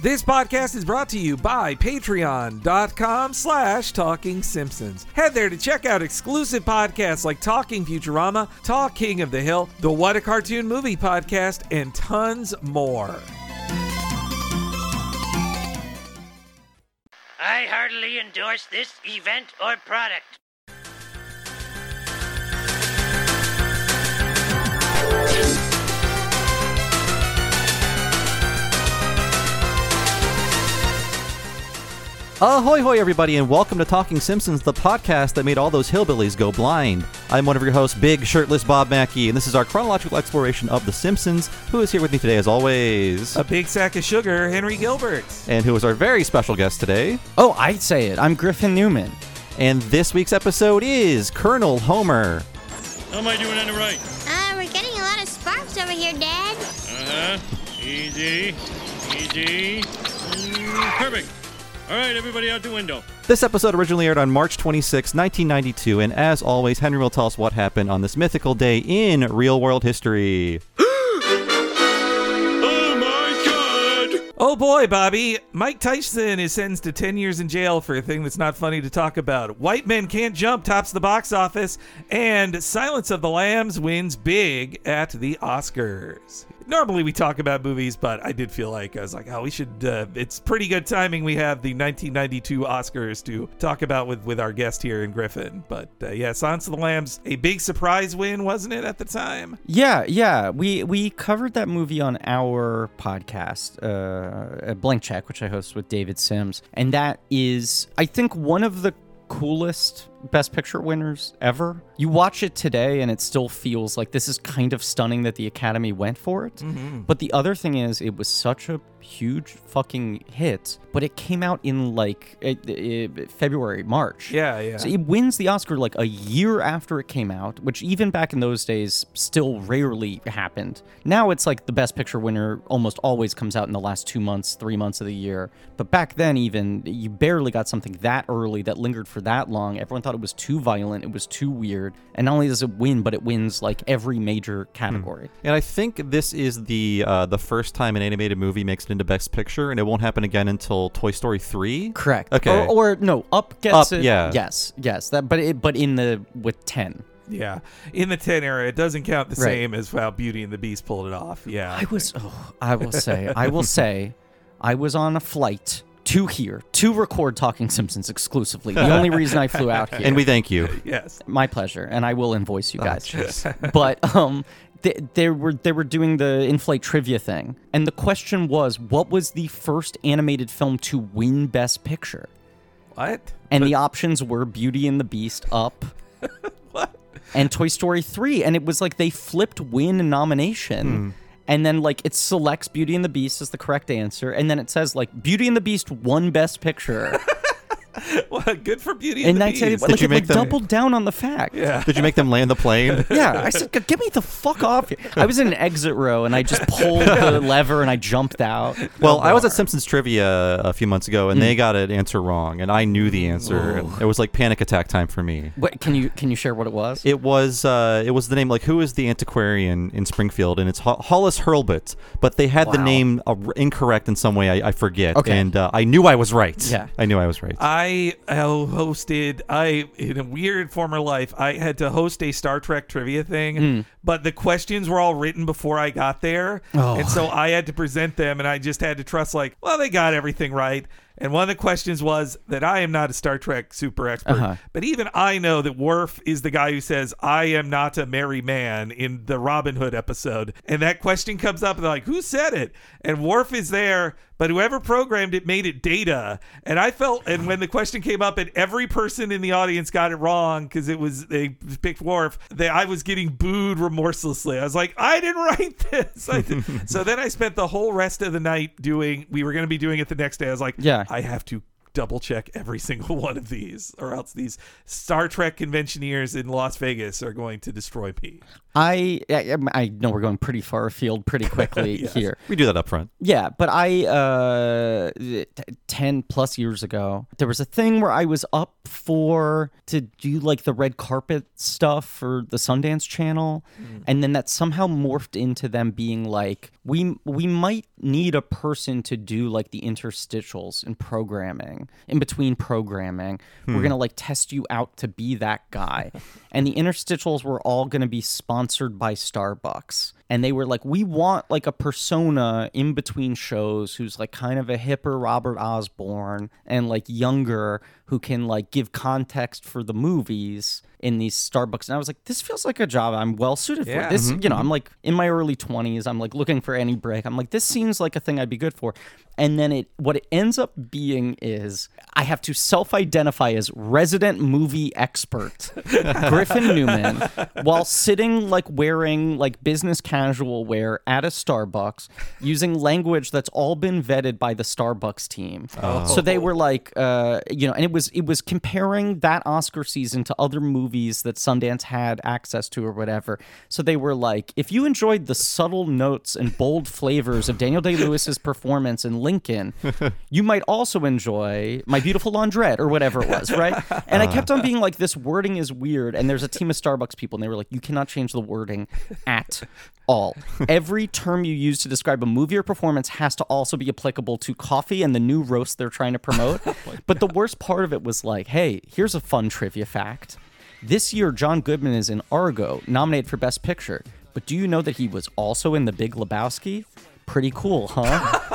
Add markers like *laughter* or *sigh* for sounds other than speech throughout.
This podcast is brought to you by patreon.com slash talking simpsons. Head there to check out exclusive podcasts like Talking Futurama, Talk King of the Hill, the What a Cartoon Movie podcast, and tons more. I heartily endorse this event or product. Ahoy, hoy, everybody, and welcome to Talking Simpsons, the podcast that made all those hillbillies go blind. I'm one of your hosts, Big Shirtless Bob Mackey, and this is our chronological exploration of The Simpsons. Who is here with me today, as always? A big sack of sugar, Henry Gilbert. And who is our very special guest today? Oh, I'd say it. I'm Griffin Newman. And this week's episode is Colonel Homer. How am I doing on the right? Uh, we're getting a lot of sparks over here, Dad. Uh huh. Easy. Easy. Mm, perfect. All right, everybody out the window. This episode originally aired on March 26, 1992, and as always, Henry will tell us what happened on this mythical day in real world history. *gasps* Oh my god! Oh boy, Bobby. Mike Tyson is sentenced to 10 years in jail for a thing that's not funny to talk about. White Men Can't Jump tops the box office, and Silence of the Lambs wins big at the Oscars. Normally we talk about movies, but I did feel like I was like, oh, we should. Uh, it's pretty good timing. We have the 1992 Oscars to talk about with with our guest here in Griffin. But uh, yeah, Silence of the Lambs, a big surprise win, wasn't it at the time? Yeah, yeah. We we covered that movie on our podcast, uh, Blank Check, which I host with David Sims, and that is, I think, one of the coolest Best Picture winners ever. You watch it today, and it still feels like this is kind of stunning that the Academy went for it. But the other thing is, it was such a huge fucking hit, but it came out in like eh, eh, February, March. Yeah, yeah. So it wins the Oscar like a year after it came out, which even back in those days still rarely happened. Now it's like the best picture winner almost always comes out in the last two months, three months of the year. But back then, even you barely got something that early that lingered for that long. Everyone thought it was too violent, it was too weird. And not only does it win, but it wins like every major category. And I think this is the uh, the first time an animated movie makes it into Best Picture, and it won't happen again until Toy Story 3. Correct. Okay. Or, or no, Up gets Up, it. yeah. Yes, yes. That, but it, but in the with ten. Yeah, in the 10 era, it doesn't count the Right. same as how Beauty and the Beast pulled it off. Yeah. I was. Oh, I will say. I will *laughs* say. I was on a flight to here to record Talking Simpsons exclusively. The only reason I flew out *laughs* here. And we thank you. Yes. my pleasure, and I will invoice Oh, you guys. *laughs* but um, they, they were they were doing the inflate trivia thing, and the question was, what was the first animated film to win Best Picture? What? And the options were Beauty and the Beast, Up, *laughs* What? and Toy Story 3. And it was like they flipped win nomination. And then like it selects Beauty and the Beast as the correct answer, and then it says like Beauty and the Beast won Best Picture. *laughs* *laughs* Well, good for Beauty and and the I said Beast. like you make like them- doubled down on the fact. yeah. Did you make them land the plane? *laughs* Yeah, I said, "Get me the fuck off here!" I was in an exit row, and I just pulled the *laughs* lever, and I jumped out. Well, I was at Simpsons Trivia a few months ago, and they got an answer wrong, and I knew the answer. and It was like panic attack time for me. What, can you can you share what it was? It was uh, it was the name like who is the antiquarian in Springfield, and it's Ho- Hollis Hurlbut, but they had the name uh, incorrect in some way. I, I forget, Okay. and uh, I knew I was right. Yeah. I knew I was right. I uh, hosted. I in a weird former life, I had to host a Star Trek trivia thing, Hmm. but the questions were all written before I got there, Oh. and so I had to present them, and I just had to trust like, well, they got everything right. And one of the questions was that I am not a Star Trek super expert, Uh-huh. but even I know that Worf is the guy who says, I am not a merry man in the Robin Hood episode. And that question comes up, and they're like, who said it? And Worf is there, but whoever programmed it made it data. And I felt, and when the question came up, and every person in the audience got it wrong because it was, they picked Worf, they, I was getting booed remorselessly. I was like, I didn't write this. I did- *laughs* so then I spent the whole rest of the night doing, we were going to be doing it the next day. I was like, Yeah. I have to double check every *laughs* single one of these, or else these Star Trek conventioneers in Las Vegas are going to destroy me. I, I I know we're going pretty far afield pretty *laughs* quickly Yes. here. We do that up front. Yeah, but I uh t- 10 plus years ago, there was a thing where I was up for to do like the red carpet stuff for the Sundance channel and then that somehow morphed into them being like we we might need a person to do like the interstitials in programming, in between programming. We're hmm. going to like test you out to be that guy. *laughs* and the interstitials were all going to be sponsored by Starbucks and they were like we want like a persona in between shows who's like kind of a hipper robert osborne and like younger who can like give context for the movies in these starbucks. And i was like this feels like a job i'm well suited Yeah. for this mm-hmm. you know mm-hmm. i'm like in my early 20s i'm like looking for any break. I'm like this seems like a thing i'd be good for. And then it what it ends up being is i have to self-identify as resident movie expert *laughs* griffin newman while sitting like wearing like business casual wear at a starbucks using language that's all been vetted by the starbucks team. So they were like uh you know and it was it was comparing that oscar season to other movies that sundance had access to or whatever. So they were like if you enjoyed the subtle notes and bold flavors of daniel day-lewis's performance in lincoln *laughs* you might also enjoy my beautiful laundrette or whatever it was right? And i kept on being like this wording is weird. And there's a team of starbucks people and they were like you cannot change the wording at all. *laughs* Every term you use to describe a movie or performance has to also be applicable to coffee and the new roast they're trying to promote. *laughs* Oh but the worst part of it was like, hey, here's a fun trivia fact. This year, John Goodman is in Argo, nominated for Best Picture. But do you know that he was also in The Big Lebowski? Pretty cool, huh? *laughs*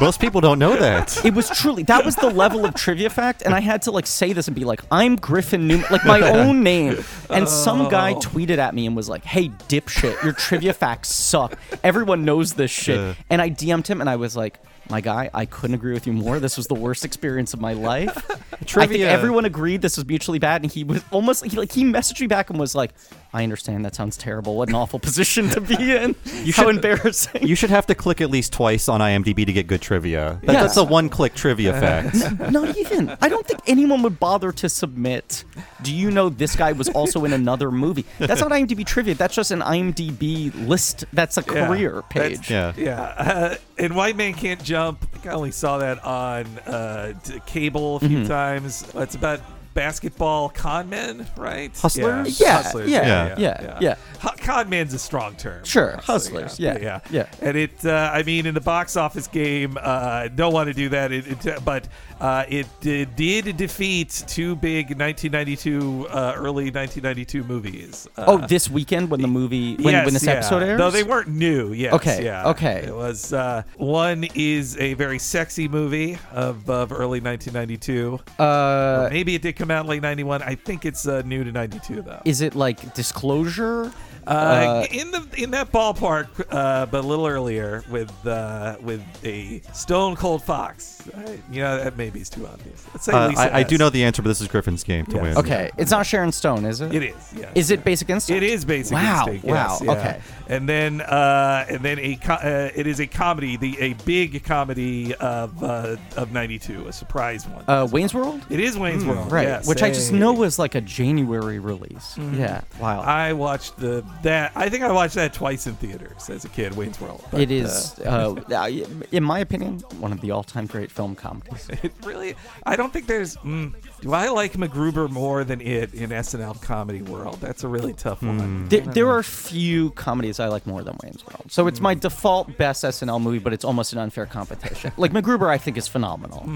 Most people don't know that. It was truly that was the level of trivia fact, and I had to like say this and be like, "I'm Griffin Newman," like my *laughs* own name. And some guy oh. tweeted at me and was like, "Hey, dipshit, your trivia facts suck. Everyone knows this shit." And I DM'd him and I was like. My guy, I couldn't agree with you more. This was the worst experience of my life. *laughs* I think Trivia. everyone agreed this was mutually bad, and he was almost he like he messaged me back and was like, "I understand that sounds terrible. What an awful position to be in. You How should- embarrassing." You should have to click at least twice on IMDb to get good trivia. That, Yeah. That's a one-click trivia fact. Not even. I don't think anyone would bother to submit. Do you know this guy was also in another movie? That's not IMDb trivia. That's just an IMDb list. That's a career That's- page. Yeah. Yeah, uh, *laughs* and White Man Can't Jump. I think I only saw that on uh, cable a few Mm-hmm. times. It's about basketball con men, right? Hustlers? Yeah, Hustlers. yeah, yeah, yeah. Hu- Con man's a strong term. Sure, hustlers, yeah, yeah, yeah. And it, uh, I mean, in the box office game, uh, don't want to do that. It, it, but uh, it, it did defeat two big 1992, uh, early 1992 movies. Uh, Oh, this weekend when the movie when, yes, when this yeah. episode airs? Though they weren't new. Yes. Okay, Yeah. okay. It was uh, one is a very sexy movie of, of early 1992. Uh, Maybe it did come out late 91. I think it's uh, new to 92 though. is it like disclosure? Uh, in the in that ballpark, uh, but a little earlier with uh, with a Stone Cold Fox. Uh, you know that maybe is too obvious. Let's say Uh, Lisa I, I do S. know the answer, but this is Griffin's game to Yes. win. Okay, it's not Sharon Stone, is it? It is. Yes. Is it Basic Instinct? It is basic Wow, instinct. wow, yes, yeah. okay. And then uh, and then a co- uh, it is a comedy, the a big comedy of uh, of '92, a surprise one. Uh, Wayne's World. it is Wayne's World, Right, yes. which I just Hey. know was like a January release. Yeah, wow. I watched the that. I think I watched that twice in theaters as a kid. Wayne's World. but, it is, uh, uh, *laughs* in my opinion, one of the all-time great film comedies. uh, it really. I don't think there's. Mm, do I like MacGruber more than it in SNL comedy world? That's a really tough one. There, there are few comedies I like more than Wayne's World, so it's my default best SNL movie, but it's almost an unfair competition. like MacGruber, I think is phenomenal,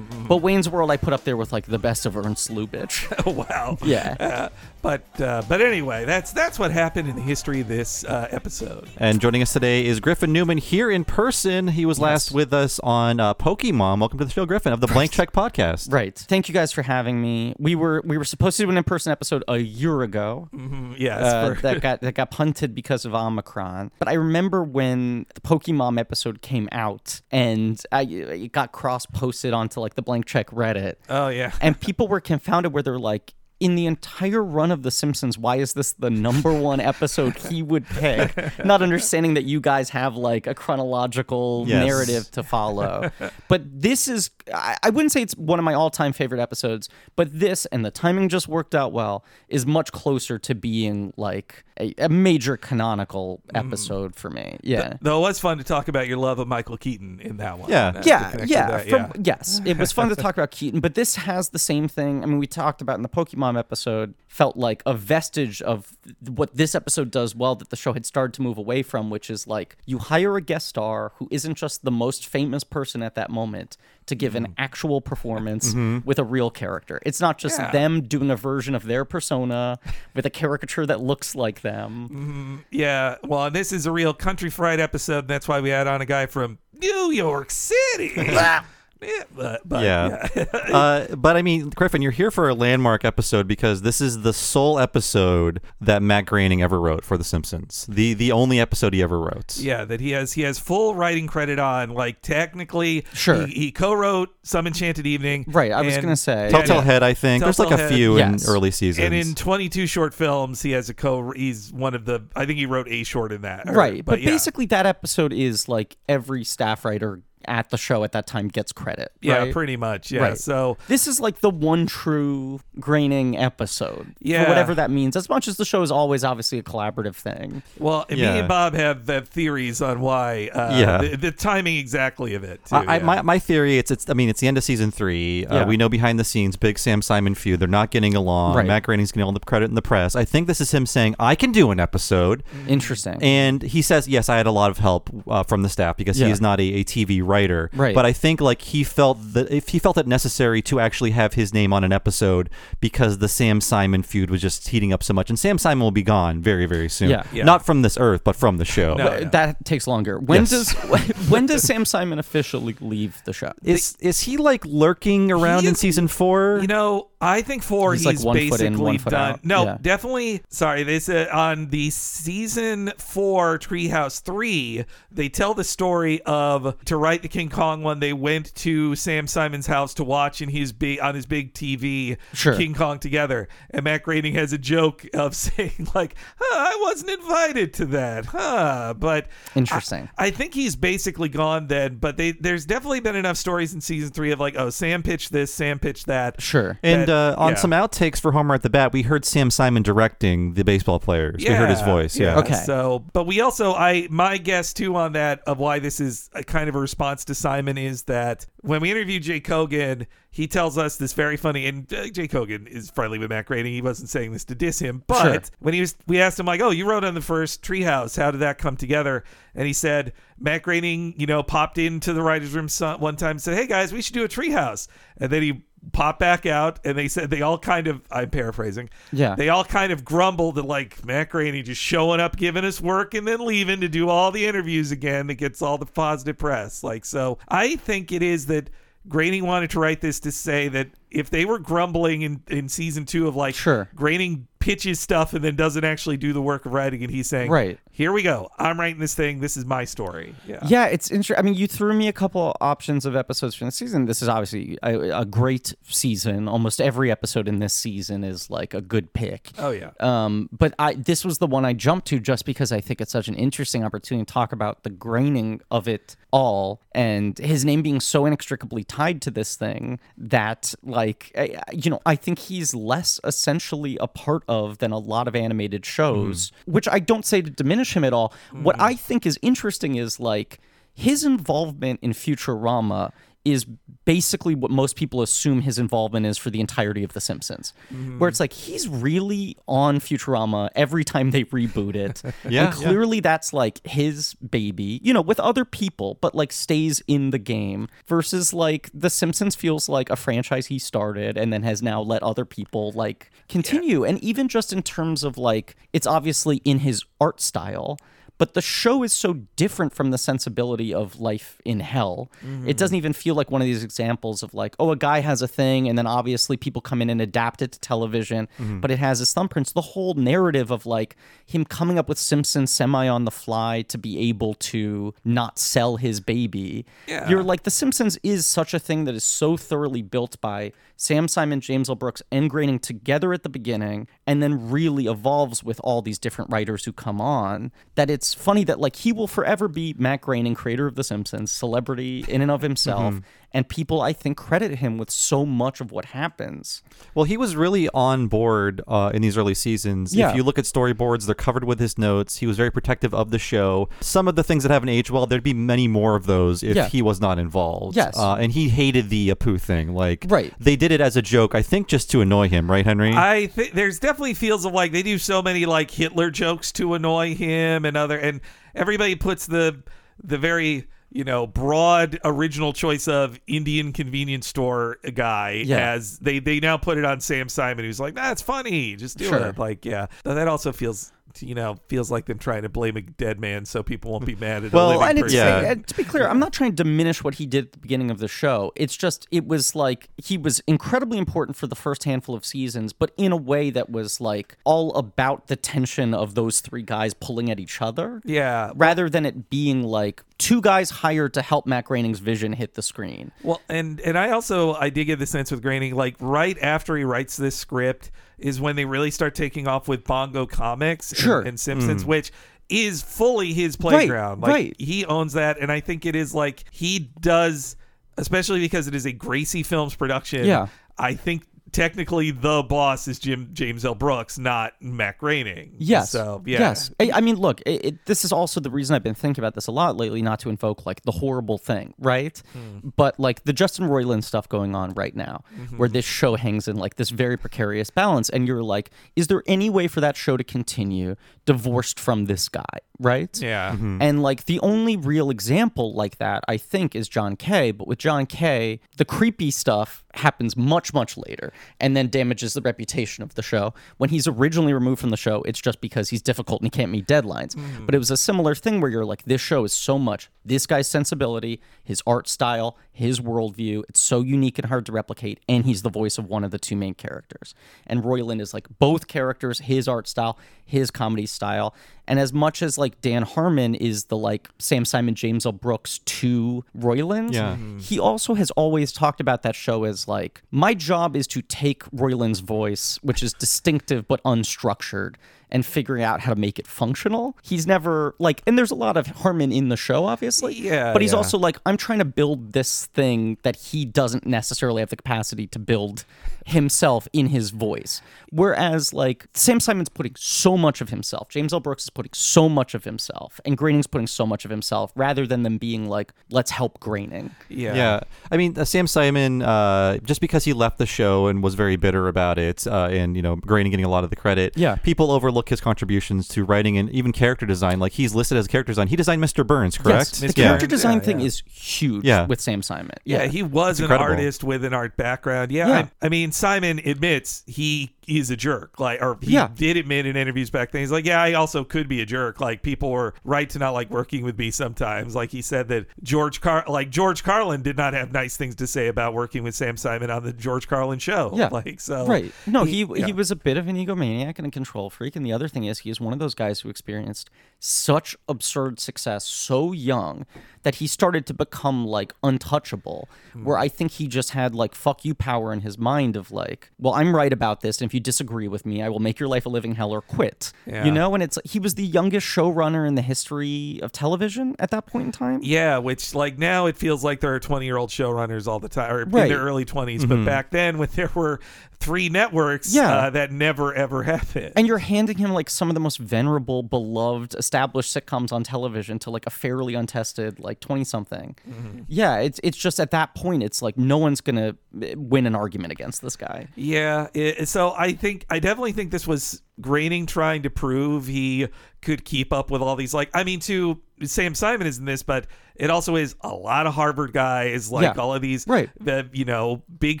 but Wayne's World I put up there with like the best of Ernst Lubitsch. *laughs* wow. Yeah. Uh, but uh, but anyway, that's that's what happened in the history of this uh, episode. And joining us today is Griffin Newman here in person. He was last with us on uh, Pokemon. Welcome to the show, Griffin, of the Blank Check podcast. Right. Thank you guys for having me. We were we were supposed to do an in-person episode a year ago. Yes. uh, for- that *laughs* got that got punted because of Omicron. But I remember when the Pokemon episode came out, and I, it got cross posted onto like the blank check Reddit, oh yeah. and people were confounded where they're like. In the entire run of The Simpsons, why is this the number one episode he would pick? Not understanding that you guys have like a chronological Yes. narrative to follow. but this is, I, I wouldn't say it's one of my all time favorite episodes, but this and the timing just worked out well is much closer to being like a, a major canonical mm. episode for me. Yeah. Though it was fun to talk about your love of Michael Keaton in that one. Yeah. That's the yeah, connection yeah, to that, from- Yes, it was fun to talk about Keaton, but this has the same thing. I mean, we talked about in the Pokemon episode, felt like a vestige of what this episode does well that the show had started to move away from, which is like you hire a guest star who isn't just the most famous person at that moment to give Mm-hmm. an actual performance with a real character. It's not just Yeah. them doing a version of their persona with a caricature that looks like them. Yeah, well, this is a real country fried episode. And that's why we had on a guy from New York City. *laughs* yeah, but, but, yeah. *laughs* uh, but I mean, Griffin, you're here for a landmark episode because this is the sole episode that Matt Groening ever wrote for The Simpsons. The the only episode he ever wrote. Yeah, that he has he has full writing credit on. Like technically, Sure. he, he co-wrote Some Enchanted Evening. Right, I was gonna say. Telltale yeah. Head, I think. There's like a Telltale Head. few Yes. in early seasons. And in 22 short films, he has a co. He's one of the. I think he wrote a short in that. or- Right, but, yeah. basically that episode is like every staff writer at the show at that time gets credit. yeah, right? pretty much. Yeah. Right. So This is like the one true Groening episode. Yeah. For whatever that means. As much as the show is always obviously a collaborative thing. Well, Yeah. me and Bob have, have theories on why. Uh, Yeah. The, the timing exactly of it. Too, I, I, my, my theory, it's it's. I mean, it's the end of season three. Uh, Yeah. we know behind the scenes, big Sam Simon feud. They're not getting along. Right. Matt Groening's getting all the credit in the press. I think this is him saying, "I can do an episode," Interesting. and he says, "Yes, I had a lot of help uh, from the staff because he is not a, a TV writer." Right. But I think like he felt that if he felt it necessary to actually have his name on an episode because the Sam Simon feud was just heating up so much, and Sam Simon will be gone very very soon. Yeah. Yeah. Not from this earth, but from the show. No. But yeah. That takes longer. When Yes. does *laughs* when does Sam Simon officially leave the show? Is is he like lurking around in season four? You know, I think four. He's He's, like one foot basically in, one foot done. out. No, Yeah. definitely. Sorry, they said on the season four Treehouse three, they tell the story of to write the King Kong one. They went to Sam Simon's house to watch in his big on his big TV Sure. King Kong together. And Matt Groening has a joke of *laughs* saying like, huh, "I wasn't invited to that, huh?" But Interesting. I think he's basically gone then, but they there's definitely been enough stories in season three of like, oh, Sam pitched this, Sam pitched that. Sure. And that- uh, on yeah. some outtakes for Homer at the Bat, we heard Sam Simon directing the baseball players. we heard his voice. Yeah. Okay. So, but we also, I my guess too on that of why this is a kind of a response to Simon is that when we interviewed Jay Kogan, he tells us this very funny, and uh, Jay Kogan is friendly with Matt Groening. He wasn't saying this to diss him, but Sure. when he was, we asked him like, "Oh, you wrote on the first Treehouse. How did that come together?" And he said Matt Groening, you know, popped into the writers' room one time and said, "Hey guys, we should do a Treehouse," and then he popped back out, and they said they all kind of, I'm paraphrasing, Yeah. they all kind of grumbled at like Matt Groening just showing up, giving us work, and then leaving to do all the interviews again that gets all the positive press. Like, so I think it is that Groening wanted to write this to say that if they were grumbling in, in season two of like Sure. Groening pitches stuff and then doesn't actually do the work of writing and he's saying, Right. here we go. I'm writing this thing. This is my story. Yeah. Yeah, it's interesting. I mean, you threw me a couple options of episodes from the season. This is obviously a, a great season. Almost every episode in this season is like a good pick. Oh, yeah. Um, but I this was the one I jumped to just because I think it's such an interesting opportunity to talk about the Groening of it all and his name being so inextricably tied to this thing that like I- eh, eh, you know I think he's less essentially a part of than a lot of animated shows, mm-hmm. which I don't say to diminish him at all. What mm-hmm. I think is interesting is like his involvement in Futurama is basically what most people assume his involvement is for the entirety of The Simpsons. Mm-hmm. Where it's like he's really on Futurama every time they reboot it. *laughs* Yeah, and clearly that's like his baby, you know, with other people, but like stays in the game versus like The Simpsons feels like a franchise he started and then has now let other people like continue. And even just in terms of like, it's obviously in his art style. But the show is so different from the sensibility of life in hell. It mm-hmm. doesn't even feel like one of these examples of like, oh, a guy has a thing, and then obviously people come in and adapt it to television, mm-hmm. but it has his thumbprints. The whole narrative of like him coming up with Simpsons semi on the fly to be able to not sell his baby. Yeah. You're like, The Simpsons is such a thing that is so thoroughly built by Sam Simon, James L. Brooks, and Groening together at the beginning, and then really evolves with all these different writers who come on. That it's funny that like he will forever be Matt Groening, creator of The Simpsons, celebrity in and of himself, mm-hmm. And people I think credit him with so much of what happens. Well, he was really on board uh, in these early seasons. Yeah. If you look at storyboards, they're covered with his notes. He was very protective of the show. Some of the things that haven't aged well, there'd be many more of those if Yeah. he was not involved. Yes. Uh, and he hated the Apu thing. Like, Right. they did it as a joke, I think, just to annoy him, right, Henry? I think there's definitely feels of like they do so many like Hitler jokes to annoy him and other and everybody puts the the very you know broad original choice of Indian convenience store guy Yeah. as they they now put it on Sam Simon who's like that's funny just do Sure. it like yeah that also feels you know feels like them trying to blame a dead man so people won't be mad at Well, a living and person. Yeah. uh, to be clear, I'm not trying to diminish what he did at the beginning of the show. It's just it was like he was incredibly important for the first handful of seasons, but in a way that was like all about the tension of those three guys pulling at each other. yeah Rather than it being like two guys hired to help Matt Groening's vision hit the screen. Well, and and I also I did get the sense with Groening, like right after he writes this script is when they really start taking off with Bongo Comics and- Sure. and, Simpsons, mm. which is fully his playground. like right. he owns that, and I think it is like he does, especially because it is a Gracie Films production. Yeah. I think technically the boss is Jim James L. Brooks, not Matt Groening. Yes. So yeah. Yes. I, I mean, look, it, it, this is also the reason I've been thinking about this a lot lately, not to invoke like the horrible thing, right? Hmm. But like the Justin Roiland stuff going on right now, mm-hmm. where this show hangs in like this very precarious balance. And you're like, is there any way for that show to continue divorced from this guy, right? Yeah. Mm-hmm. And like the only real example like that, I think, is John K. But with John K, the creepy stuff happens much, much later and then damages the reputation of the show. When he's originally removed from the show, it's just because he's difficult and he can't meet deadlines. Hmm. But it was a similar thing where you're like, this show is so much this guy's sensibility, his art style, his worldview. It's so unique and hard to replicate. And he's the voice of one of the two main characters. And Roiland is like both characters, his art style, his comedy style. And as much as like Dan Harmon is the like Sam Simon, James L. Brooks to Roiland, Yeah. Mm-hmm. he also has always talked about that show as like, my job is to take Roiland's voice, which is distinctive but unstructured, and figuring out how to make it functional. He's never like, and there's a lot of Harmon in the show, obviously. Yeah, But he's yeah. also like, I'm trying to build this thing that he doesn't necessarily have the capacity to build himself in his voice. Whereas like Sam Simon's putting so much of himself, James L. Brooks is putting so much of himself, and Groening's putting so much of himself, rather than them being like, let's help Groening. Yeah. Yeah, I mean uh, Sam Simon, uh, just because he left the show and was very bitter about it, uh, and you know Groening getting a lot of the credit. Yeah. people overlook his contributions to writing and even character design. Like he's listed as character design. He designed Mr. Burns, correct? Yes, the character Burns, design yeah, thing yeah. is huge Yeah. with Sam Simon. Yeah, he was an incredible. artist with an art background. Yeah, Yeah. I, I mean, Simon admits he is a jerk. Like, or he Yeah. did admit in interviews back then. He's like, yeah, I also could be a jerk. Like, people were right to not like working with me sometimes. Like he said that George Car, like George Carlin, did not have nice things to say about working with Sam Simon on the George Carlin show. Yeah. *laughs* like so. Right. No, he yeah. he was a bit of an egomaniac and a control freak. And the other thing is, he is one of those guys who experienced such absurd success so young that he started to become like untouchable. Hmm. Where I think he just had like fuck you power in his mind of like, well, I'm right about this, and if you disagree with me, I will make your life a living hell or quit. Yeah. You know, and it's he was the youngest showrunner in the history of television at that point in time. Yeah, which like now it feels like there are 20 year old showrunners all the time, or in their early 20s. But back then, when there were three networks, Yeah. uh, that never ever happened. And you're handing him like some of the most venerable, beloved, established sitcoms on television to like a fairly untested like twenty something. Mm-hmm. Yeah, it's it's just at that point it's like no one's gonna uh, win an argument against this guy. Yeah, it, so I think I definitely think this was Groening trying to prove he could keep up with all these. Like, I mean, to Sam Simon is in this, but it also is a lot of Harvard guys, like Yeah. all of these, Right. The you know, big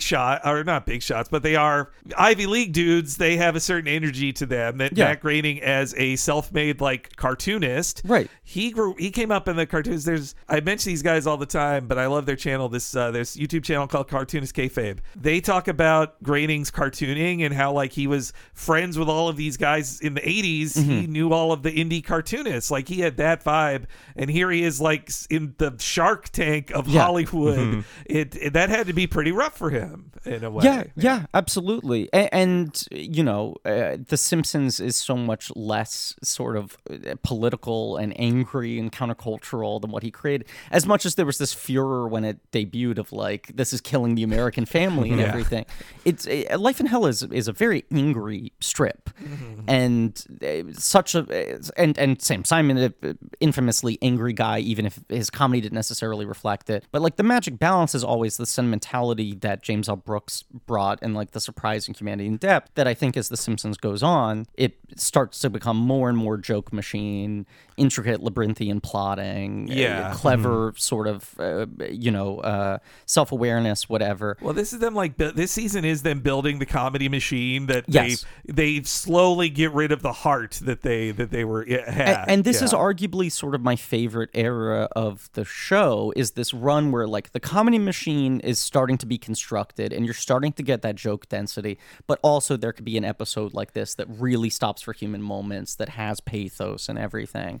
shot or not big shots, but they are Ivy League dudes. They have a certain energy to them. That Yeah. Matt Groening, as a self-made like cartoonist, Right. He grew. He came up in the cartoons. There's I mention these guys all the time, but I love their channel. This uh, there's YouTube channel called Cartoonist Kayfabe. They talk about Groening's cartooning and how like he was friends with all of these guys in the 80s. He Mm-hmm. knew all of the indie cartoonists. Like he had that vibe, and here he is like in the Shark Tank of Yeah. Hollywood. It, it that had to be pretty rough for him in a way. Yeah, yeah, absolutely. And, and you know, uh, The Simpsons is so much less sort of uh, political and angry and countercultural than what he created. As much as there was this furor when it debuted of like this is killing the American family and *laughs* Yeah. everything. It's uh, Life in Hell is is a very angry strip, and uh, such a and and Sam Simon, infamously angry guy, even if his comedy didn't necessarily reflect it. But like the magic balance is always the sentimentality that James L. Brooks brought, and like the surprising humanity and depth that I think as The Simpsons goes on, it starts to become more and more joke machine, intricate labyrinthian plotting, uh, Yeah. clever sort of uh, you know uh, self awareness, whatever. Well, this is them like bu- this season is them building the comedy machine that Yes. they they slowly get rid of the heart that they that they were yeah, had. A- and this is arguably sort of my favorite era of the show is this run where like the comedy machine is starting to be constructed and you're starting to get that joke density but also there could be an episode like this that really stops for human moments that has pathos and everything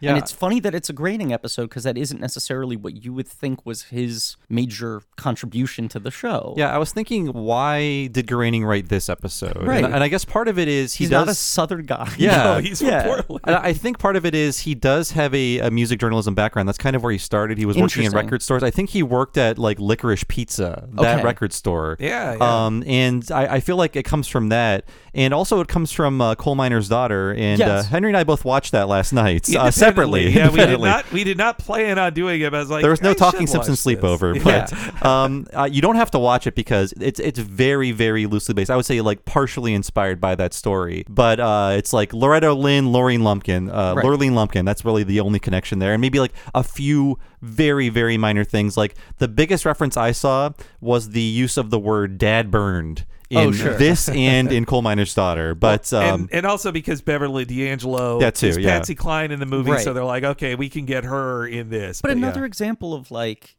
Yeah. and it's funny that it's a Groening episode because that isn't necessarily what you would think was his major contribution to the show Yeah, I was thinking, why did Groening write this episode? Right. And, and I guess part of it is he he's does. not a southern guy Yeah. *laughs* No, he's Yeah. from Portland. And I think part of it is he does have a, a music journalism background. That's kind of where he started. He was working in record stores. I think he worked at like Licorice Pizza, that Okay. record store. Yeah, yeah. Um, and I, I feel like it comes from that, and also it comes from uh, Coal Miner's Daughter. And uh, Henry and I both watched that last night *laughs* uh, separately. Yeah, we did not we did not plan on doing it. But I was like, There was no Talking Simpsons sleepover, Yeah. but *laughs* um, uh, you don't have to watch it because it's it's very very loosely based. I would say like partially inspired by that story, but uh, it's like Loretta Lynn, Lorraine Lumpkin, uh, Right. Lumpkin. That's really the only connection there, and maybe like a few very very minor things. Like the biggest reference I saw was the use of the word "dad burned." In Oh, sure. this *laughs* and in Coal Miner's Daughter, but um, and, and also because Beverly D'Angelo That too, is yeah. Patsy Cline in the movie, Right. so they're like, okay, we can get her in this. But yeah. another example of like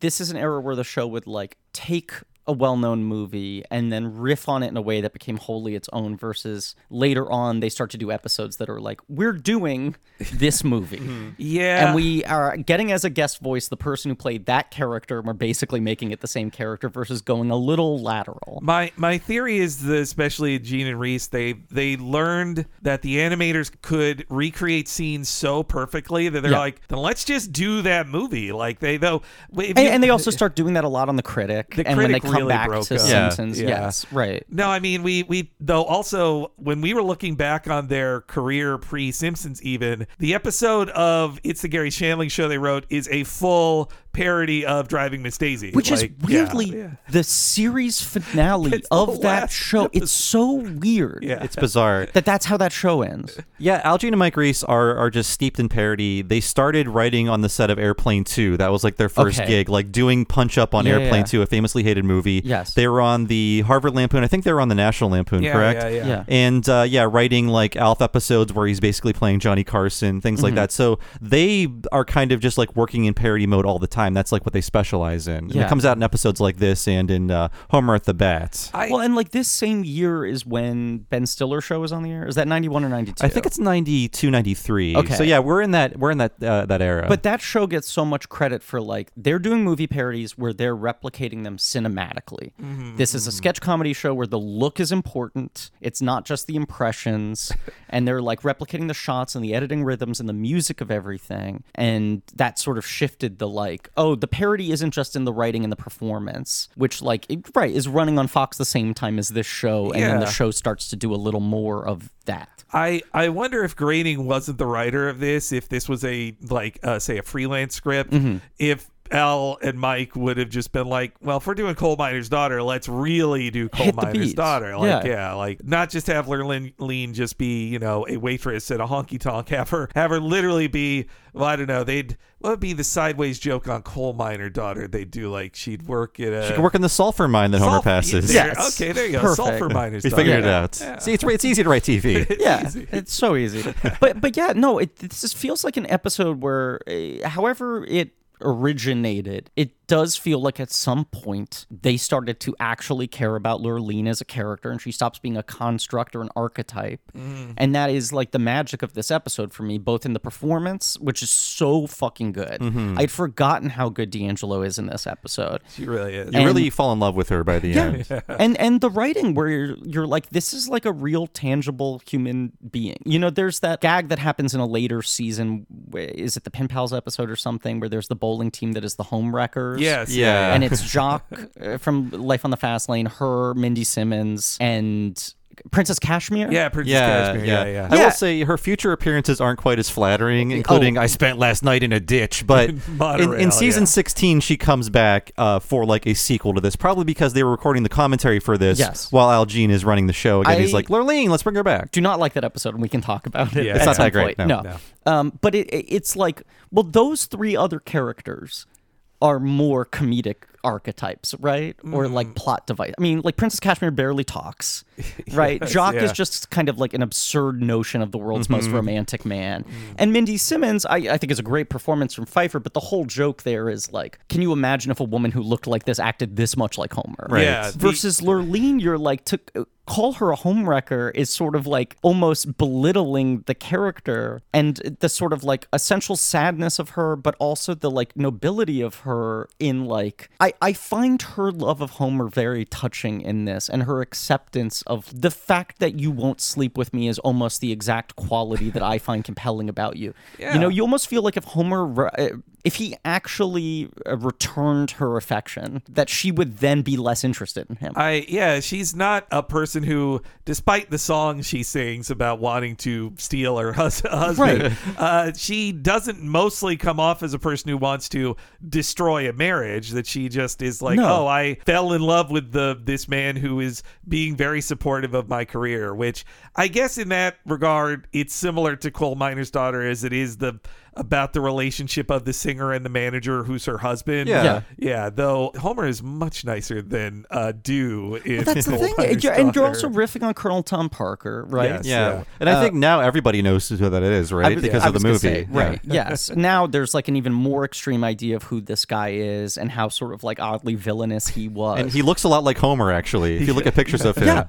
this is an era where the show would like take a well-known movie and then riff on it in a way that became wholly its own versus later on they start to do episodes that are like we're doing this movie *laughs* hmm. yeah, and we are getting as a guest voice the person who played that character and we're basically making it the same character versus going a little lateral My my theory is that especially Jean and Reiss, they they learned that the animators could recreate scenes so perfectly that they're Yeah. like, then let's just do that movie. Like they though, and, you- and they also *laughs* start doing that a lot on the critic The and when they Critic come really back broke to up. Yeah. simpsons Yeah. yes right No, I mean we we though also when we were looking back on their career pre Simpsons even the episode of It's the Garry Shandling show they wrote is a full parody of Driving Miss Daisy, which Like, is weirdly yeah. the series finale *laughs* of that last show. It's so weird Yeah. it's bizarre. that that's how that show ends. Yeah, Al Algene and Mike Reiss are are just steeped in parody. They started writing on the set of Airplane 2. That was like their first Okay. gig, like doing Punch Up on Yeah, Airplane yeah. 2, a famously hated movie. Yes. They were on the Harvard Lampoon. I think they were on the National Lampoon, Yeah, correct? yeah, yeah. Yeah. And uh, yeah, writing like Alf episodes where he's basically playing Johnny Carson, things Mm-hmm. like that. So they are kind of just like working in parody mode all the time. That's like what they specialize in. And Yeah. it comes out in episodes like this and in uh, Homer at the Bat. I, well, and like this same year is when Ben Stiller show is on the air. Is that ninety one or ninety two? I think it's 92, 93. Okay. So yeah, we're in that we're in that uh, that era. But that show gets so much credit for like they're doing movie parodies where they're replicating them cinematically. This is a sketch comedy show where the look is important. It's not just the impressions, *laughs* and they're like replicating the shots and the editing rhythms and the music of everything. And that sort of shifted the like, oh, the parody isn't just in the writing and the performance, which like it, right is running on Fox the same time as this show, and then the show starts to do a little more of that. I I wonder if Groening wasn't the writer of this, if this was a like uh, say a freelance script, Mm-hmm. if Al and Mike would have just been like, well, if we're doing Coal Miner's Daughter, let's really do Coal Hit the Miner's beats. Daughter. Like, yeah. Yeah. like not just have Lurleen Lean just be, you know, a waitress at a honky tonk. Have her, have her literally be, well, I don't know, they'd, what would be the sideways joke on Coal Miner Daughter? They'd do like, she'd work at a. She could work in the sulfur mine that Homer Sulfur- passes. there- Yes. Okay, there you go. Perfect. Sulfur Miner's We Daughter. figured it out. Yeah. See, it's it's easy to write TV. *laughs* yeah, easy. it's so easy. but but yeah, no, it this just feels like an episode where, uh, however it originated, it does feel like at some point they started to actually care about Lurleen as a character, and she stops being a construct or an archetype, mm. and that is like the magic of this episode for me, both in the performance, which is so fucking good. Mm-hmm. I'd forgotten how good D'Angelo is in this episode. She really is. You really fall in love with her by the end. yeah. and and the writing where you're, you're like this is like a real tangible human being you know there's that gag that happens in a later season is it the pen pals episode or something where there's the bowling team that is the home wreckers Yes. Yeah. and it's *laughs* Jacques uh, from Life on the Fast Lane, her, Mindy Simmons, and Princess Kashmir. Yeah, Princess Yeah, Kashmir. yeah, Yeah, yeah. I Yeah. will say her future appearances aren't quite as flattering, including Oh. "I spent last night in a ditch." But *laughs* in, in season yeah. 16, she comes back uh, for like a sequel to this, probably because they were recording the commentary for this Yes. while Al Jean is running the show. Again, he's like, "Lurleen, let's bring her back." do not like that episode, and we can talk about it. Yeah. at It's not some that great, point. no. No, Um, but it, it- it's like, well, those three other characters are more comedic archetypes, right? Or Mm. like plot device. I mean, like Princess Kashmir barely talks, *laughs* right? Jacques yeah. is just kind of like an absurd notion of the world's most Mm-hmm. romantic man. Mm. And Mindy Simmons, I, I think is a great performance from Pfeiffer, but the whole joke there is like, can you imagine if a woman who looked like this acted this much like Homer? Right. Yeah, the- versus Lurleen, you're like to call her a homewrecker is sort of like almost belittling the character and the sort of like essential sadness of her, but also the like nobility of her in like I, I find her love of Homer very touching in this and her acceptance of the fact that you won't sleep with me is almost the exact quality that I find compelling about you. Yeah. You know, you almost feel like if Homer if he actually uh, returned her affection, that she would then be less interested in him. I yeah, she's not a person who, despite the song she sings about wanting to steal her hus- *laughs* husband, uh, she doesn't mostly come off as a person who wants to destroy a marriage. That she just is like, No. oh, I fell in love with the this man who is being very supportive of my career. Which I guess in that regard, it's similar to Coal Miner's Daughter, as it is the about the relationship of the singer and the manager who's her husband. Yeah. Yeah. Yeah, though Homer is much nicer than uh, Do in That's the thing, Miner's You're- and you're also riffing on Colonel Tom Parker, right? Yes. Yeah, Yeah. and I think now everybody knows who that is, right? Was- because I of the movie, say, Yeah. right? yes. *laughs* Now there's like an even more extreme idea of who this guy is and how sort of like oddly villainous he was. And he looks a lot like Homer, actually. If you look at pictures of him, Yeah.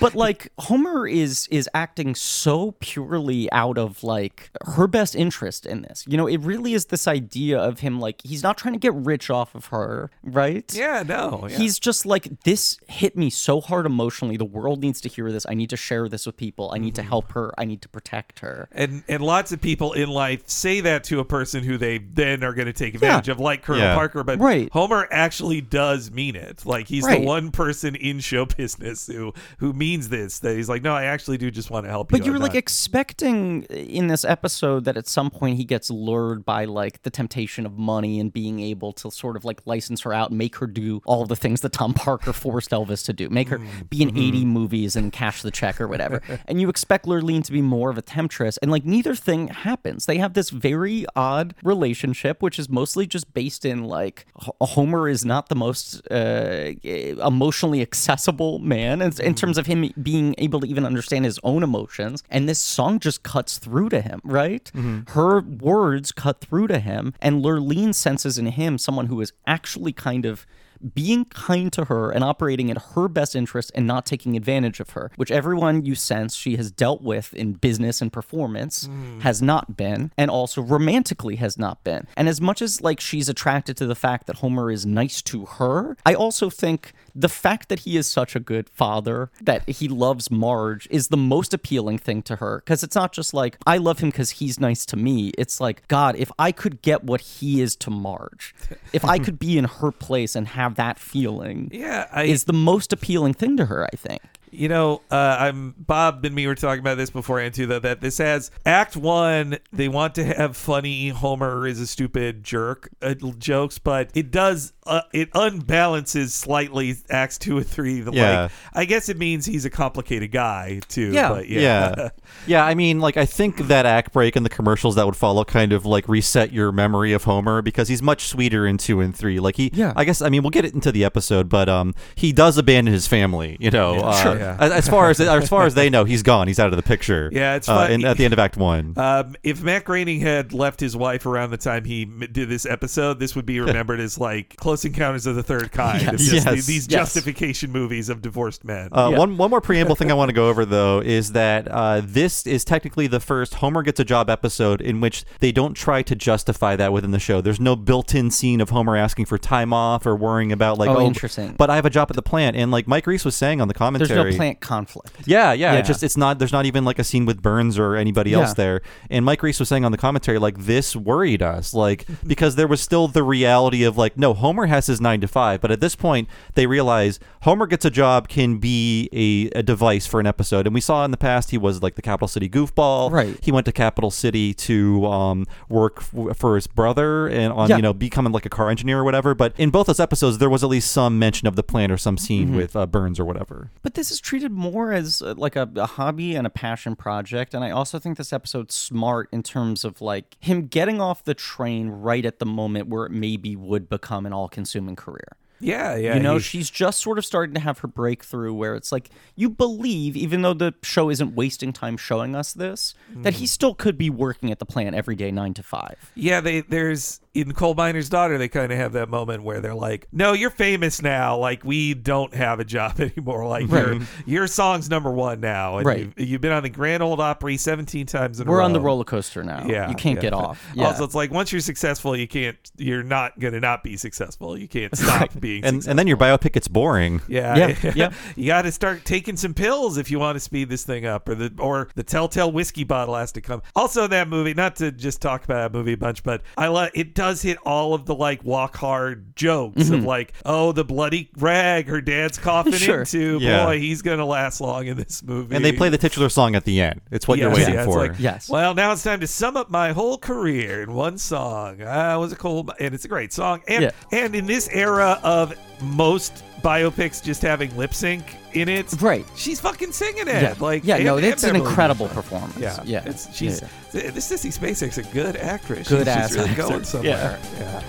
but like Homer is is acting so purely out of like her best interest in this. You know, it really is this idea of him like he's not trying to get rich off of her, right? Yeah, no. Yeah. He's just like this hit me so hard emotionally. The world needs to hear this. I need to share this with people. I Mm-hmm. need to help her. I need to protect her. and and lots of people in life say that to a person who they then are going to take advantage of, like Colonel Yeah. Parker. But Right. Homer actually does mean it. Like he's Right. the one person in show *laughs* business who who means this. That he's like, no, I actually do just want to help you. But you were I'm like not- expecting in this episode that at some point he gets lured by like the temptation of money and being able to sort of like license her out and make her do all the things that Tom *laughs* Parker forced Elvis to do, make her hmm. be in mm-hmm. 80 movies and cash the check or whatever. *laughs* and you expect Lurleen to be more of a temptress, and like neither thing happens. They have this very odd relationship, which is mostly just based in like Homer is not the most uh, emotionally accessible man in, in terms mm-hmm. of him being able to even understand his own emotions. And this song just cuts through to him, right? Mm-hmm. Her words cut through to him, and Lurleen senses in him someone who is actually kind of being kind to her and operating in her best interest and not taking advantage of her, which everyone you sense she has dealt with in business and performance hmm. has not been, and also romantically has not been. And as much as like she's attracted to the fact that Homer is nice to her, I also think the fact that he is such a good father, that he loves Marge, is the most appealing thing to her. Because it's not just like, I love him because he's nice to me. It's like, God, if I could get what he is to Marge, if I *laughs* could be in her place and have that feeling, yeah, I is the most appealing thing to her, I think. You know, uh, I'm Bob and me were talking about this before and too though that this has Act One. They want to have funny Homer is a stupid jerk uh, jokes, but it does uh, it unbalances slightly Acts Two and Three. The, Yeah. Like, I guess it means he's a complicated guy too. Yeah. but yeah. Yeah. *laughs* yeah, I mean, like I think that act break and the commercials that would follow kind of like reset your memory of Homer because he's much sweeter in 2 and 3. Like he Yeah. I guess I mean, we'll get it into the episode, but um he does abandon his family, you know. uh, sure. Yeah. as, as far as as far as they know, he's gone. He's out of the picture. Yeah, it's uh, fun- in, at the end of act 1. Um, if Matt Groening had left his wife around the time he did this episode, this would be remembered as like Close Encounters of the Third *laughs* Kind. Yes. just Yes. these Yes. justification movies of divorced men. Uh, Yeah. One one more preamble thing I want to go over though is that uh, this is technically the first Homer gets a job episode in which they don't try to justify that within the show. There's no built-in scene of Homer asking for time off or worrying about like Oh, oh, interesting. But I have a job at the plant, and like Mike Reiss was saying on the There's commentary, no plant conflict. yeah, yeah, Yeah. It just it's not there's not even like a scene with Burns or anybody else Yeah. there. And Mike Reiss was saying on the commentary like this worried us, like *laughs* because there was still the reality of like no Homer has his nine to five, but at this point they realize Homer gets a job can be a, a device for an episode. And we saw in the past he was like the Capital City goofball. Right. He went to Capital City to um, work f- for his brother and on Yeah. you know becoming like a car engineer or whatever. But in both those episodes there was at least some mention of the plant or some scene Mm-hmm. with uh, Burns or whatever. But this is treated more as uh, like a, a hobby and a passion project. And I also think this episode's smart in terms of like him getting off the train right at the moment where it maybe would become an all consuming career. yeah, yeah. you know, he- she's just sort of starting to have her breakthrough where it's like you believe, even though the show isn't wasting time showing us this, that Mm. he still could be working at the plant every day, nine to five. yeah, they there's in Coal Miner's Daughter, they kind of have that moment where they're like, "No, you're famous now. Like we don't have a job *laughs* anymore. Like your your song's number one now. And Right. You've, you've been on the Grand Ole Opry 17 times in a row. We're on the roller coaster now. Yeah, you can't yeah. get off. Yeah. Also, it's like once you're successful, you can't. You're not gonna not be successful. You can't stop being. And and then your biopic gets boring. Yeah, Yeah, *laughs* yeah. you got to start taking some pills if you want to speed this thing up, or the or the Telltale whiskey bottle has to come. Also, that movie, not to just talk about that movie a bunch, but I like it does hit all of the like walk hard jokes of mm-hmm. like, oh, the bloody rag her dad's coughing Sure. into. Yeah. Boy, he's gonna last long in this movie. And they play the titular song at the end. It's what you're waiting yeah, for. like, Yes. Well, now it's time to sum up my whole career in one song. Ah, I was a cool, and it's a great song. And Yeah. and in this era of most biopics just having lip sync in it, Right. She's fucking singing it. yeah, Like yeah, no, it's an incredible Hills. performance. Yeah, yeah, It's she's Yeah. th- this Sissy Spacek's a good actress. Good she's ass just really actor. going somewhere. Yeah. yeah.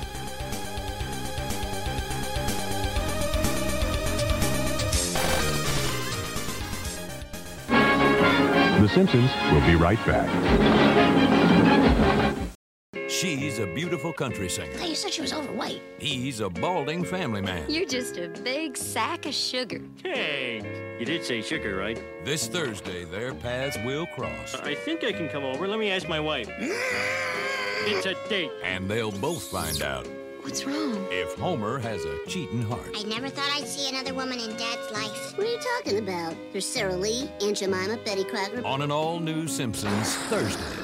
The Simpsons will be right back. She's a beautiful country singer. thought you said she was overweight. He's a balding family man. You're just a big sack of sugar. Hey, you did say sugar, right? This Thursday, their paths will cross, I think I can come over. Let me ask my wife. *gasps* It's a date. and they'll both find out What's wrong? if Homer has a cheating heart. I never thought I'd see another woman in Dad's life. What are you talking about? There's Sarah Lee, Aunt Jemima, Betty Crocker. On an all new Simpsons Thursday.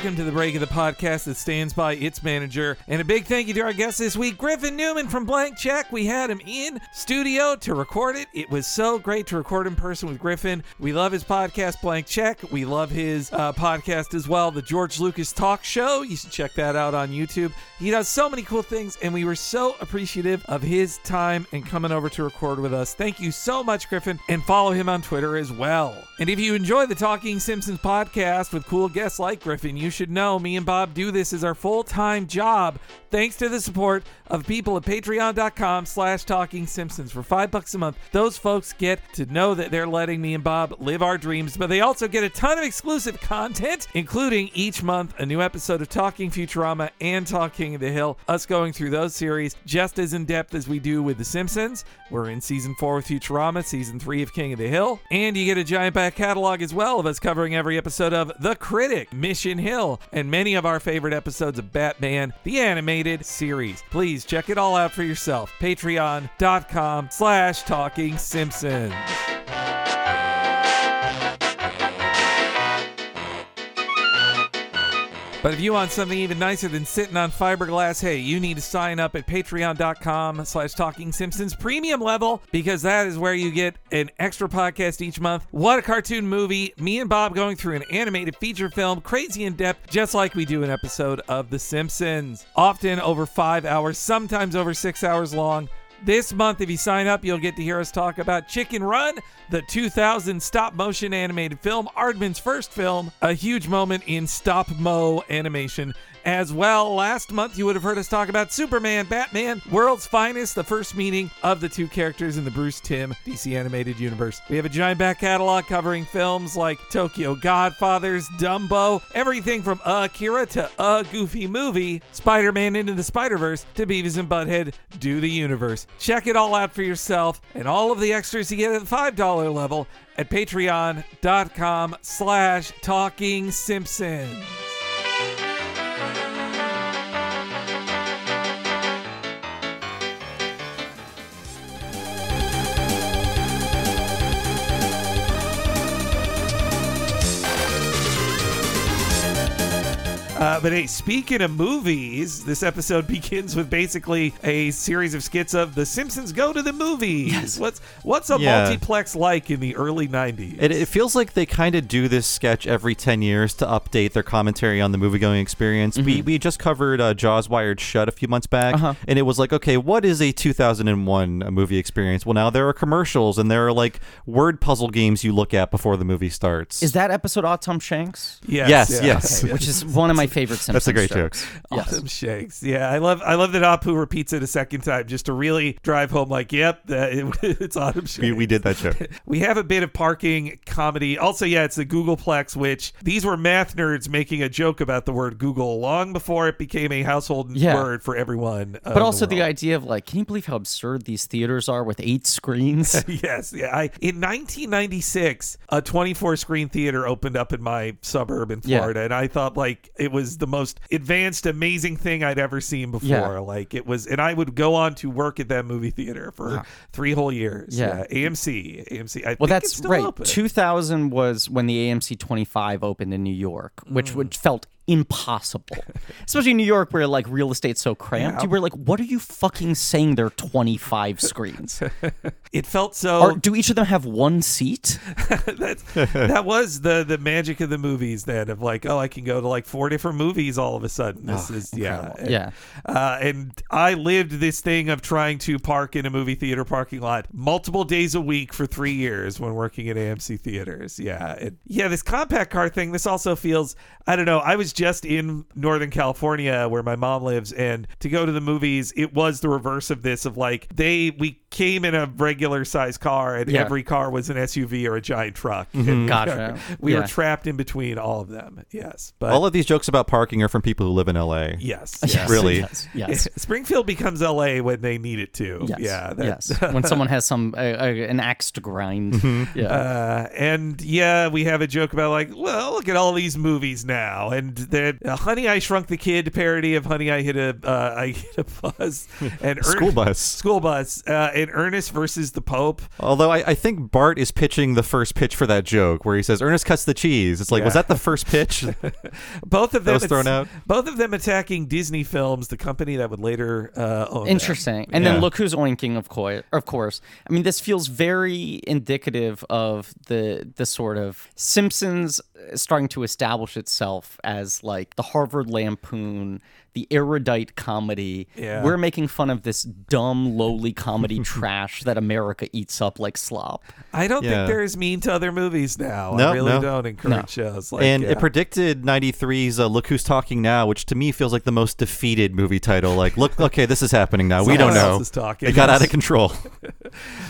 Welcome to the break of the podcast that stands by its manager. And a big thank you to our guest this week, Griffin Newman from Blank Check. We had him in studio to record it. It was so great to record in person with Griffin. We love his podcast, Blank Check. We love his uh, podcast as well, the George Lucas Talk Show. You should check that out on YouTube. He does so many cool things, and we were so appreciative of his time and coming over to record with us. Thank you so much, Griffin, and follow him on Twitter as well. And if you enjoy the Talking Simpsons podcast with cool guests like Griffin, you should know me and Bob do this as our full-time job. Thanks to the support of people at patreon.com slash talking simpsons for five bucks a month. Those folks get to know that they're letting me and bob live our dreams but they also get a ton of exclusive content including each month a new episode of talking futurama and talking the hill us going through those series just as in depth as we do with the simpsons. We're in season four with futurama season three of king of the hill and you get a giant back catalog as well of us covering every episode of the critic mission hill and many of our favorite episodes of batman the animated series. Please check it all out for yourself. Patreon.com slash talking simpsons But if you want something even nicer than sitting on fiberglass, hey, you need to sign up at patreon.com slash talking simpsons premium level because that is where you get an extra podcast each month. What a cartoon movie. Me and Bob going through an animated feature film, crazy in depth, just like we do an episode of The Simpsons. Often over five hours, sometimes over six hours long. This month, if you sign up, you'll get to hear us talk about Chicken Run, the 2000 stop motion animated film, Aardman's first film, a huge moment in stop mo animation. As well, last month you would have heard us talk about Superman, Batman, World's Finest, the first meeting of the two characters in the Bruce Timm DC animated universe. We have a giant back catalog covering films like Tokyo Godfathers, Dumbo, everything from Akira to A Goofy Movie, Spider Man Into the Spider Verse to Beavis and Butthead Do the Universe. Check it all out for yourself and all of the extras you get at the $5 level at patreon.com slash talking simpsons. Uh, but hey, speaking of movies, this episode *laughs* begins with basically a series of skits of The Simpsons go to the movies. Yes. What's what's a Yeah. multiplex like in the early '90s? It, it feels like they kind of do this sketch every 10 years to update their commentary on the movie going experience. We, we just covered uh, Jaws Wired Shut a few months back, Uh-huh. and it was like, okay, what is a 2001 movie experience? Well, now there are commercials and there are like word puzzle games you look at before the movie starts. Is that episode Autumn Shakes? yes, yes, yeah. yes. Which is one of my favorite Simpsons That's a great jokes. joke. Yes. Awesome shakes. Yeah, I love I love that Apu repeats it a second time just to really drive home like, yep, that, it, *laughs* it's autumn shakes. We, we did that joke. *laughs* We have a bit of parking comedy. Also, yeah, it's the Googleplex, which these were math nerds making a joke about the word Google long before it became a household Yeah. word for everyone. Uh, but also the, world. idea of like, can you believe how absurd these theaters are with eight screens? *laughs* yes, yeah. I in 1996, a 24 screen theater opened up in my suburb in Yeah. Florida, and I thought like it was the most advanced, amazing thing I'd ever seen before. Yeah. Like it was, and I would go on to work at that movie theater for three whole years. Yeah. AMC, AMC. I Well, that's right. open. 2000 was when the AMC 25 opened in New York, which Mm. would felt impossible, *laughs* especially in New York where like real estate's so cramped. Yeah. You were like, what are you fucking saying? There are 25 screens. *laughs* It felt so. Or do each of them have one seat? *laughs* That was the the magic of the movies then of like oh I can go to like four different movies all of a sudden this is yeah incredible. Yeah. uh, and I lived this thing of trying to park in a movie theater parking lot multiple days a week for three years when working at AMC theaters yeah and yeah this compact car thing this also feels I don't know I was just in Northern California where my mom lives and to go to the movies it was the reverse of this of like they we came in a regular size car and Yeah. every car was an SUV or a giant truck. And Gotcha. *laughs* We were Yeah. trapped in between all of them. Yes. But All of these jokes about parking are from people who live in LA. *laughs* yes. Yes, Really? Yes. yes. *laughs* Springfield becomes LA when they need it to. Yes. Yeah. that- yes. when someone has some uh, uh, an axe to grind. Mm-hmm. Yeah. Uh, and yeah, we have a joke about like, well, look at all these movies now, and that uh, Honey I Shrunk the Kid parody of Honey I Hit a uh, I Hit a Bus and Ern- School bus. School Bus, and Ernest versus the Pope. Although I, I think Bart is pitching the first pitch for that joke where he says Ernest cuts the cheese. It's like, was that the first pitch? *laughs* *laughs* Both of them was thrown out? Both of them attacking Disney Films, the company that would later uh, own. them. Interesting. And Yeah. then look who's oinking, of course. Of course. I mean, this feels very indicative of the the sort of Simpsons starting to establish itself as like the Harvard Lampoon, the erudite comedy. Yeah. We're making fun of this dumb, lowly comedy *laughs* trash that America eats up like slop. I don't Yeah. think they're as mean to other movies now. I No, really no. don't in current No. shows. Like, and yeah. it predicted 93's uh, Look Who's Talking Now, which to me feels like the most defeated movie title. Like, look, *laughs* okay, this is happening now. we don't know. is talking. It got out of control. *laughs*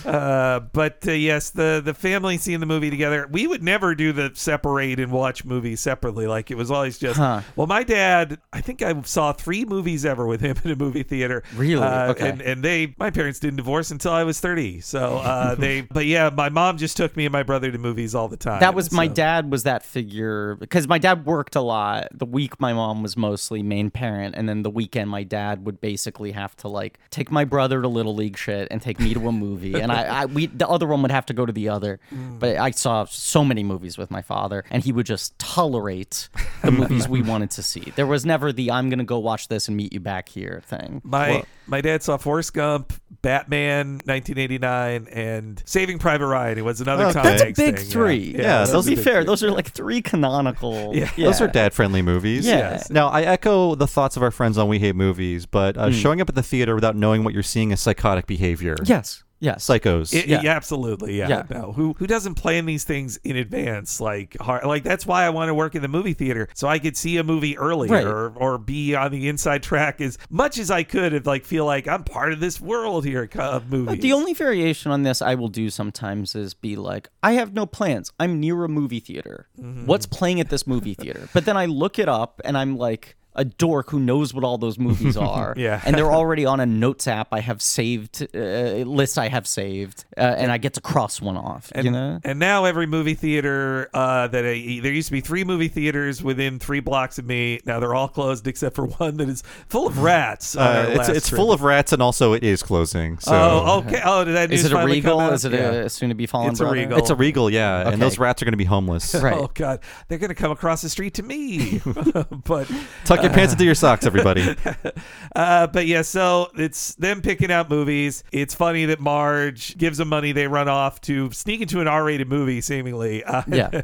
Uh, but uh, yes, the the family seeing the movie together. We would never do the separate and watch movies separately. Like it was always just. Huh. Well, my dad, I think I saw three movies ever with him *laughs* in a movie theater. Really? Uh, Okay. And and they, my parents didn't divorce until I was thirty. So uh, *laughs* they, but yeah, my mom just took me and my brother to movies all the time. That was my dad was that figure because my dad worked a lot. The week my mom was mostly main parent, and then the weekend my dad would basically have to like take my brother to little league shit and take me to a movie movie, and I, I we the other one would have to go to the other. *laughs* Mm. But I saw so many movies with my father, and he would just tolerate the movies we *laughs* wanted to see. There was never the "I'm gonna go watch this and meet you back here" thing. My my dad saw Forrest Gump, Batman, 1989, and Saving Private Ryan. It was another Okay. Tom That's a big thing, three. Yeah, Yeah, that's those be fair, three. those are like three canonical. *laughs* Yeah. Those are dad friendly movies. Yeah. Yes. Now, I echo the thoughts of our friends on We Hate Movies, but uh, showing up at the theater without knowing what you're seeing is psychotic behavior. Yes. Yes. Psychos. It- Yeah. yeah. absolutely. Yeah. Yeah. No, who who doesn't plan these things in advance? Like, hard, like that's why I want to work in the movie theater so I could see a movie earlier Right. or, or be on the inside track as much as I could. If like feel like I'm part of this world here of movies. But the only variation on this I will do sometimes is be like, I have no plans. I'm near a movie theater. Mm-hmm. What's playing at this movie theater? But then I look it up and I'm like a dork who knows what all those movies *laughs* are. Yeah. And they're already on a notes app I have saved, uh, list I have saved, uh, and I get to cross one off. and, you know? and now every movie theater uh, that I, there used to be three movie theaters within three blocks of me. Now they're all closed except for one that is full of rats. Uh, it's it's trip. full of rats, and also it is closing. So Oh, okay. Oh, did that Is news it a finally come Regal? out? Is it Yeah. a soon to be fallen It's a? Regal. it's a regal, yeah, Okay. and those rats are going to be homeless. *laughs* Right. Oh God, they're gonna come across the street to me. *laughs* but Tuck your pants into your socks, everybody. *laughs* uh, but yeah, so it's them picking out movies. It's funny that Marge gives them money. They run off to sneak into an R-rated movie, seemingly. Uh, *laughs* Yeah.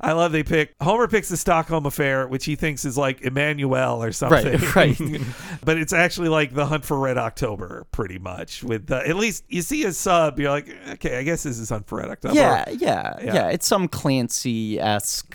I love they pick Homer picks the Stockholm Affair, which he thinks is like Emmanuelle or something. *laughs* right. but it's actually like the Hunt for Red October, pretty much. With uh, at least you see a sub, you're like, okay, I guess this is Hunt for Red October. Yeah, yeah, Yeah. yeah, It's some Clancy esque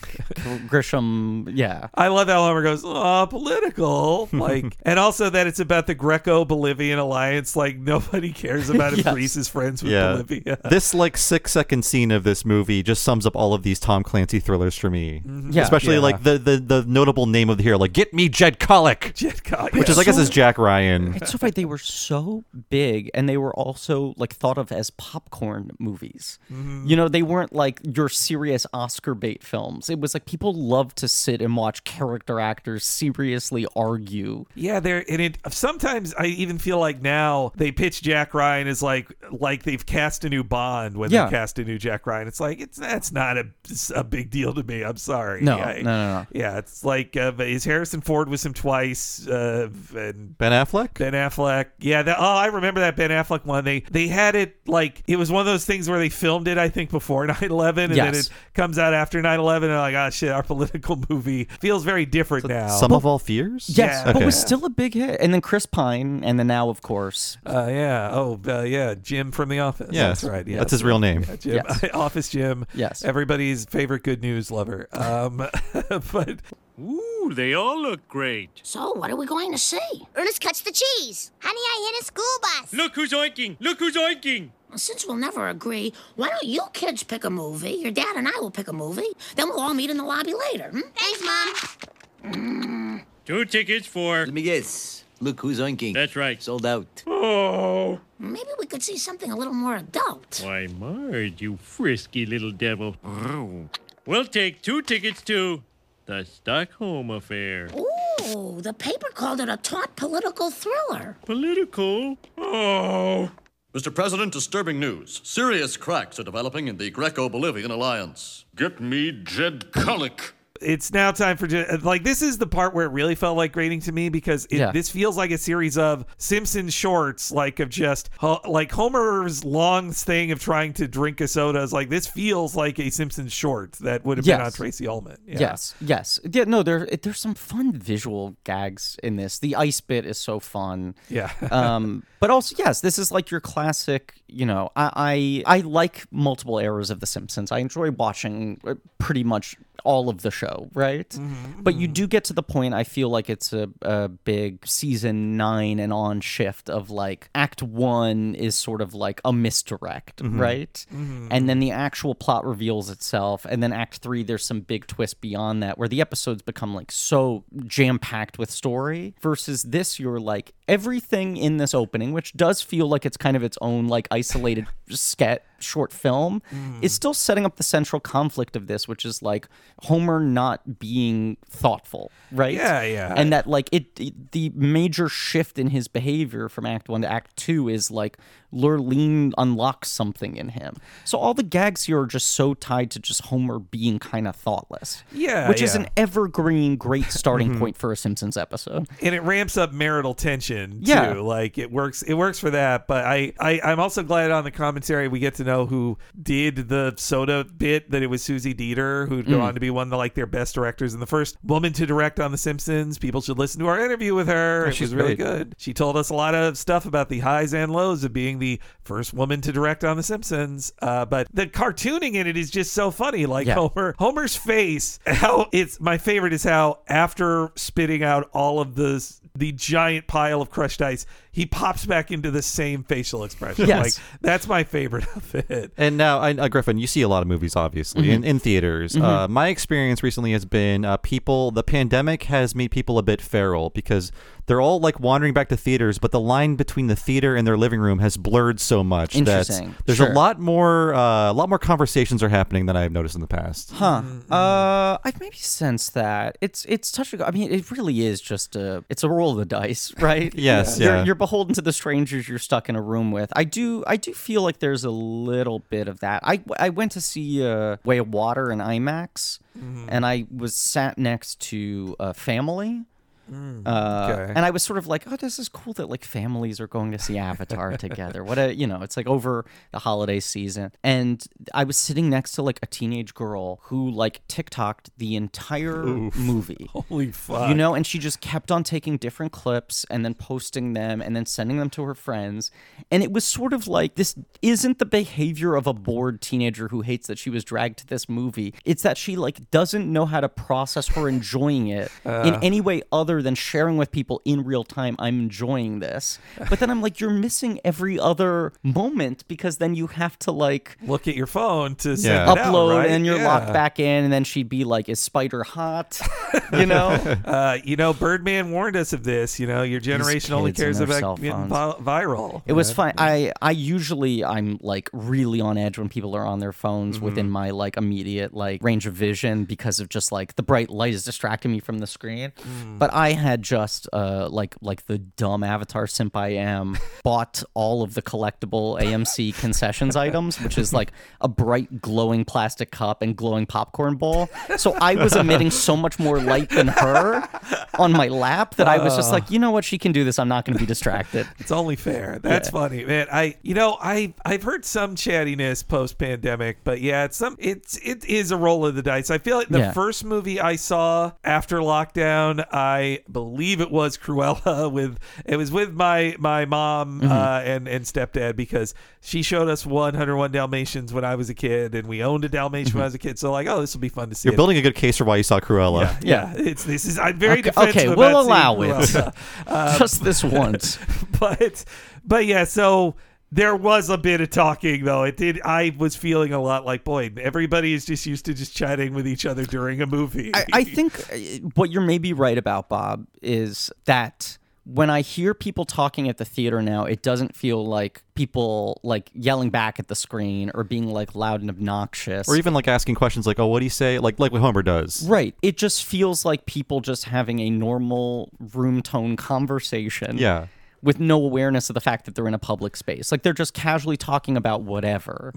Grisham. Yeah. I love how Homer goes, oh, political. Like, *laughs* and also that it's about the Greco Bolivian alliance. Like, nobody cares about if *laughs* Yes. Greece is friends with yeah, Bolivia. *laughs* this like six second scene of this movie just sums up all of these Tom Clancy thrillers for me. Mm-hmm. Yeah. Especially Yeah. like the, the the notable name of the hero, like "Get Me Jed Colic," Jet Cog- which is yeah. I guess is Jack Ryan. It's so funny. They were so big, and they were also like thought of as popcorn movies. Mm-hmm. You know, they weren't like your serious Oscar bait films. It was like people love to sit and watch character actors seriously argue. Yeah, they're and it. Sometimes I even feel like now they pitch Jack Ryan as like like they've cast a new Bond when Yeah. they cast a new Jack Ryan. It's like it's that's not a a big deal to me. I'm sorry. No, I- no, no, no. Yeah, it's like uh, is Harrison Ford with him twice, uh, and Ben Affleck. Ben Affleck. Yeah, that, oh, I remember that Ben Affleck one. They they had it like it was one of those things where they filmed it, I think, before *laughs* 9/11, and then it comes out after 9/11, and they're like, oh shit, our *laughs* political movie feels very different now. Sum of all fears. Yes, Yeah. but Okay. was still a big hit. And then Chris Pine, and then now, of course, Uh, yeah. Oh, uh, yeah. Jim from The Office. Yes, that's right. Yeah, that's his real name. Yeah, Jim, Yes. *laughs* Office Jim. Yes. Everybody's favorite good news lover. Um, *laughs* but Ooh, they all look great. So, what are we going to see? Ernest cuts the cheese. Honey, I hit a school bus. Look who's oinking! Look who's oinking! Since we'll never agree, why don't you kids pick a movie? Your dad and I will pick a movie. Then we'll all meet in the lobby later. Hmm? Thanks, Mom. Two tickets for. Let me guess. Look who's oinking. That's right. Sold out. Oh. Maybe we could see something a little more adult. Why, Marge, you frisky little devil. We'll take two tickets to the Stockholm Affair. Ooh, the paper called it a taut political thriller. Political? Oh. Mr. President, disturbing news. Serious cracks are developing in the Greco Bolivian alliance. Get me Jed Colic. It's now time for like this is the part where it really felt like Groening to me because it, Yeah. this feels like a series of Simpsons shorts, like of just like Homer's long thing of trying to drink a soda. Is like this feels like a Simpsons short that would have been on Tracey Ullman. Yeah. Yes, yes, yeah. No, there there's some fun visual gags in this. The ice bit is so fun. Yeah. *laughs* um, but also, yes, this is like your classic. You know, I I, I like multiple eras of The Simpsons. I enjoy watching uh, pretty much all of the show, right? Mm-hmm, But you do get to the point. I feel like it's a, a big season nine and on shift of like Act One is sort of like a misdirect, Mm-hmm. right? And then the actual plot reveals itself, and then Act Three, there's some big twist beyond that where the episodes become like so jam packed with story. Versus this, you're like everything in this opening, which does feel like it's kind of its own like isolated *laughs* sketch short film Mm. is still setting up the central conflict of this, which is like Homer not being thoughtful, right? Yeah, yeah. And that like it, it- the major shift in his behavior from Act One to Act Two is like Lurleen unlocks something in him. So all the gags here are just so tied to just Homer being kind of thoughtless. Yeah, which is an evergreen great starting *laughs* point for a Simpsons episode. and it ramps up marital tension Yeah. too. Like it works it works for that. But I, I I'm also glad on the commentary we get to know who did the soda bit that it was Susie Dietter who'd go Mm. on to be one of the like their best directors and the first woman to direct on The Simpsons. People should listen to our interview with her. Oh, she's was really good. She told us a lot of stuff about the highs and lows of being the first woman to direct on The Simpsons. Uh, but the cartooning in it is just so funny. Like Yeah. Homer Homer's face. How it's my favorite is how after spitting out all of the the giant pile of crushed ice, he pops back into the same facial expression. Yes. Like that's my favorite *laughs* of it. And now, I, uh, Griffin, you see a lot of movies, obviously, Mm-hmm. in, in theaters. Uh, my experience recently has been uh, people, the pandemic has made people a bit feral because they're all like wandering back to theaters, but the line between the theater and their living room has blurred so much that there's Sure. a lot more, uh, a lot more conversations are happening than I've noticed in the past. Huh. Mm-hmm. Uh, I've maybe sensed that it's it's touch. I mean, it really is just a it's a roll of the dice, *laughs* right? *laughs* Yes, You're, yeah. you're beholden to the strangers you're stuck in a room with. I do I do feel like there's a little bit of that. I I went to see uh, Way of Water in IMAX, Mm-hmm. and I was sat next to a family. Mm, Uh, okay. And I was sort of like, oh, this is cool that like families are going to see Avatar *laughs* together. What a, you know, it's like over the holiday season. And I was sitting next to like a teenage girl who like TikToked the entire movie. *laughs* Holy fuck. You know, and she just kept on taking different clips and then posting them and then sending them to her friends. And it was sort of like this isn't the behavior of a bored teenager who hates that she was dragged to this movie. It's that she like doesn't know how to process her enjoying it in any way other than sharing with people in real time. I'm enjoying this. But then I'm like, you're missing every other moment because then you have to like Look at your phone to Yeah. it out, upload right? and you're Yeah. locked back in and then she'd be like, is Spider hot? *laughs* You know? Uh, you know, Birdman warned us of this. You know, your generation only cares about getting viral. It was fine. I I usually I'm like really on edge when people are on their phones Mm-hmm. within my like immediate like range of vision because of just like the bright light is distracting me from the screen. Mm. But I had just uh like like the dumb avatar simp I am bought all of the collectible AMC *laughs* concessions items, which is like a bright glowing plastic cup and glowing popcorn bowl. So I was emitting so much more light than her on my lap that I was just like, you know what, she can do this. I'm not going to be distracted. It's only fair. That's funny, man. I, you know, I, I've heard some chattiness post pandemic, but yeah, it's some, it's, it is a roll of the dice. I feel like the Yeah. first movie I saw after lockdown, I believe it was Cruella *laughs* with, it was with my, my mom, Mm-hmm. uh, and, and stepdad because she showed us 101 Dalmatians when I was a kid and we owned a Dalmatian when I was a kid. So like, oh, this will be fun to see. You're it. building a good case for why you saw Cruella. yeah, it's this is I'm very Okay, okay, we'll allow it. Cruella. *laughs* just this once. *laughs* but but yeah, so there was a bit of talking though. It did. I was feeling a lot like, boy, everybody is just used to just chatting with each other during a movie. I, I think uh, what you're maybe right about, Bob, is that when I hear people talking at the theater now, it doesn't feel like people like yelling back at the screen or being like loud and obnoxious. Or even like asking questions like, "Oh, what do you say?" Like like what Homer does. Right. It just feels like people just having a normal room tone conversation. Yeah. With no awareness of the fact that they're in a public space. Like they're just casually talking about whatever.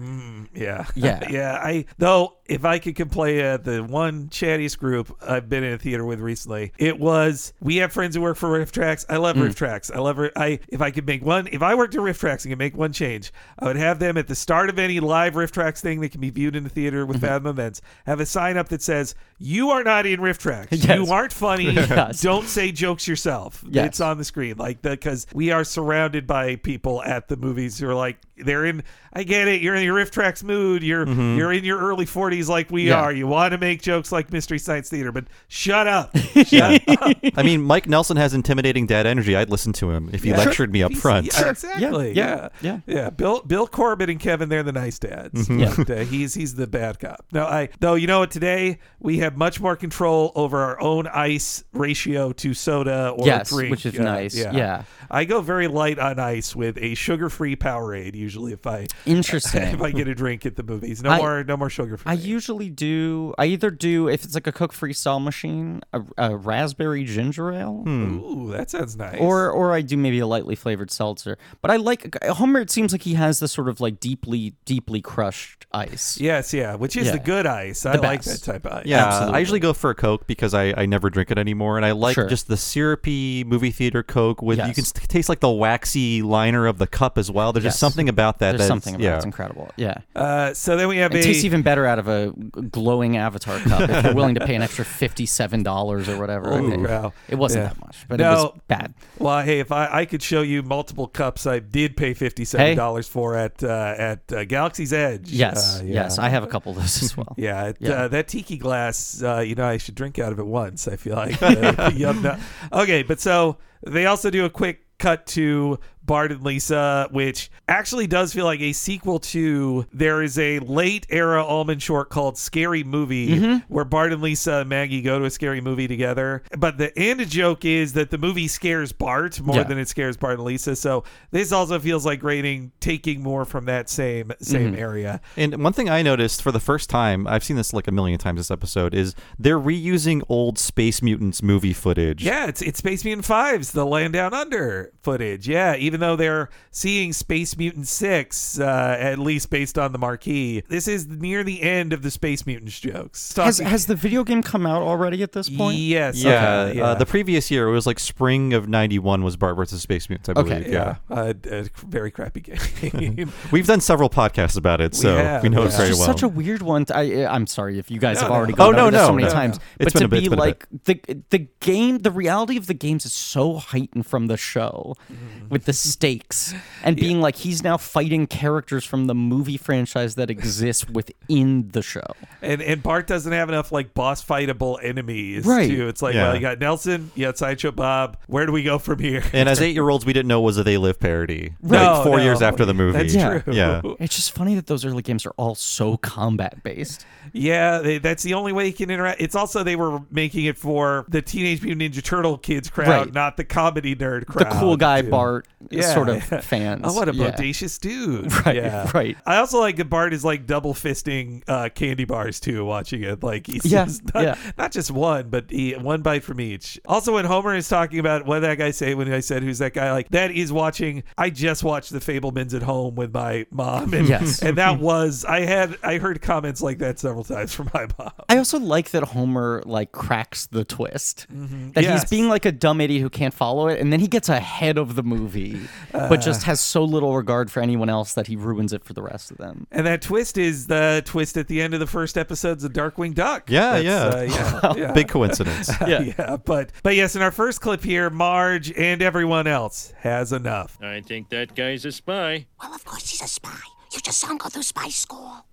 yeah, *laughs* Yeah. yeah. I though if I could complain uh, the one chattiest group I've been in a theater with recently, it was we have friends who work for RiffTrax. I love Mm. RiffTrax. I love. I if I could make one, if I worked at RiffTrax and could make one change, I would have them at the start of any live RiffTrax thing that can be viewed in the theater with Mm-hmm. Fathom events, have a sign up that says, "You are not in RiffTrax. *laughs* Yes. You aren't funny. *laughs* Yes. Don't say jokes yourself. Yes. It's on the screen, like because we are surrounded by people at the movies who are like they're in. I get it. You're in your RiffTrax mood. You're you're in your early 40s like we Mm-hmm. Yeah. are. You want to make jokes like Mystery Science Theater, but shut up. *laughs* Shut up. *laughs* I mean, Mike Nelson has intimidating dad energy. I'd listen to him if he lectured me up He's- front. Yeah, exactly. Yeah, Yeah. yeah, yeah. Bill Bill Corbett and Kevin, they're the nice dads. Mm-hmm. Yeah. But, uh, he's he's the bad cop. No, I though you know what today we have much more control over our own ice ratio to soda or Yes, drink. which is Uh, nice. Yeah. I I go very light on ice with a sugar-free Powerade. Usually, if I *laughs* Interesting. if I get a drink at the movies, no I- more no more sugar free. I usually do. I either do if it's like a Coke Freestyle machine, a, a raspberry ginger ale, hmm. Ooh, that sounds nice. or or I do maybe a lightly flavored seltzer. But I like Homer. It seems like he has this sort of like deeply, deeply crushed ice. yes, yeah, which is the good ice. I The like that type of ice. Yeah, Absolutely. I usually go for a Coke because I, I never drink it anymore, and I like Sure. just the syrupy movie theater Coke with you can s- taste like the waxy liner of the cup as well. There's just something about that. There's that's- something about yeah. it. It's incredible. Yeah. Uh, so then we have It a tastes even better out of a glowing avatar cup if you're willing to pay an extra fifty-seven dollars or whatever. I Ooh, wow. It wasn't Yeah. that much, but it was bad. Well, hey, if I, I could show you multiple cups I did pay fifty seven dollars for at uh, at uh, Galaxy's Edge. Yes, Uh, yes, I have a couple of those as well. *laughs* Yeah, it, Yeah. Uh, that tiki glass, uh, you know, I should drink out of it once. I feel like. *laughs* Uh, yum, okay, but so they also do a quick cut to Bart and Lisa, which actually does feel like a sequel to there is a late era Ullman short called Scary Movie Mm-hmm. where Bart and Lisa and Maggie go to a scary movie together. But the end joke is that the movie scares Bart more Yeah. than it scares Bart and Lisa. So this also feels like Groening taking more from that same same Mm-hmm. area. And one thing I noticed for the first time, I've seen this like a million times this episode, is they're reusing old Space Mutants movie footage. Yeah, it's it's Space Mutant Fives, the Land Down Under footage. Yeah, even though they're seeing Space Mutant Six, uh, at least based on the marquee, this is near the end of the Space Mutants jokes. Has Talking- has the video game come out already at this point? Yes. Yeah, okay, Uh, the previous year it was like spring of '91 was Bart versus Space Mutants. I Okay. believe. yeah, Yeah, a, a very crappy game. *laughs* we've done several podcasts about it, so we, have, know yeah. it It's very It's well. such a weird one. To, I, I'm sorry if you guys No, have no. already Oh, gone no, over this no, so many no. times. It's but been to a bit, be it's been a like the the game, the reality of the games is so heightened from the show, Mm-hmm. with the stakes and being like he's now fighting characters from the movie franchise that exists *laughs* within the show. and and Bart doesn't have enough like boss fightable enemies. Right. Too. It's like Yeah. well, you got Nelson, you got Sideshow Bob. Where do we go from here? and as *laughs* eight-year-olds, we didn't know was a They Live parody. No, like four no. years after the movie. That's Yeah. true. Yeah. It's just funny that those early games are all so combat based. Yeah, they, that's the only way you can interact. It's also they were making it for the Teenage Mutant Ninja Turtle kids crowd, Right. not the comedy nerd crowd. The cool guy too. Bart Yeah, sort of yeah. *laughs* fans. Oh, what a Yeah. bodacious dude! *laughs* Right, yeah. right. I also like that Bart is like double fisting uh, candy bars too. Watching it, like he's Yeah, not, yeah. not just one, but he, one bite from each. Also, when Homer is talking about what did that guy say when I said who's that guy, like that is watching. I just watched The Fabelmans at home with my mom, and Yes. and that was I had I heard comments like that several times from my mom. I also like that Homer like cracks the twist. That Mm-hmm. Yes. he's being like a dumb idiot who can't follow it, and then he gets ahead of the movie, but Uh. just has so little regard for anyone else that he ruins it for the rest of them. And that twist is the twist at the end of the first episodes of Darkwing Duck. Yeah, That's, yeah. uh, yeah, *laughs* yeah. Big coincidence. *laughs* yeah. yeah, but but yes, in our first clip here, Marge and everyone else has enough. I think that guy's a spy. Well, of course he's a spy. You just saw him go through spy school.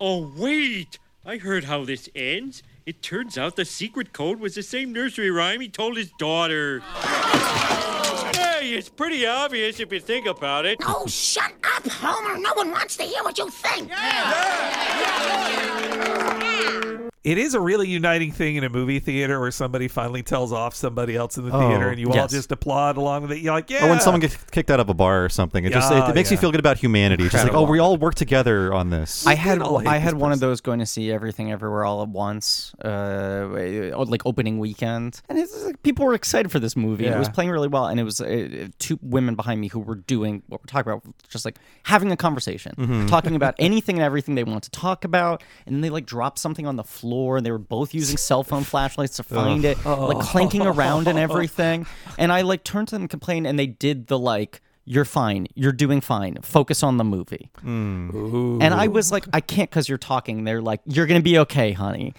Oh, wait! I heard how this ends. It turns out the secret code was the same nursery rhyme he told his daughter. hey, it's pretty obvious if you think about it. Oh, shut up, Homer. No one wants to hear what you think. It is a really uniting thing in a movie theater where somebody finally tells off somebody else in the Oh, theater, and you all just applaud along with it. You're like, yeah. Or when someone gets kicked out of a bar or something, it just it, Yeah, it makes you feel good about humanity. It's just like, oh, we all work together on this. I had I had one of those going to see everything everywhere all at once, uh, like opening weekend, and it's like people were excited for this movie. It was playing really well, and it was uh, two women behind me who were doing what we're talking about, just like having a conversation, Mm-hmm. talking about anything and everything they want to talk about, and then they like dropped something on the floor, and they were both using *laughs* cell phone flashlights to find it, like clanking around and *laughs* everything, and I like turned to them and complained, and they did the like. You're fine. You're doing fine. Focus on the movie. And I was like, I can't because you're talking. They're like, you're going to be okay, honey.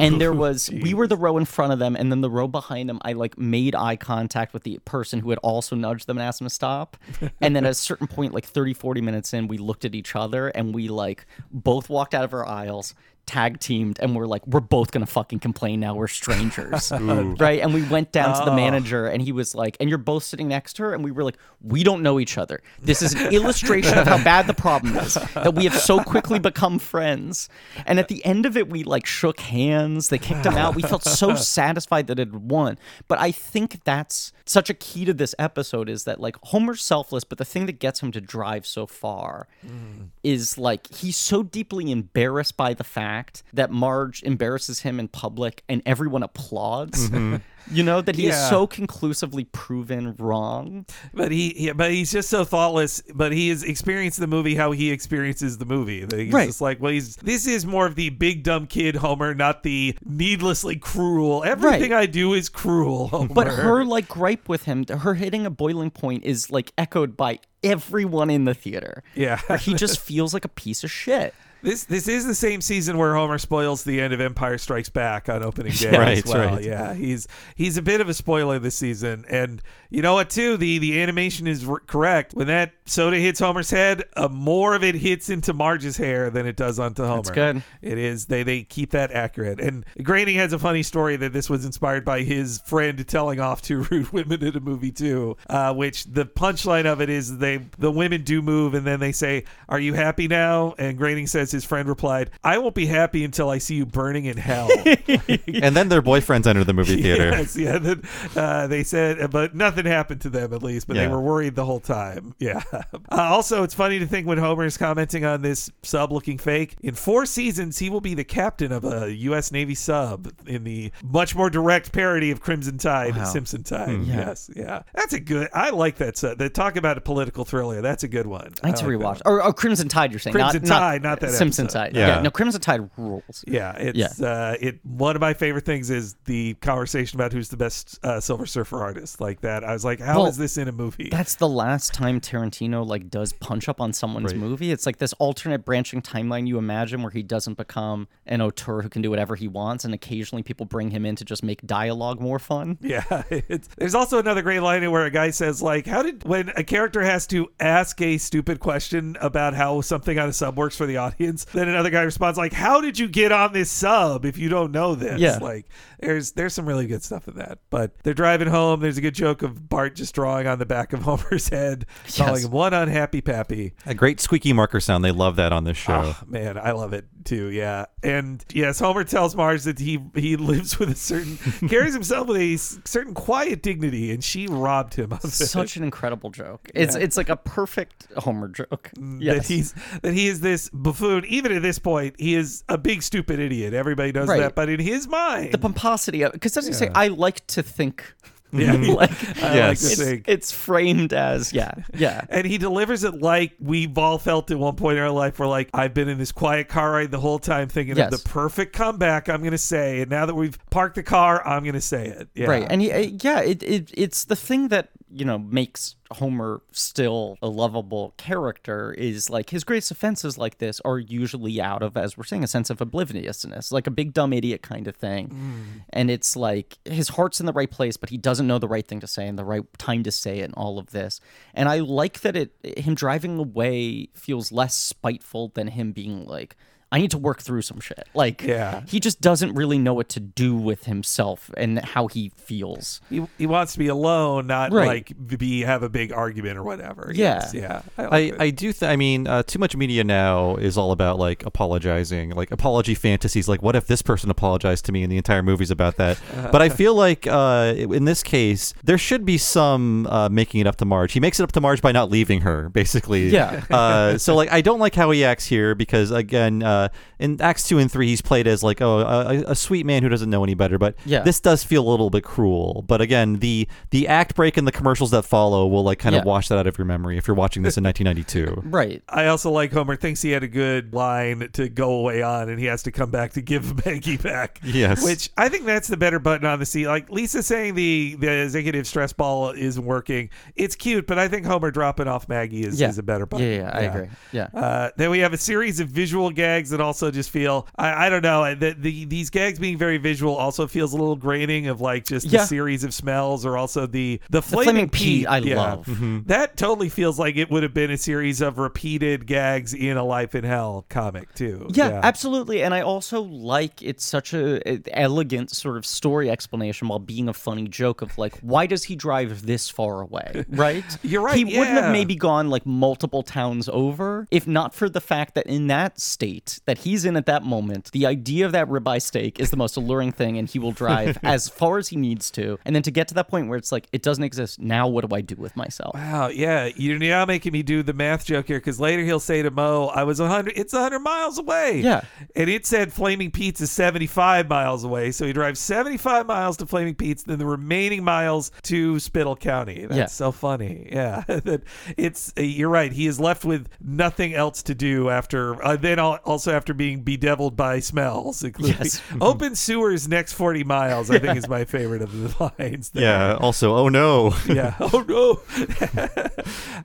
And there was, *laughs* we were the row in front of them, and then the row behind them, I like made eye contact with the person who had also nudged them and asked them to stop. and then at a certain point, like 30, 40 minutes in, we looked at each other and we like both walked out of our aisles. Tag teamed and we're like, we're both gonna fucking complain now. We're strangers, *laughs* right? And we went down to the Oh. manager, and he was like, and you're both sitting next to her, and we were like, we don't know each other. This is an *laughs* illustration of how bad the problem is that we have so quickly become friends. And at the end of it, we like shook hands. They kicked him out. We felt so *laughs* satisfied that it had won. But I think that's such a key to this episode is that like Homer's selfless, but the thing that gets him to drive so far mm. is like he's so deeply embarrassed by the fact that Marge embarrasses him in public and everyone applauds. Mm-hmm. *laughs* You know that he Yeah. is so conclusively proven wrong. But he, he, but he's just so thoughtless. But he has experienced the movie how he experiences the movie. That He's Right. just like, well, he's this is more of the big dumb kid Homer, not the needlessly cruel. Everything I do is cruel. *laughs* Homer. But her like gripe with him, her hitting a boiling point is like echoed by everyone in the theater. Yeah. He just *laughs* feels like a piece of shit. This this is the same season where Homer spoils the end of Empire Strikes Back on opening *laughs* day Right, as well. right. Yeah, he's he's a bit of a spoiler this season, and you know what? Too the the animation is r- correct. When that soda hits Homer's head, uh, more of it hits into Marge's hair than it does onto Homer. That's good. It is they they keep that accurate. And Groening has a funny story that this was inspired by his friend telling off two *laughs* rude women in a movie too. Uh, which the punchline of it is they the women do move and then they say, "Are you happy now?" And Groening says his friend replied, "I won't be happy until I see you burning in hell." *laughs* and then their boyfriends enter the movie *laughs* theater. Yes, yeah. Then, uh, they said, but nothing happened to them at least. But they Yeah. were worried the whole time. *laughs* Yeah. Uh, also, it's funny to think when Homer is commenting on this sub looking fake. In four seasons, he will be the captain of a U.S. Navy sub in the much more direct parody of Crimson Tide, Wow. Simpson Tide. Hmm. Yeah. Yes, yeah. That's a good. I like that. Sub. The talk about a political thriller. That's a good one. I need to like that rewatch. one. Or, or Crimson Tide, you're saying. Crimson not, Tide, not that Simpson episode. Tide. Yeah. No, Crimson Tide rules. Yeah, it's uh it one of my favorite things is the conversation about who's the best uh, Silver Surfer artist. Like that. I was like, how is Well, this in a movie? That's the last time Tarantino like does punch up on someone's movie. It's like this alternate branching timeline you imagine where he doesn't become an auteur who can do whatever he wants, and occasionally people bring him in to just make dialogue more fun. *laughs* Yeah, it's, there's also another great line where a guy says like, "How did when a character has to ask a stupid question about how something on a sub works for the audience, then another guy responds like, "How did you get on this sub if you don't know this?" Yeah. like there's there's some really good stuff in that. But they're driving home. There's a good joke of Bart just drawing on the back of *laughs* Homer's head, calling him one unhappy pappy. A great squeaky marker sound. They love that on this show. Oh, man, I love it too. Yeah, and yes, Homer tells Marge that he he lives with a certain *laughs* carries himself with a certain quiet dignity, and she robbed him of it. Such an incredible joke. It's it's like a perfect Homer joke. Mm, yes. that he's that he is this buffoon. Even at this point, he is a big stupid idiot. Everybody knows Right. that, but in his mind, the pomposity of because doesn't he say I like to think *laughs* yeah, like *laughs* I Yes. like it's, it's framed as yeah yeah *laughs* and he delivers it like we've all felt at one point in our life. We're like, I've been in this quiet car ride the whole time thinking Yes. of the perfect comeback I'm going to say. And now that we've parked the car, I'm going to say it. Yeah. right and he, uh, yeah it, it it's the thing that you know makes Homer still a lovable character is like his greatest offenses like this are usually out of as we're saying a sense of obliviousness like a big dumb idiot kind of thing Mm. and it's like his heart's in the right place but he doesn't know the right thing to say and the right time to say it and all of this and I like that it him driving away feels less spiteful than him being like I need to work through some shit. Like, Yeah. he just doesn't really know what to do with himself and how he feels. He, he wants to be alone, not Right. like be have a big argument or whatever. Yeah. Yes, yeah. I, like I. I do th- I mean uh, too much media now is all about like apologizing like apology fantasies like what if this person apologized to me and the entire movie's about that *laughs* but I feel like uh, in this case there should be some uh, making it up to Marge he makes it up to Marge by not leaving her basically Yeah. uh, so like I don't like how he acts here because again uh, in Acts 2 and 3 he's played as like oh a, a sweet man who doesn't know any better but Yeah. this does feel a little bit cruel but again the the act break and the commercials that follow will like kind of wash that out of your memory if you're watching this in 1992 *laughs* Right. I also like Homer thinks he had a good line to go away on, and he has to come back to give *laughs* Maggie back. Yes. which I think that's the better button on the seat. Like Lisa saying the the executive stress ball isn't working. It's cute, but I think Homer dropping off Maggie is, Yeah. is a better button. Yeah, yeah, I agree. Yeah. Uh, then we have a series of visual gags gags that also just feel I, I don't know the, the these gags being very visual also feels a little Groening of like just Yeah. the series of smells or also the the flaming, Flaming Pete, I yeah. love. Mm-hmm. that totally feels like it would have been a series of repeated gags in a Life in Hell comic too. Yeah, absolutely. And I also like it's such a, a elegant sort of story explanation while being a funny joke of like, why does he drive this far away? *laughs* Right? You're right, He wouldn't have maybe gone like multiple towns over if not for the fact that in that state that he's in at that moment, the idea of that ribeye steak is the most alluring thing, and he will drive *laughs* as far as he needs to. And then to get to that point where it's like, it doesn't exist. Now what do I do with myself? Wow, yeah, you're now making me do the math joke here because later he'll say to Moe, "I was 100. It's 100 miles away." Yeah. and it said Flaming Pete's is 75 miles away, so he drives 75 miles to Flaming Pete's, then the remaining miles to Spittle County. That's Yeah. so funny. *laughs* Yeah, that it's you're right. He is left with nothing else to do after uh, then al- also after being bedeviled by smells, including Yes. *laughs* open sewers next 40 miles. I think is my favorite of the *laughs* lines. There. Yeah. Also, oh no. *laughs* Yeah. Oh no.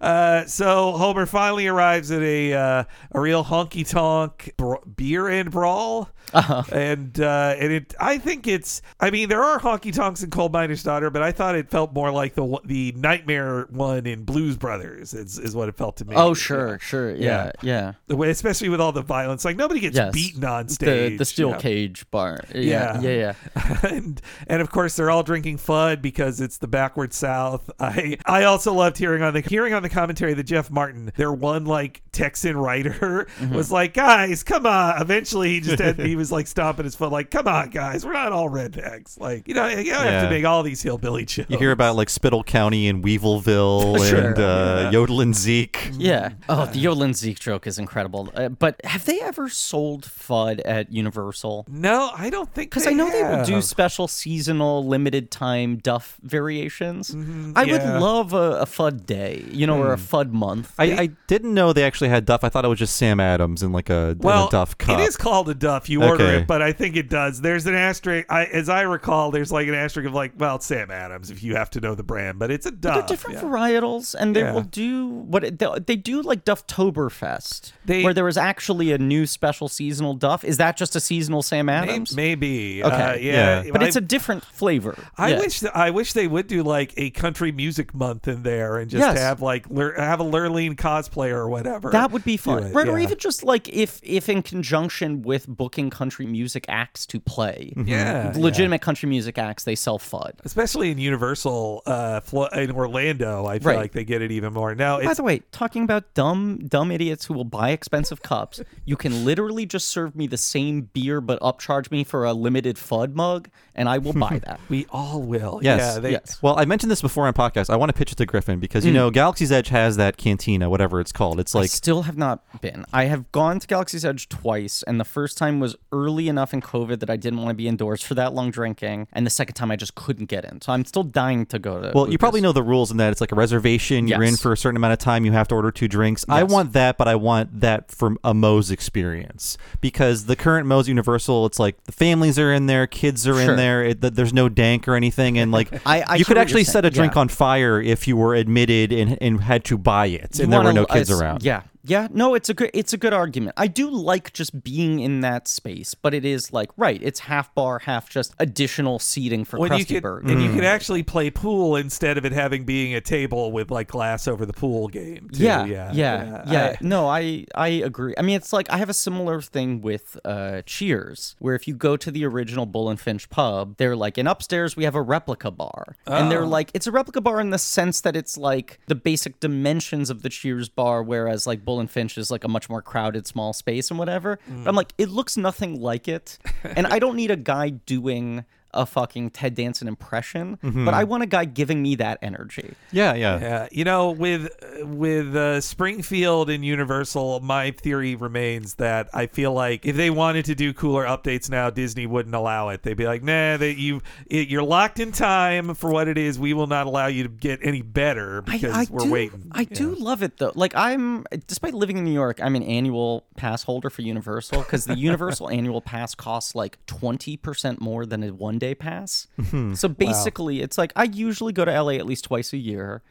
uh, so Homer finally arrives at a uh, a real honky tonk beer and brawl. Uh-huh. And uh, and it, I think it's. I mean, there are honky tonks in Coal Miner's Daughter, but I thought it felt more like the the nightmare one in Blues Brothers. Is, is what it felt to me. Oh, sure, sure. Yeah, yeah. Way, especially with all the violence, like nobody gets Yes. beaten on The, stage. the steel you know? cage bar. Yeah, yeah, yeah. *laughs* and and of course they're all drinking Fudd because it's the backward South. *laughs* I I also loved hearing on the hearing on the commentary that Jeff Martin, their one like Texan writer, *laughs* Mm-hmm. was like, guys, come on. Eventually he just had, he was like stomping his foot, like, come on, guys, we're not all rednecks. Like you know you don't have to make all these hillbilly jokes. You hear about like Spittle County and Weevilville Sure. and uh, Yodelin Zeke. Yeah. Oh, the Yodelin Zeke joke is incredible. Uh, but have they ever sold Fudd at Universal? No, I don't think Because I know they will do special seasonal limited time Duff variations. I Mm-hmm. yeah. Hmm. would love a, a Fudd day, you know, or a Fudd month. I, I didn't know they actually had Duff. I thought it was just Sam Adams in like a, in Well, a Duff cup. it is called a Duff. You order Okay. it, but I think it does. There's an asterisk. I, as I recall, there's like an asterisk of like, well, it's Sam Adams if you have to know the brand, but it's a Duff. They're different yeah. varietals, and they Yeah. will do what it- they, they do like Dufftoberfest, They- where there was actually a new special seasonal Duff. Is that just a seasonal Sam Adams? Maybe. Okay. Uh, yeah. Yeah. But I- it's a different flavor. I Yeah. wish I wish they would do like a country music month in there and just Yes. have like have a Lurleen cosplayer or whatever. That would be fun, it, right? Or even just like if, if in conjunction with booking country music acts to play, Yeah, legitimate country music acts, they sell Fudd. especially in Universal uh, in Orlando. I feel Right. like they get it even more now. By the way, talking about dumb, dumb idiots who will buy expensive cups, you can literally just serve me the same beer but upcharge me for a limited Fudd mug, and I will buy *laughs* that. we all will. Yes. Yeah. They, yes. Well, I mentioned this before on podcast. I want to pitch it to Griffin because you Hmm. know Galaxy's Edge has that cantina, whatever it's called. It's I like still have not been. I have gone to Galaxy's Edge twice, and the first time was early enough in COVID that I didn't want to be indoors for that long drinking, and the second time I just couldn't get in. So I'm still dying to go to. Well, you probably know the rules in that it's like a reservation. You're in for a certain amount of time. You have to order two drinks. Yes. I want that, but I want that from a Moe's experience because the current Moe's Universal, it's like the families are in there, kids are Sure. in there. It, th- there's no dank or anything, and like *laughs* I- I you could actually set a drink yeah. on fire if you were admitted and, and had to buy it, You and there were no kids around. Yeah, yeah. No, it's a good. It's a good argument. I do like just being in that space, but it is like right. It's half bar, half just additional seating for when Krusty could Burger. and you can actually play pool instead of it having being a table with like glass over the pool game. too. Yeah, yeah, yeah, yeah. I- no, I I agree. I mean, it's like I have a similar thing with uh, Cheers, where if you go to the original Bull and Finch pub, they're like, and upstairs we have a replica bar, and Oh. they're like, it's a replica bar in the sense that it's like the basic dimensions of the Cheers bar, whereas like Bull and Finch is like a much more crowded, small space and whatever. But I'm mm. like, it looks nothing like it, and I don't need a guy doing. A fucking Ted Danson impression, but I want a guy giving me that energy. yeah, yeah. Yeah, you know, with with uh, Springfield and Universal, my theory remains that I feel like if they wanted to do cooler updates now, Disney wouldn't allow it. They'd be like, "Nah, that you you're locked in time for what it is. We will not allow you to get any better because we're do, waiting." I do love it though. Like I'm, despite living in New York, I'm an annual pass holder for Universal because the *laughs* Universal annual pass costs like twenty percent more than a one day pass. Mm-hmm. So basically, it's like I usually go to LA at least twice a year.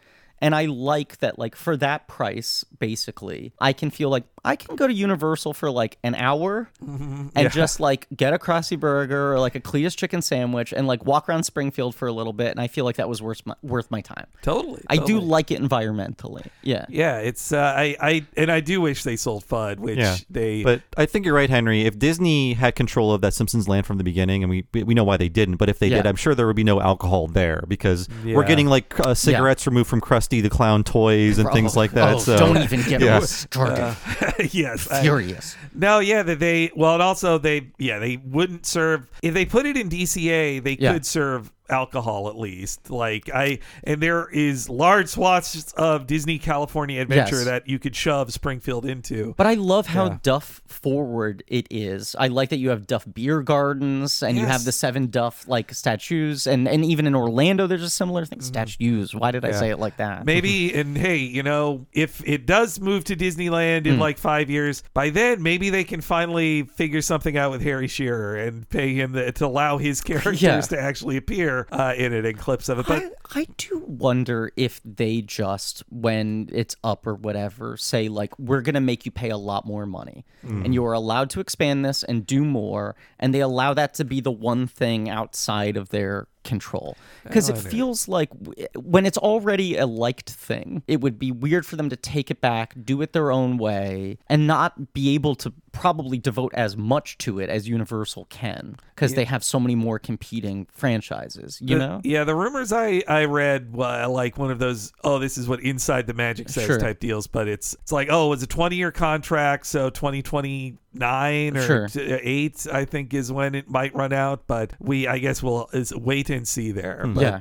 And I like that, like, for that price, basically, I can feel like I can go to Universal for like an hour *laughs* and Yeah. just like get a Krusty Burger or like a Cletus chicken sandwich and like walk around Springfield for a little bit. And I feel like that was worth my, worth my time. Totally. I do like it environmentally. Yeah. Yeah, it's uh, I I and I do wish they sold Fudd, which Yeah, they But I think you're right, Henry. If Disney had control of that Simpsons land from the beginning, and we we know why they didn't, but if they did, I'm sure there would be no alcohol there because we're getting like uh, cigarettes removed from Krusty the Clown toys and things like that. Oh, so don't even get *laughs* yeah. me started. *laughs* *laughs* yes, I- Furious. No, yeah, that they well, and also they yeah they wouldn't serve if they put it in DCA, they Yeah. could serve alcohol at least. Like I and there is large swaths of Disney California Adventure Yes. that you could shove Springfield into. But I love how Yeah. Duff forward it is. I like that you have Duff beer gardens and you have the seven Duff like statues and and even in Orlando there's a similar thing. Statues. Why did I Mm-hmm. Yeah. say it like that? Maybe and hey, you know, if it does move to Disneyland in Mm. like five years, by then maybe they can finally figure something out with Harry Shearer and pay him the, to allow his *laughs* characters Yeah. to actually appear uh, in it and clips of it. But I, I do wonder if they just, when it's up or whatever, say, like, we're going to make you pay a lot more money. Mm. And you are allowed to expand this and do more. And they allow that to be the one thing outside of their control. Because it feels like when it's already a liked thing, it would be weird for them to take it back, do it their own way, and not be able to probably devote as much to it as Universal can. Because they have so many more competing franchises, you The- know? Yeah, the rumors I I read were like one of those oh this is what inside the magic says Sure. type deals, but it's it's like oh it's a twenty year contract, so twenty twenty nine or Sure. t- eight I think is when it might run out, but we I guess we'll is wait and see there. But Hmm. Yeah.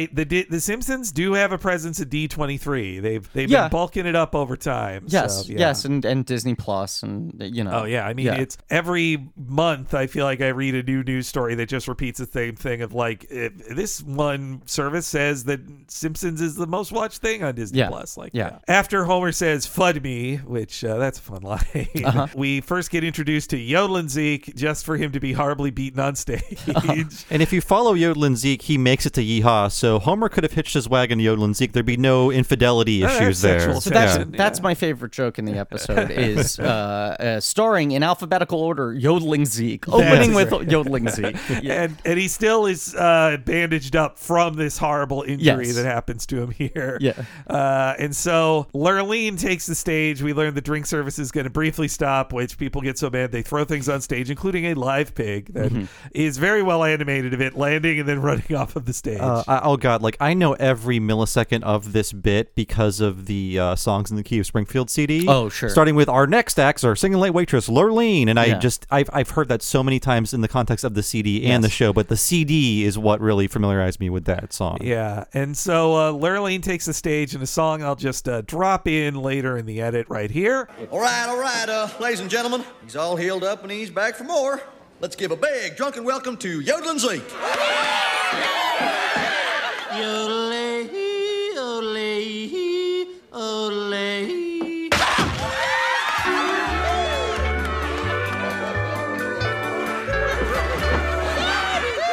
yeah, the Di- the Simpsons do have a presence at D twenty three. They've they've Yeah. been bulking it up over time. Yes, so, yeah. yes, and and Disney Plus, and you know. Oh yeah, I mean yeah. it's every month. I feel like I read a new news story that just repeats the same thing of like if this one service says that Simpsons is the most watched thing on Disney Yeah. Plus. Like Yeah. after Homer says "fud me," which uh, that's a fun *laughs* line. Uh-huh. We first get introduced to Yodelin Zeke just for him to be horribly beaten on stage. *laughs* And if you follow Yodelin Zeke, he makes it to Yeehaw. So Homer could have hitched his wagon to Yodelin Zeke. There'd be no infidelity Uh, issues sexual there. So that's tension, that's my favorite joke in the episode is uh, uh, starring in alphabetical order yodeling Zeke, opening with right. yodeling Zeke. *laughs* Yeah. And and he still is uh, bandaged up from this horrible injury Yes. that happens to him here. Yeah. Uh, and so Lurleen takes the stage. We learn the drink service is going to briefly stop, which people get so mad they throw things on stage, including a live pig that is Mm-hmm. very well animated of it landing and then *laughs* running off of the stage. Uh, I- oh god, like I know every millisecond of this bit because of the uh, songs in the Key of Springfield CD. Oh, sure. Starting with our next acts are singing late waitress Lurleen, and I Yeah. just I've I've heard that so many times in the context of the CD and the show, but the CD is what really familiarized me with that song. Yeah, and so uh, Lurleen takes the stage in a song I'll just uh, drop in later in the edit right here. All right, all right, uh, ladies and gentlemen. He's all healed up and he's back for more. Let's give a big drunken welcome to Yodeling Zeke.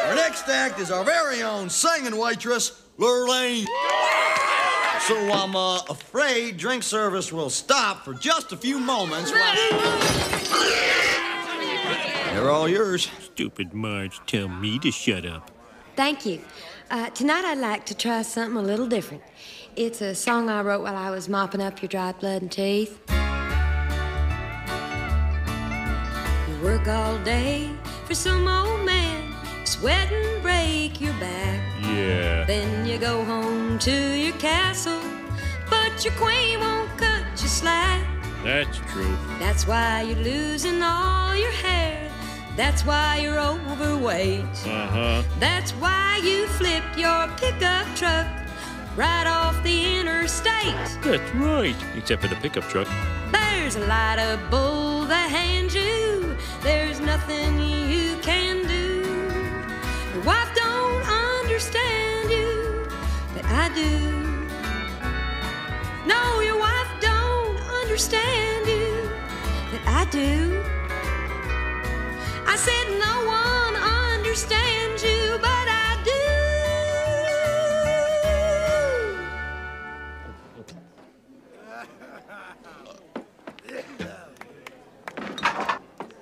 Our next act is our very own singing waitress, Lurleen. So I'm uh, afraid drink service will stop for just a few moments. While... They're all yours. Stupid Marge, tell me to shut up. Thank you. Uh, tonight I'd like to try something a little different. It's a song I wrote while I was mopping up your dried blood and teeth. You work all day for some old man, sweat and break your back. Yeah. Then you go home to your castle, but your queen won't cut you slack. That's true. That's why you're losing all your hair. That's why you're overweight. Uh huh. That's why you flipped your pickup truck right off the interstate. That's right. Except for the pickup truck. There's a lot of bull behind you. There's nothing wife don't understand you, but I do. No, your wife don't understand you, but I do. I said no one understands you, but I do.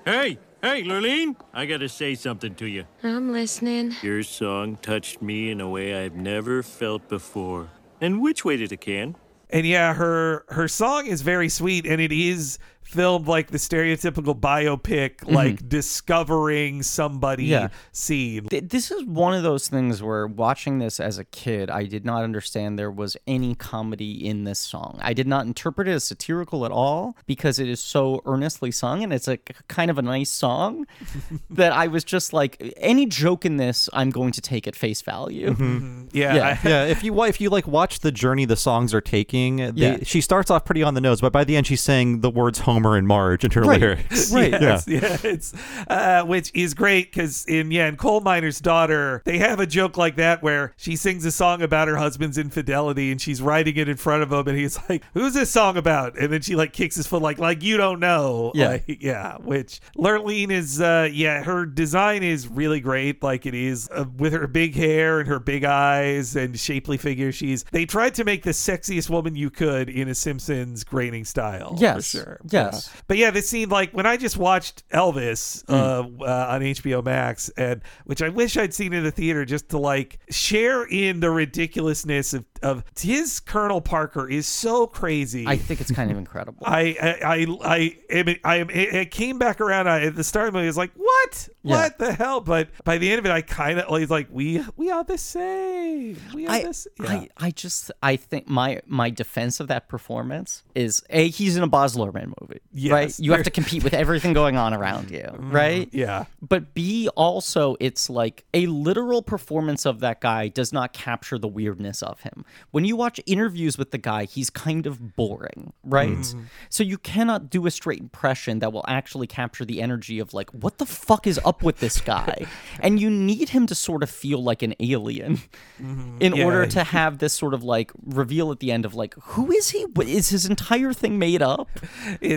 Hey, hey, Lurleen, I gotta say something to you. I'm listening. Your song touched me in a way I've never felt before. And which way did it can? And yeah, her her song is very sweet, and it is filmed like the stereotypical biopic, mm-hmm. like discovering somebody Yeah. scene. Th- This is one of those things where watching this as a kid, I did not understand there was any comedy in this song. I did not interpret it as satirical at all because it is so earnestly sung and it's a k- kind of a nice song *laughs* that I was just like, any joke in this, I'm going to take at face value. Mm-hmm. Mm-hmm. *laughs* Yeah, Yeah. I- yeah, if you if you like watch the journey the songs are taking, they, Yeah. she starts off pretty on the nose, but by the end she's saying the words Homer and Marge in her Right, lyrics. *laughs* right. Yes, yeah, it's uh, which is great because in yeah, in Coal Miner's Daughter, they have a joke like that where she sings a song about her husband's infidelity and she's writing it in front of him, and he's like, "Who's this song about?" And then she like kicks his foot, like, "Like you don't know." Yeah. Like, yeah. Which Lurleen is, uh, yeah, her design is really great. Like it is uh, with her big hair and her big eyes and shapely figure. She's they tried to make the sexiest woman you could in a Simpsons Groening style. Yes, for sure. yes. Uh, but yeah, this scene, like when I just watched Elvis Hmm. uh, uh, on HBO Max, and which I wish I'd seen in the theater just to like share in the ridiculousness of, of his Colonel Parker is so crazy. I think it's kind of incredible. *laughs* I I I I am I am it came back around I- at the start of the movie. I was like, what? Yeah. What the hell? But by the end of it, I kind of was like, we we are the same. We are I, this. Yeah. I, I just I think my my defense of that performance is a he's in a Luhrmann movie, right? Yes, You have to compete with everything going on around you, *laughs* right? yeah. But B also it's like a literal performance of that guy does not capture the weirdness of him. When you watch interviews with the guy, he's kind of boring, right? Mm-hmm. So you cannot do a straight impression that will actually capture the energy of like what the fuck is up with this guy? *laughs* and you need him to sort of feel like an alien in Yeah. order to have this sort of like reveal at the end of like who is he? Is his entire thing made up?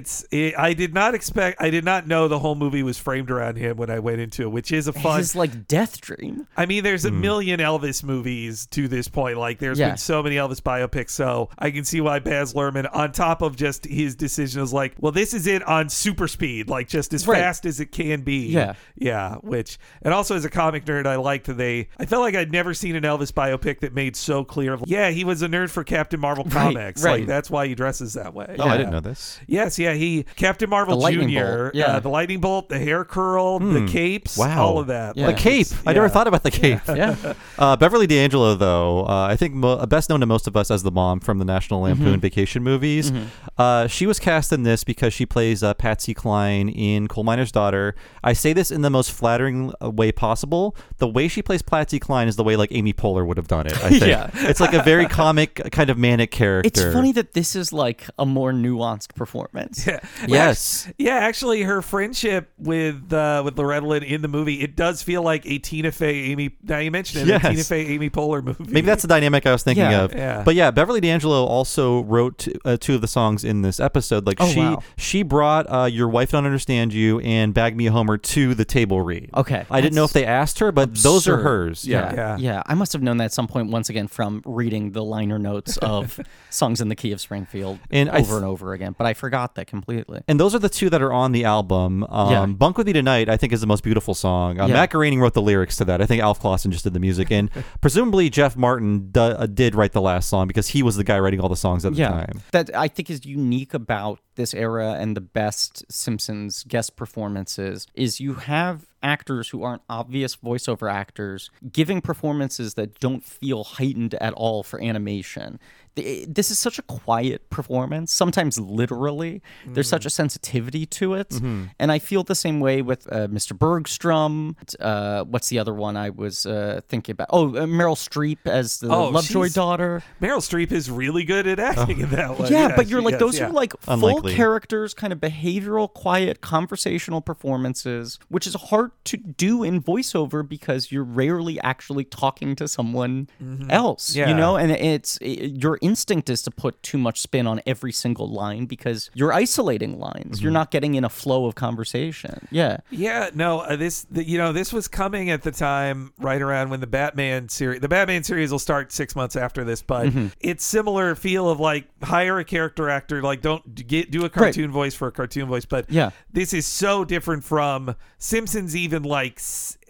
It's it, I did not expect I did not know the whole movie was framed around him when I went into it, which is a fun. His like death dream. I mean, there's a mm-hmm. million Elvis movies to this point. Like, there's Yeah. been so many Elvis biopics, so I can see why Baz Luhrmann, on top of just his decision, is like, well, this is it on super speed, like just as Right. fast as it can be. Yeah. yeah. Which, and also as a comic nerd, I liked that they. I felt like I'd never seen an Elvis biopic that made so clear. Yeah, he was a nerd for Captain Marvel *laughs* Right, comics. right. Like that's why he dresses that way. Oh, I didn't know this. Yes, yeah, he Captain Marvel The Jr. yeah. uh, the lightning bolt, the hair curl, the capes, Wow. all of that. Yeah. The cape. it's- I never thought about the cape. Yeah. *laughs* Uh, Beverly D'Angelo, though, uh, I think mo- best known to most of us as the mom from the National Lampoon Mm-hmm. Vacation movies. Uh, she was cast in this because she plays uh, Patsy Cline in Coal Miner's Daughter. I say this in the most flattering uh, way possible. The way she plays Patsy Cline is the way like Amy Poehler would have done it. I *laughs* think. Yeah. it's like a very comic, kind of manic character. It's funny that this is like a more nuanced performance. *laughs* Yeah. Yes. Yeah, actually, her friendship with uh, with Loretta Lynn in the movie, it does feel like a Tina Fey Amy. Now you mentioned it, Yes. a Tina Fey Amy Poehler movie. Maybe that's the dynamic I was thinking Yeah, of. yeah. But yeah, Beverly D'Angelo also wrote uh, two of the songs in this episode. Like Oh, she wow. she brought uh, "Your Wife Don't Understand You" and "Bag Me a Homer" to the table read. Okay, I didn't know if they asked her, but those are hers. Yeah. Yeah. Yeah, I must have known that at some point once again from reading the liner notes of *laughs* songs in the key of Springfield And over th- and over again. But I forgot that completely. And those are the two that are on the album. Um, Yeah. Bunk with Me Tonight, I think, is the most beautiful song. Uh, Yeah. Matt Groening wrote the lyrics to that. I think Alf Clausen just did the music. And *laughs* presumably Jeff Martin do- uh, did write the last song because he was the guy writing all the songs at the yeah, time. that I think is unique about this era and the best Simpsons guest performances is you have actors who aren't obvious voiceover actors giving performances that don't feel heightened at all for animation. Th- This is such a quiet performance, sometimes literally. There's such a sensitivity to it. And I feel the same way with uh, Mr. Bergstrom. Uh, what's the other one I was uh, thinking about? Oh, uh, Meryl Streep as the Oh, Lovejoy daughter. Meryl Streep is really good at acting in that one. Yeah, but you're like is, those yeah. are like Unlikely. full characters, kind of behavioral, quiet, conversational performances, which is hard hard to do in voiceover because you're rarely actually talking to someone else. Yeah. You know, and it's it, your instinct is to put too much spin on every single line because you're isolating lines. You're not getting in a flow of conversation. Yeah. Yeah, no, uh, this the, you know this was coming at the time right around when the Batman series, the Batman series will start six months after this, but Mm-hmm. it's similar feel of like hire a character actor, like don't get do a cartoon voice for a cartoon voice, but Yeah. this is so different from Simpsons, even like.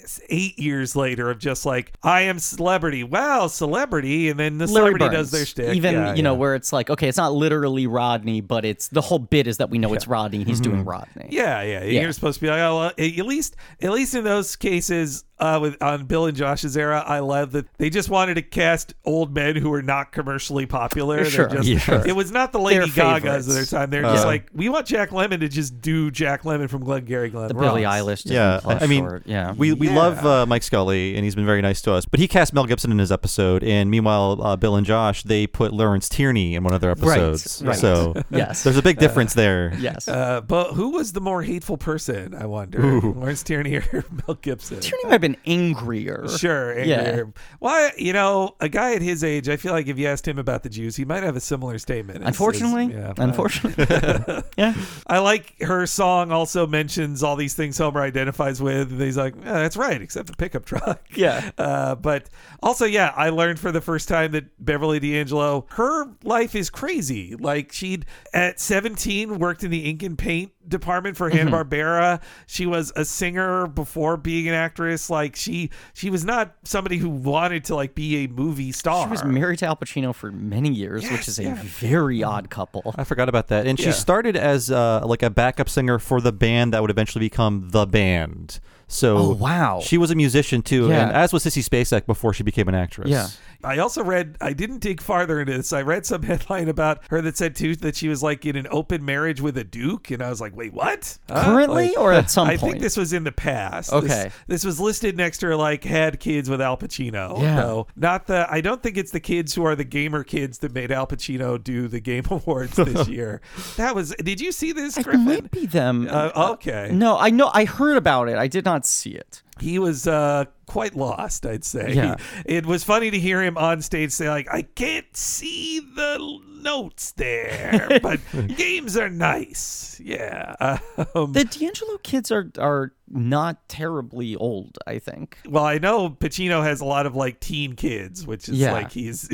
S- s- Eight years later, of just like I am celebrity, wow, celebrity, and then the Larry celebrity Burns. does their shtick. Even Yeah, you know where it's like, okay, it's not literally Rodney, but it's the whole bit is that we know it's Rodney. He's doing Rodney. Mm-hmm. Yeah, yeah. Yeah. You're supposed to be like, oh, well, at least, at least in those cases, uh, with on Bill and Josh's era, I love that they just wanted to cast old men who were not commercially popular. They're Sure, just- yeah. Sure. It was not the Lady Their Gagas of their time. They're Uh, just like, we want Jack Lemmon to just do Jack Lemmon from Glengarry Glen The Ross. Billie Eilish. Disney Yeah, I I mean, short. yeah. we we Yeah. Love uh, Mike Scully, and he's been very nice to us. But he cast Mel Gibson in his episode, and meanwhile, uh, Bill and Josh they put Lawrence Tierney in one of their episodes. right. So *laughs* Yes. there's a big difference there. yes. Uh, but who was the more hateful person? I wonder, Ooh. Lawrence Tierney or *laughs* Mel Gibson? Tierney might have been angrier. Sure. Yeah. angrier. Why? You know, a guy at his age, I feel like if you asked him about the Jews, he might have a similar statement. It's- Unfortunately, it's- yeah, unfortunately, *laughs* yeah. I like her song. Also mentions all these things Homer identifies with. And he's like, yeah, "That's right, except the pickup truck." *laughs* Yeah. Uh, but also, yeah, I learned for the first time that Beverly D'Angelo, her life is crazy. Like she'd at 17 worked in the ink and paint department for Mm-hmm. Hanna Barbera. She was a singer before being an actress. Like she, she was not somebody who wanted to like be a movie star. She was married to Al Pacino for many years, which Yes, is a very odd couple. I forgot about that. And Yeah. she started as uh, like a backup singer for the band that would eventually become the band. So Oh, wow. she was a musician too, Yeah. and as was Sissy Spacek before she became an actress. Yeah. I also read, I didn't dig farther into this. I read some *laughs* headline about her that said too that she was like in an open marriage with a duke, and I was like, wait, what? Huh? Currently Like- or at *laughs* some I point? I think this was in the past. Okay. This, this was listed next to her like had kids with Al Pacino. Yeah. No, not the. I don't think it's the kids who are the gamer kids that made Al Pacino do the Game *laughs* Awards this year. That was. Did you see this, It might be them. Uh, okay. No, I know. I heard about it. I did not see it. He was uh, quite lost, I'd say. Yeah. It was funny to hear him on stage say, like, I can't see the notes there, *laughs* but games are nice. Yeah. *laughs* Um, The D'Angelo kids are are not terribly old. I think. well, I know Pacino has a lot of like teen kids, which is Yeah. like he's.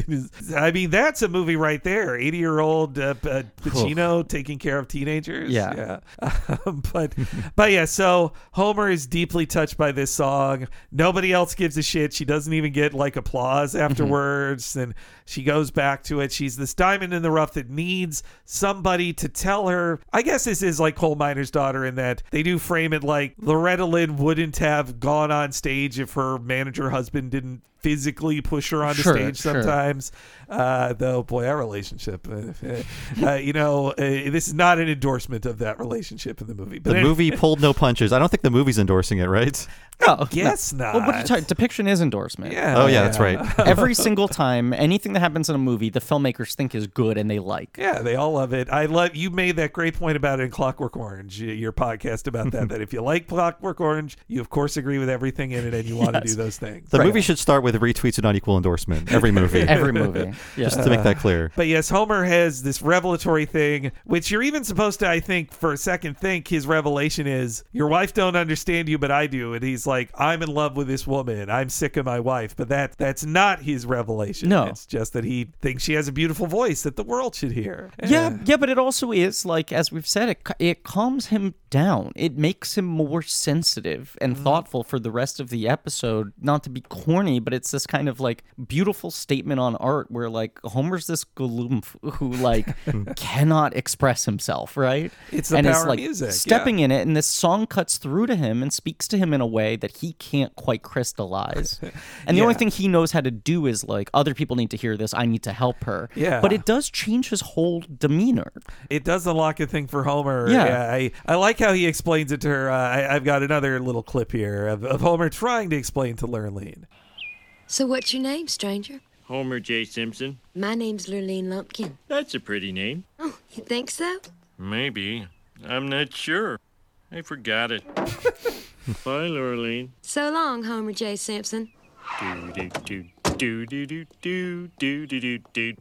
*laughs* I mean, that's a movie right there. Eighty-year-old uh, P- uh, Pacino taking care of teenagers. Yeah. yeah. Um, but, but yeah. So Homer is deeply touched by this song. Nobody else gives a shit. She doesn't even get like applause Mm-hmm. afterwards, and she goes back to it. She's this diamond in the rough that needs somebody to tell her. I guess this is like coal miner's daughter in that they do frame it like Loretta Lynn wouldn't have gone on stage if her manager husband didn't physically push her onto Sure, stage sure. sometimes. Uh, though, boy, our relationship, uh, uh, you know, uh, this is not an endorsement of that relationship in the movie. But The anyway- movie pulled no punches. I don't think the movie's endorsing it, right? No, Guess no. not. Well, what you talking? Depiction is endorsement. Yeah. Oh yeah, that's right. *laughs* Every single time, anything that happens in a movie, the filmmakers think is good and they like. Yeah, they all love it. I love you made that great point about it in Clockwork Orange, your podcast about that. *laughs* that if you like Clockwork Orange, you of course agree with everything in it, and you want to Yes. do those things. The movie should start with retweets and unequal endorsement. Every movie. *laughs* Every movie. Yeah. *laughs* Just to make that clear. But yes, Homer has this revelatory thing, which you're even supposed to, I think, for a second think his revelation is your wife don't understand you, but I do, and he's like, I'm in love with this woman. I'm sick of my wife, but that that's not his revelation. No. it's just that he thinks she has a beautiful voice that the world should hear. Yeah, yeah, but it also is like as we've said, it it calms him down. It makes him more sensitive and Mm-hmm. thoughtful for the rest of the episode. Not to be corny, but it's this kind of like beautiful statement on art where like Homer's this gloom who like *laughs* cannot express himself, right? It's the and power of like music, stepping in it, and this song cuts through to him and speaks to him in a way that he can't quite crystallize. *laughs* And the only thing he knows how to do is like other people need to hear this. I need to help her. Yeah. but it does change his whole demeanor. It does unlock a thing for Homer. Yeah. I, I like how he explains it to her. Uh, I, I've got another little clip here of, of Homer trying to explain to Lurleen. So what's your name, stranger? Homer J. Simpson. My name's Lurleen Lumpkin. That's a pretty name. Oh, you think so? Maybe. I'm not sure. I forgot it. *laughs* Bye, Lurleen. So long, Homer J. Simpson. Do do do do do do do do do do do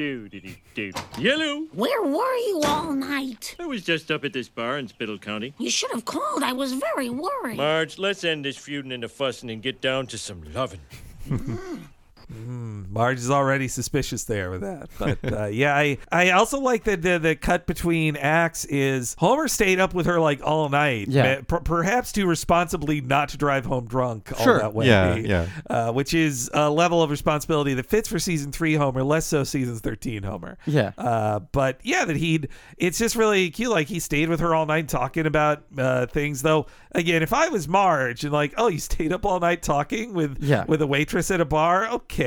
do do. Yellow. Where were you all night? I was just up at this bar in Spittle County. You should have called. I was very worried. Marge, let's end this feuding and the fussing and get down to some loving. Mm. Marge is already suspicious there with that. But uh, yeah, I, I also like that the, the cut between acts is Homer stayed up with her like all night. Yeah. per- perhaps to responsibly not to drive home drunk all Sure. that way. Yeah, yeah. Uh, which is a level of responsibility that fits for season three Homer, less so season 13 Homer. Yeah. Uh, but yeah, that he'd, it's just really cute. Like he stayed with her all night talking about uh, things. Though, again, if I was Marge and like, oh, you stayed up all night talking with, Yeah. with a waitress at a bar, okay.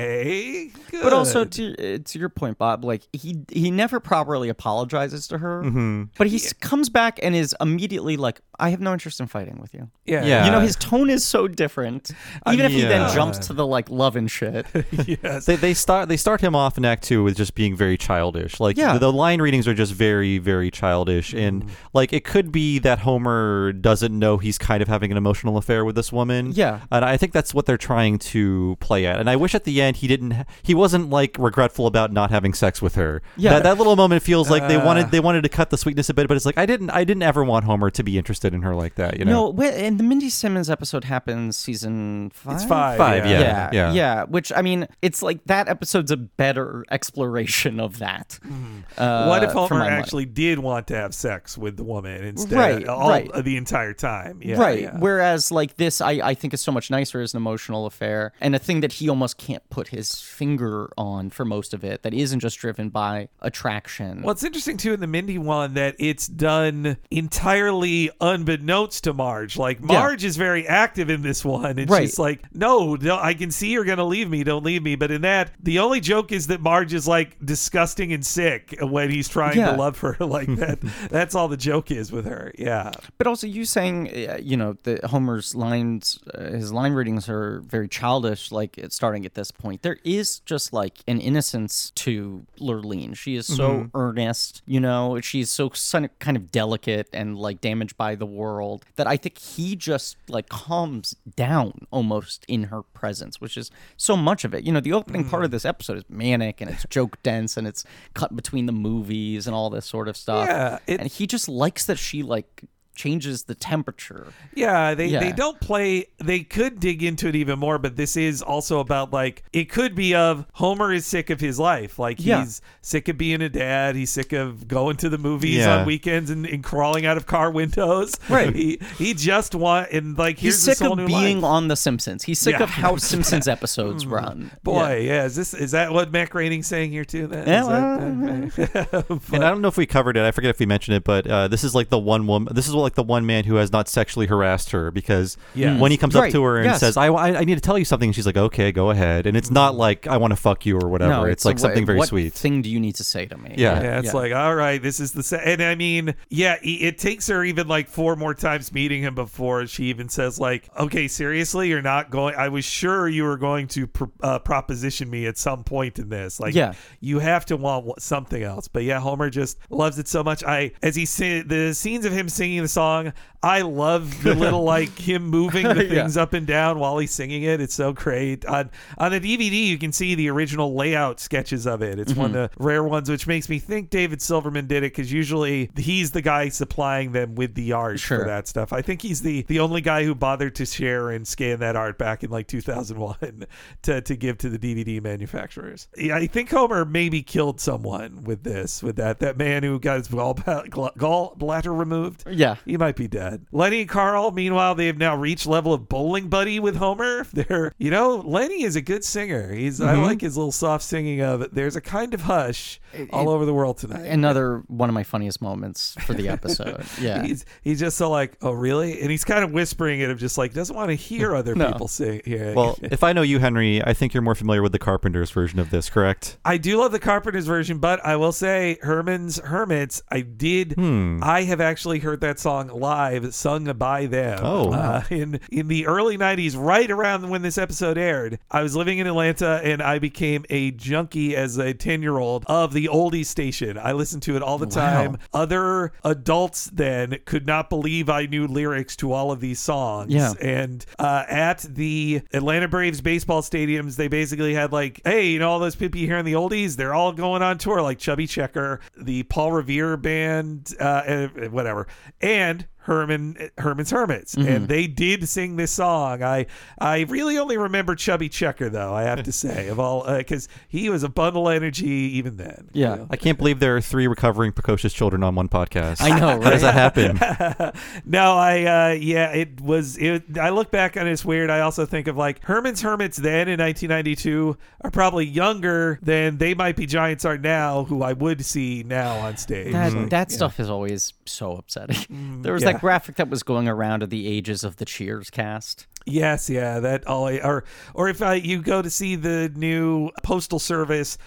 But also to uh, to your point, Bob, like he he never properly apologizes to her, Mm-hmm. but he s comes back and is immediately like, "I have no interest in fighting with you." Yeah. Yeah. You know, his tone is so different. Even if he then jumps to the like love and shit. yes. *laughs* *laughs* They, they start they start him off in Act Two with just being very childish. Like Yeah. the, the line readings are just very very childish, and like it could be that Homer doesn't know he's kind of having an emotional affair with this woman. Yeah. and I think that's what they're trying to play at. And I wish at the end he didn't he wasn't like regretful about not having sex with her. Yeah. that, that little moment feels like they Uh. wanted they wanted to cut the sweetness a bit, but it's like I didn't I didn't ever want Homer to be interested in her like that. You know. No, wh- and the Mindy Simmons episode happens season five. It's five. Five, yeah. yeah. Yeah, yeah. Which I mean, it's like that episode's a better exploration of that. Uh, what if Homer my money. actually did want to have sex with the woman instead Right, all right. the entire time? Yeah, right. yeah. Whereas like this, I, I think is so much nicer as an emotional affair and a thing that he almost can't put his finger on for most of it. That isn't just driven by attraction. Well, it's interesting too in the Mindy one that it's done entirely unbeknownst to Marge. Like Marge is very active in this one, and Right. she's like, "No, no, I can see you're gonna leave me. Don't leave me." But in that, the only joke is that Marge is like disgusting and sick when he's trying Yeah. to love her. *laughs* Like *laughs* that. that's all the joke is with her. Yeah. But also, you saying, uh, you know, that Homer's lines, uh, his line readings are very childish, like it's starting at this point. There is just like an innocence to Lurleen. She is so mm-hmm. earnest, you know, she's so kind of delicate and like damaged by the world that I think he just like calms down almost in her presence, which is so much of it. You know, the opening part of mm. this episode is manic and it's joke dense and it's cut between the movies and all this sort of stuff. Yeah, it- and he just likes that she like changes the temperature. Yeah, they, they don't play. They could dig into it even more, but this is also about like it could be of Homer is sick of his life. Like he's sick of being a dad. He's sick of going to the movies Yeah. on weekends and, and crawling out of car windows. Right. He he just want and like here's He's this sick whole of new being life. on The Simpsons. He's sick Yeah. of how *laughs* Simpsons episodes run. *laughs* Boy, yeah. Is this is that what Matt Groening's saying here too? Then Yeah, Is that- *laughs* And I don't know if we covered it. I forget if we mentioned it, but uh, this is like the one woman. This is like the one man who has not sexually harassed her because Yes. when he comes Right, up to her and yes. says, I, I, "I need to tell you something," and she's like, "Okay, go ahead." And it's not like I want to fuck you or whatever. No, it's, a like wa- something very what sweet. thing do you need to say to me? Yeah. Yeah, it's like, all right, this is the. Se-. And I mean, yeah, it, it takes her even like four more times meeting him before she even says, like, okay, seriously, you're not going. I was sure you were going to pr- uh, proposition me at some point in this. Like, Yeah. you have to want wh- something else. But yeah, Homer just loves it so much. I, as he said, the scenes of him singing the song, I love the little *laughs* like him moving the *laughs* Yeah. things up and down while he's singing it. It's so great. On on the DVD, you can see the original layout sketches of it. It's one Mm-hmm. of the rare ones, which makes me think David Silverman did it because usually he's the guy supplying them with the art for that stuff. I think he's the the only guy who bothered to share and scan that art back in like 2001 *laughs* to to give to the DVD manufacturers. Yeah, I think Homer maybe killed someone with this, with that that man who got his gall gallbladder removed. Yeah. He might be dead. Lenny and Carl, meanwhile, they have now reached level of bowling buddy with Homer. *laughs* They're, you know, Lenny is a good singer. He's, I mm-hmm. like his little soft singing of "There's a kind of hush all over the world tonight." Another one of my funniest moments for the episode. *laughs* Yeah. He's he's just so like, oh really? And he's kind of whispering it of just like doesn't want to hear *laughs* other No. people sing. Here. well, if I know you, Henry, I think you're more familiar with the Carpenters version of this, correct? I do love the Carpenters version, but I will say Herman's Hermits. I did. Hmm. I have actually heard that song song live, sung by them. Oh. Uh, in in the early '90s, right around when this episode aired, I was living in Atlanta, and I became a junkie as a ten year old of the oldies station. I listened to it all the time. Other adults then could not believe I knew lyrics to all of these songs. Yeah. And uh, at the Atlanta Braves baseball stadiums, they basically had like, hey, you know, all those people here in the oldies, they're all going on tour, like Chubby Checker, the Paul Revere band, uh, whatever, and Herman Herman's Hermits, and mm-hmm. they did sing this song. I I really only remember Chubby Checker though. I have to say of all uh, because he was a bundle of energy even then. you Yeah. know? I can't believe there are three recovering precocious children on one podcast. I know, How does that happen? *laughs* no, I uh yeah, it was it I look back on it, it's weird. I also think of like Herman's Hermits then in 1992 are probably younger than they might be giants are now who I would see now on stage. That, mm-hmm. that stuff is always so upsetting. Mm-hmm. there was yeah. That graphic that was going around of the ages of the Cheers cast. Yes, yeah, that all or or if uh, you go to see the new Postal Service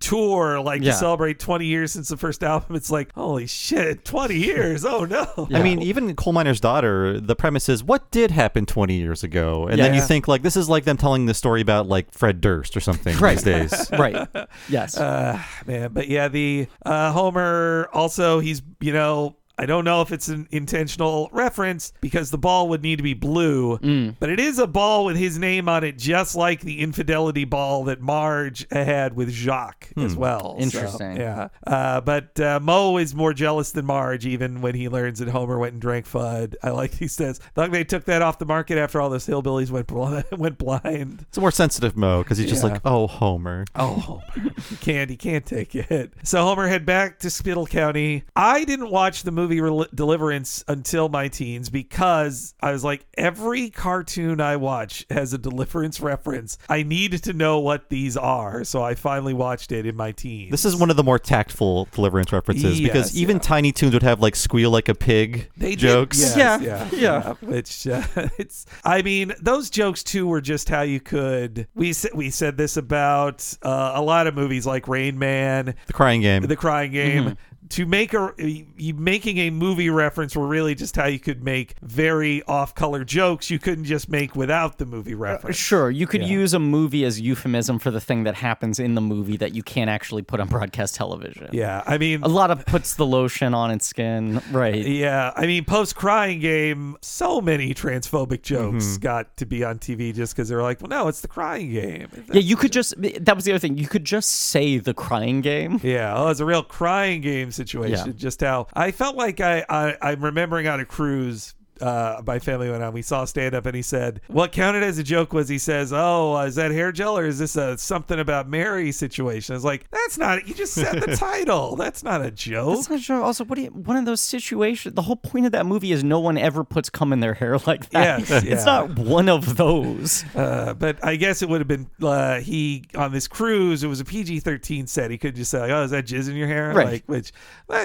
tour, like Yeah. to celebrate 20 years since the first album, it's like holy shit, 20 years! Oh no! I mean, even Coal Miner's Daughter, the premise is what did happen 20 years ago? And then you think, like, this is like them telling the story about, like, Fred Durst or something Right. these days. *laughs* right. Yes. Uh, *laughs* man, but yeah, the uh, Homer also he's you know. I don't know if it's an intentional reference because the ball would need to be blue, Mm. but it is a ball with his name on it, just like the infidelity ball that Marge had with Jacques as well. So, Interesting. yeah. Uh, but uh, Moe is more jealous than Marge, even when he learns that Homer went and drank Fudd. I like he says, "Thought they took that off the market after all those hillbillies went blind." *laughs* went blind. It's a more sensitive Moe because he's just Yeah. like, oh, Homer. Oh, Homer. he can't. He can't take it. So Homer head back to Spittle County. I didn't watch the movie Rel- Deliverance until my teens because I was like, every cartoon I watch has a Deliverance reference. I needed to know what these are, so I finally watched it in my teens. This is one of the more tactful deliverance references because even yeah. Tiny Toons would have like squeal like a pig They jokes. Did, Yeah, yes, yeah, yeah. Which uh, *laughs* it's. I mean, those jokes too were just how you could. We said we said this about uh, a lot of movies like Rain Man, The crying game. The Crying Game. To make a you making a movie reference were really just how you could make very off-color jokes. You couldn't just make without the movie uh, reference. Sure, you could Yeah. use a movie as euphemism for the thing that happens in the movie that you can't actually put on *laughs* broadcast television. Yeah, I mean, A lot of puts the lotion on its skin. Right. Yeah, I mean, post crying game, so many transphobic jokes mm-hmm. got to be on TV just because they're like, well, no, it's the crying game. Yeah, you could just that was the other thing. You could just say the crying game. Yeah, oh, it's a real crying game situation. Yeah. Just how I felt like I, I I'm remembering on a cruise. Uh, my family went on. We saw stand up, and he said, "What counted as a joke was he says, oh, uh, is that hair gel or is this a something about Mary situation?" I was like, "That's not. You just said the *laughs* title. That's not a joke." That's not sure. Also, what do you, one of those situations? The whole point of that movie is no one ever puts cum in their hair *laughs* like that. Yes, it's yeah. not one of those. Uh, but I guess it would have been uh, he on this cruise. It was a PG thirteen set. He could just say, like, "Oh, is that jizz in your hair?" Right. Like, which,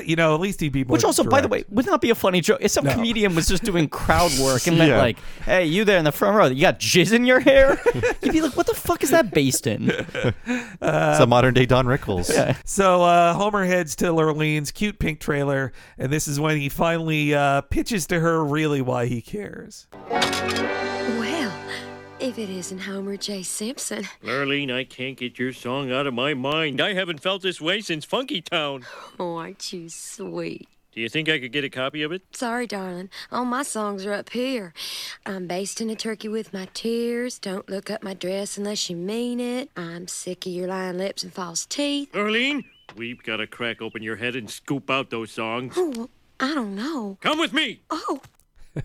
you know, at least he'd be more. Which also, by the way, would not be a funny joke. If some No. comedian was just doing crowd work and meant Yeah. like, "Hey, you there in the front row, you got jizz in your hair," *laughs* you'd be like, "What the fuck is that based in?" *laughs* it's a modern day Don Rickles. So uh, Homer heads to Lurleen's cute pink trailer, and this is when he finally uh, pitches to her really why he cares. Well, if it isn't Homer J. Simpson. Lurleen, I can't get your song out of my mind. I haven't felt this way since Funky Town. Oh, *laughs* aren't you sweet? Do you think I could get a copy of it? Sorry, darling. All my songs are up here. I'm basting a turkey with my tears. Don't look up my dress unless you mean it. I'm sick of your lying lips and false teeth. Lurleen, we've got to crack open your head and scoop out those songs. Oh, I don't know. Come with me. Oh, *laughs*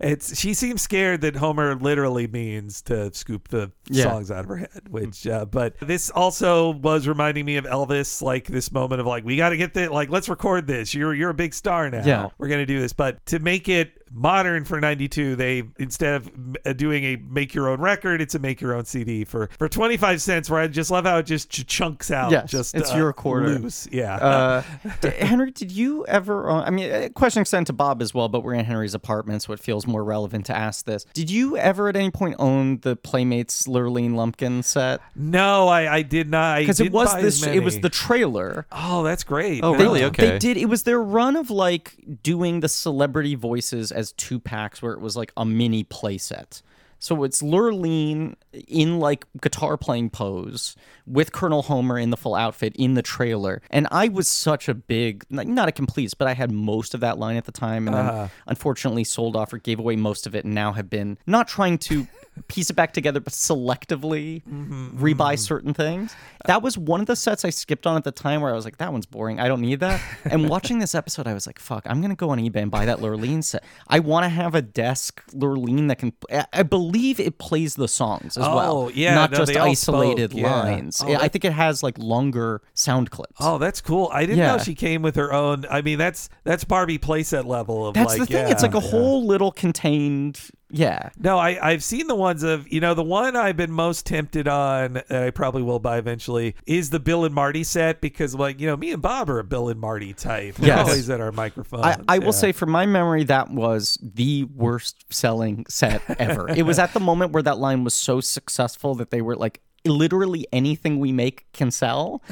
It's she seems scared that Homer literally means to scoop the Yeah. songs out of her head. Which, uh, but this also was reminding me of Elvis, like this moment of like we got to get the like let's record this. You're you're a big star now. Yeah. we're gonna do this. But to make it modern for 92, they instead of uh, doing a make your own record, it's a make your own CD for for 25 cents. Where I just love how it just ch- chunks out. Yes, just it's uh, your quarter. loose. Yeah. Uh, *laughs* d- Henry, did you ever? own- I mean, a question extended to Bob as well, but we're in Henry's apartment, so it feels more relevant to ask this. Did you ever at any point own the Playmates Lurleen Lumpkin set? no, I, I did not. Because it was this. It was the trailer. Oh, that's great. Oh, No. really? Okay. They did. It was their run of like doing the celebrity voices as two packs, where it was like a mini playset. So it's Lurleen in like guitar playing pose with Colonel Homer in the full outfit in the trailer. And I was such a big, not a complete, but I had most of that line at the time. And Uh-huh. then unfortunately sold off or gave away most of it and now have been not trying to piece it back together, but selectively Mm-hmm, rebuy certain things. That was one of the sets I skipped on at the time where I was like, that one's boring. I don't need that. *laughs* and watching this episode, I was like, fuck, I'm going to go on eBay and buy that Lurleen set. I want to have a desk Lurleen that can, I- believe it plays the songs as well. Oh, yeah, Not no, just isolated spoke, yeah. lines. Oh, I think it has like longer sound clips. Oh, that's cool. I didn't Yeah. know she came with her own. I mean, that's that's Barbie playset level of That's like. the thing. yeah, it's like a whole little contained. Yeah. No, I I've seen the ones of you know the one I've been most tempted on that I probably will buy eventually is the Bill and Marty set because like you know me and Bob are a Bill and Marty type. We're Yes. always at our microphone. I, I will say, from my memory, that was the worst selling set ever. it was at the moment where that line was so successful that they were like, literally anything we make can sell.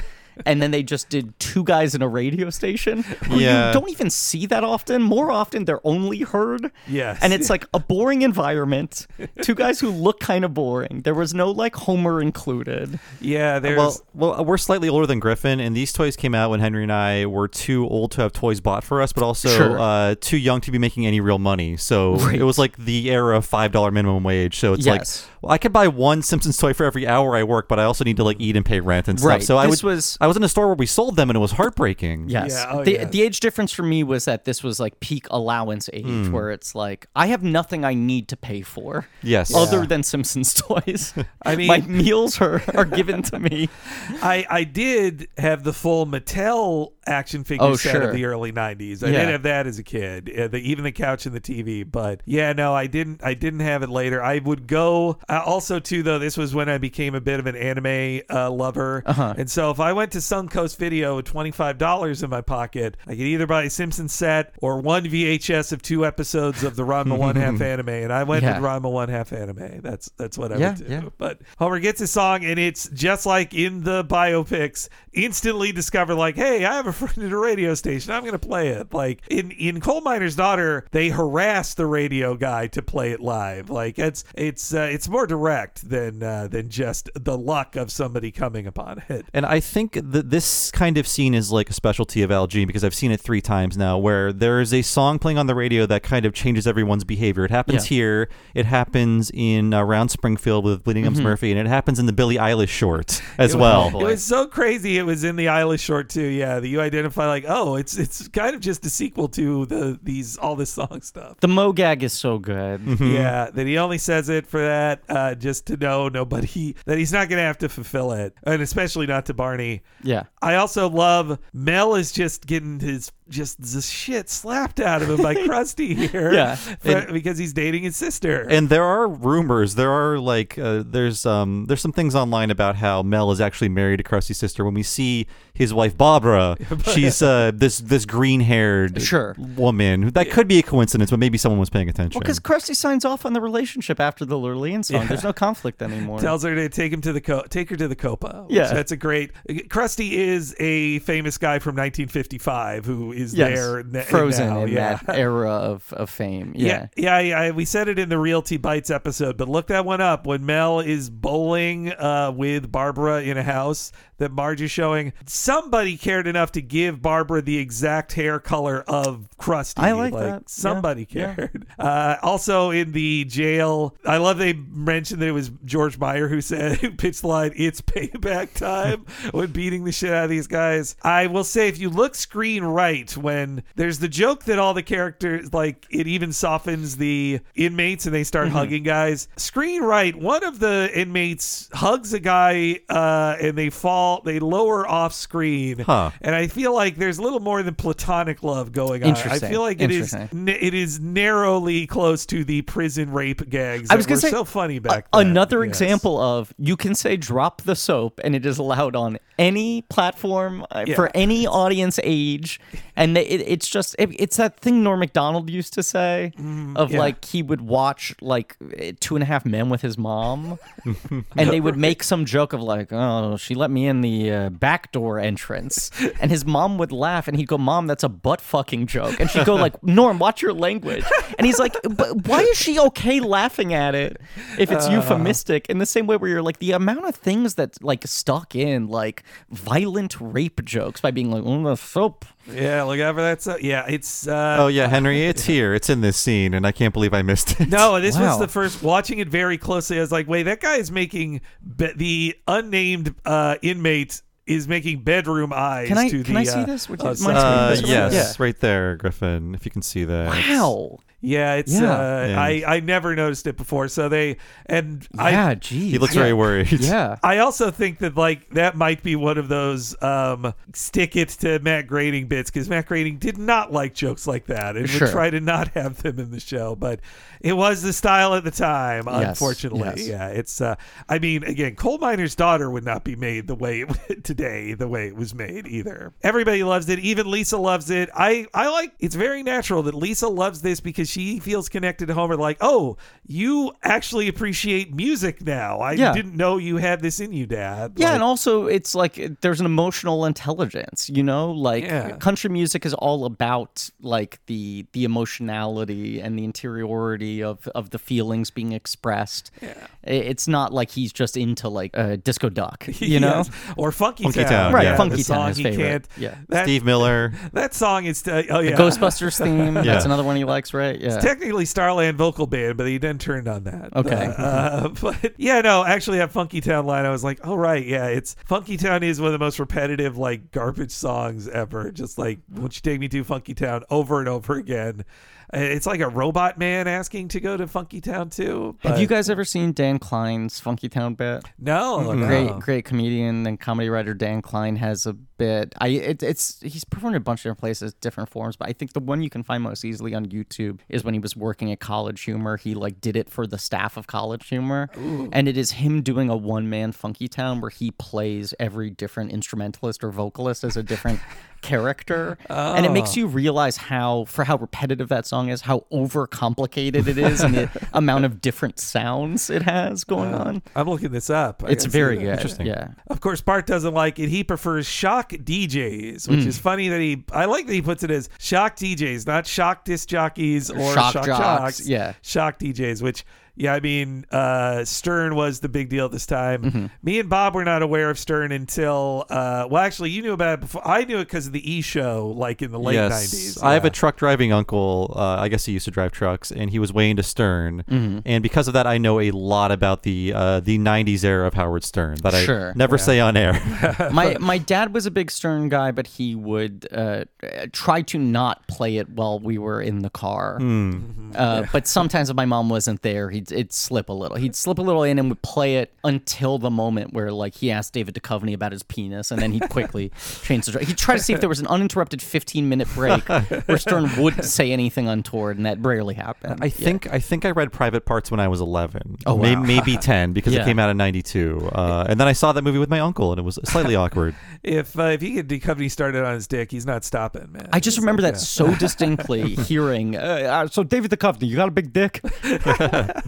And then they just did two guys in a radio station. Who Yeah. You don't even see that often. More often, they're only heard. Yes. And it's like a boring environment. Two guys who look kind of boring. There was no like Homer included. yeah, there's Well, well, we're slightly older than Griffin, and these toys came out when Henry and I were too old to have toys bought for us, but also Sure. uh, too young to be making any real money. So Right. it was like the era of five dollar minimum wage. So it's Yes. like, well, I could buy one Simpsons toy for every hour I work, but I also need to like eat and pay rent and stuff. Right. So I would, was- I was in a store where we sold them, and it was heartbreaking. Yes. Yeah, oh, the, yeah. the age difference for me was that this was like peak allowance age, Hmm. where it's like, I have nothing I need to pay for. Yes. Other Yeah. than Simpsons *laughs* toys. I mean- my meals are, are given to me. *laughs* I I did have the full Mattel action figure Oh, set sure. of the early '90s. I Yeah. did have that as a kid, uh, the, even the couch and the TV. But yeah, no, I didn't. I didn't have it later. I would go. Uh, also, too, though, this was when I became a bit of an anime uh, lover, Uh-huh. and so if I went to Suncoast Video with twenty five dollars in my pocket, I could either buy a Simpsons set or one VHS of two episodes of the Ranma *laughs* One Half Anime, and I went Yeah. with Ranma One Half Anime. That's that's what I Yeah, would do. yeah. But Homer gets a song, and it's just like in the biopics. Instantly discover, like, hey, I have a friend at a radio station. I'm gonna play it. Like in in Coal Miner's Daughter, they harass the radio guy to play it live. Like it's it's uh, it's more direct than uh, than just the luck of somebody coming upon it. And I think that this kind of scene is like a specialty of Al Jean because I've seen it three times now where there is a song playing on the radio that kind of changes everyone's behavior. It happens Yeah. here, it happens in around Springfield with Bleeding Gums Murphy, and it happens in the Billie Eilish short *laughs* as well. It was so crazy. It was in the Eilish short too. Yeah, that you identify like, oh, it's it's kind of just a sequel to the these all this song stuff. The Moe gag is so good. Mm-hmm. Yeah, that he only says it for that, uh, just to know nobody that he's not going to have to fulfill it, and especially not to Barney. Yeah. I also love Mel is just getting his just the shit slapped out of him by *laughs* Krusty here, Yeah. for- because he's dating his sister. And there are rumors. There are like uh, there's um there's some things online about how Mel is actually married to Krusty's sister. When we see his wife Barbara, *laughs* she's uh this this green haired Sure. woman. That could be a coincidence, but maybe someone was paying attention. Well, because Krusty signs off on the relationship after the Lurleen song. There's no conflict anymore. tells her to take him to the co- take her to the Copa. Yeah. that's a great. Krusty is a famous guy from 1955 who is yes. there n- Frozen now, in yeah. that era of, of fame. Yeah. Yeah, yeah, I- we said it in the Realty Bites episode, but look that one up. When Mel is bowling uh, with Barbara in a house that Marge is showing, somebody cared enough to give Barbara the exact hair color of Krusty. I like that. Somebody yeah. cared. Uh, also in the jail, I love they mentioned that it was George Meyer who said *laughs* who pitched the line, "It's payback time," *laughs* when beating the shit out of these guys. I will say, if you look screen right, when there's the joke that all the characters, like, it even softens the inmates and they start Mm-hmm. hugging guys. Screen right, one of the inmates hugs a guy uh, and they fall, they lower off screen. Huh. And I feel like there's a little more than platonic love going on. I feel like it is n- it is narrowly close to the prison rape gags. I was gonna say so funny back a- then. Another Yes. example of you can say drop the soap and it is allowed on any platform uh, Yeah. for any audience age, and it, it's just it, it's that thing Norm Macdonald used to say of Mm-hmm. yeah. like he would watch like Two and a Half Men with his mom, *laughs* and they would make some joke of like, oh, she let me in the uh, back door entrance, and his mom would laugh, and he'd go, Mom, that's a butt fucking joke, and she'd go like, *laughs* Norm, watch your language, and he's like, but why is she okay laughing at it if it's euphemistic? In the same way where you're like the amount of things that like stuck in like violent rape jokes by being like, oh, the soap. Yeah, look out for that. So, yeah, it's. Uh, Oh yeah, Henry, it's *laughs* here. It's in this scene, and I can't believe I missed it. No, this was the first. Watching it very closely, I was like, "Wait, that guy is making be- the unnamed uh, inmate is making bedroom eyes." Can I- to can the, I see uh, this? Would uh, you mind Uh, yes, Yeah. right there, Griffin. If you can see that. Wow. Yeah, it's. Yeah. Uh, And- I I never noticed it before. So they and Yeah, I. geez. He looks yeah. very worried. Yeah. I also think that like that might be one of those um, stick it to Matt Groening bits because Matt Groening did not like jokes like that and Sure. would try to not have them in the show, but it was the style at the time. Yes, Unfortunately, yes. yeah, it's. Uh, I mean, again, Coal Miner's Daughter would not be made the way it, *laughs* today, the way it was made either. Everybody loves it. Even Lisa loves it. I I like. It's very natural that Lisa loves this because she feels connected to Homer. Like, oh, you actually appreciate music now. I Yeah. didn't know you had this in you, Dad. Yeah, Like- and also it's like there's an emotional intelligence, you know? Like Yeah. country music is all about like the the emotionality and the interiority of of the feelings being expressed. Yeah. It's not like he's just into like uh, disco duck, *laughs* you know? Yes. or Funky, Funky Town, Town, Right, yeah. the Funky Town, song his he favorite. can't. Yeah. that, Steve Miller. *laughs* That song is uh, oh The yeah, Ghostbusters theme, *laughs* Yeah. that's another one he likes, right? Yeah. technically Starland vocal band, but he then turned on that. Okay. Uh, *laughs* uh, but yeah, no, actually that Funky Town line, I was like, oh right, yeah, it's Funky Town is one of the most repetitive like garbage songs ever. Just like won't you take me to Funky Town over and over again. Uh, It's like a robot man asking to go to Funky Town too. Have you guys ever seen Dan Klein's Funky Town bit? No, no. Great, great comedian and comedy writer Dan Klein has a bit. I it, it's he's performed a bunch of different places, different forms, but I think the one you can find most easily on YouTube is when he was working at College Humor. He like did it for the staff of College Humor, and it is him doing a one man Funky Town where he plays every different instrumentalist or vocalist as a different. *laughs* character and it makes you realize how for how repetitive that song is how overcomplicated it is and the *laughs* amount of different sounds it has going on I'm looking this up. I it's gotta see very good Interesting. yeah Of course, Bart doesn't like it. He prefers shock DJs, Mm. which is funny that he. I like that he puts it as shock DJs, not shock disc jockeys or Shock shock, jocks, jocks. yeah. shock DJs. Which, yeah, I mean, uh, Stern was the big deal this time. Mm-hmm. Me and Bob were not aware of Stern until. Uh, well, actually, you knew about it before. I knew it because of the E Show, like in the late yes, '90s. I have a truck driving uncle. Uh, I guess he used to drive trucks, and he was way into Stern. Mm-hmm. And because of that, I know a lot about the uh, the '90s era of Howard Stern that Sure. I never say on air. *laughs* my my dad was a big Stern guy, but he would uh, try to not play it while we were in the car. Uh, but sometimes if my mom wasn't there, he'd it'd slip a little. He'd slip a little in and would play it until the moment where like he asked David Duchovny about his penis, and then he'd quickly *laughs* change the. dr- He'd try to see if there was an uninterrupted 15 minute break where Stern would say anything untoward, and that rarely happened. I think I think I read Private Parts when I was 11. Oh, May- wow. maybe *laughs* 10 because Yeah. it came out in '92. Uh, and then I saw that movie with my uncle, and it was slightly *laughs* awkward. If uh, if he get Duchovny started on his dick, he's not stopping, man. I just It's remember like that so distinctly, hearing. Uh, uh, so David Duchovny, you got a big dick,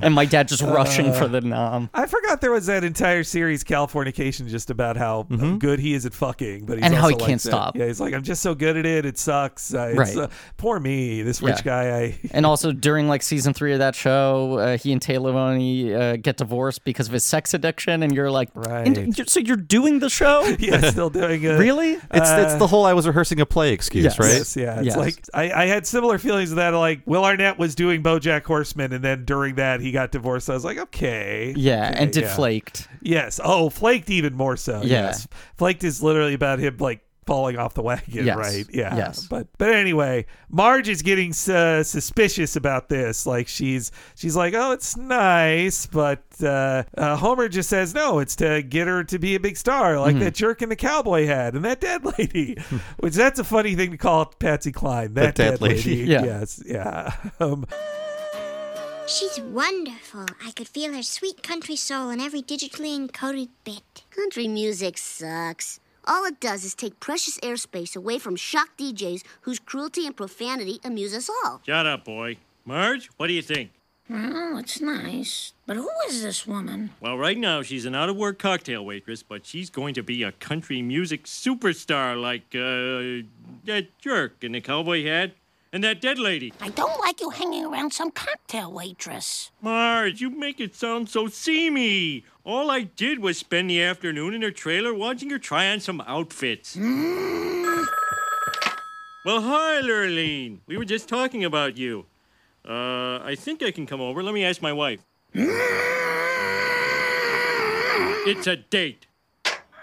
and my dad just rushing for the nom. I forgot there was that entire series, Californication, just about how uh, good he is at fucking, but he's And how he like can't that- stop. Yeah, he's like, I'm just so good at it, it sucks. Uh, it's, Right. uh, poor me, this rich Yeah. guy. I *laughs* And also during like season three of that show, uh, he and Téa Leoni uh, get divorced because of his sex addiction, and you're like, Right. and you're- so you're doing the show? *laughs* yeah, still doing it. Really? It's it's the whole I was rehearsing a play excuse, Yes. right? Yes, yeah. It's Yes. like I, I had similar feelings of that. Like Will Arnett was doing BoJack Horseman, and then during that he got divorced. I was like, okay. Yeah, okay, and did yeah. flaked. Yes. Oh, flaked even more so. Yeah. Yes. Flaked is literally about him like falling off the wagon, Yes. right? Yeah. Yes. But but anyway, Marge is getting uh, suspicious about this. Like she's she's like, oh, it's nice, but uh, uh, Homer just says no. It's to get her to be a big star, like Mhm. that jerk in the cowboy hat and that dead lady. *laughs* Which that's a funny thing to call Patsy Cline. That dead lady. *laughs* Yeah. Yes. Yeah. *laughs* Um, She's wonderful. I could feel her sweet country soul in every digitally encoded bit. Country music sucks. All it does is take precious airspace away from shock DJs whose cruelty and profanity amuse us all. Shut up, boy. Marge, what do you think? Well, it's nice. But who is this woman? Well, right now she's an out of work cocktail waitress, but she's going to be a country music superstar like uh, that jerk in the cowboy hat and that dead lady. I don't like you hanging around some cocktail waitress. Marge, you make it sound so seamy. All I did was spend the afternoon in her trailer watching her try on some outfits. Well, hi, Lurleen. We were just talking about you. Uh, I think I can come over. Let me ask my wife. It's a date.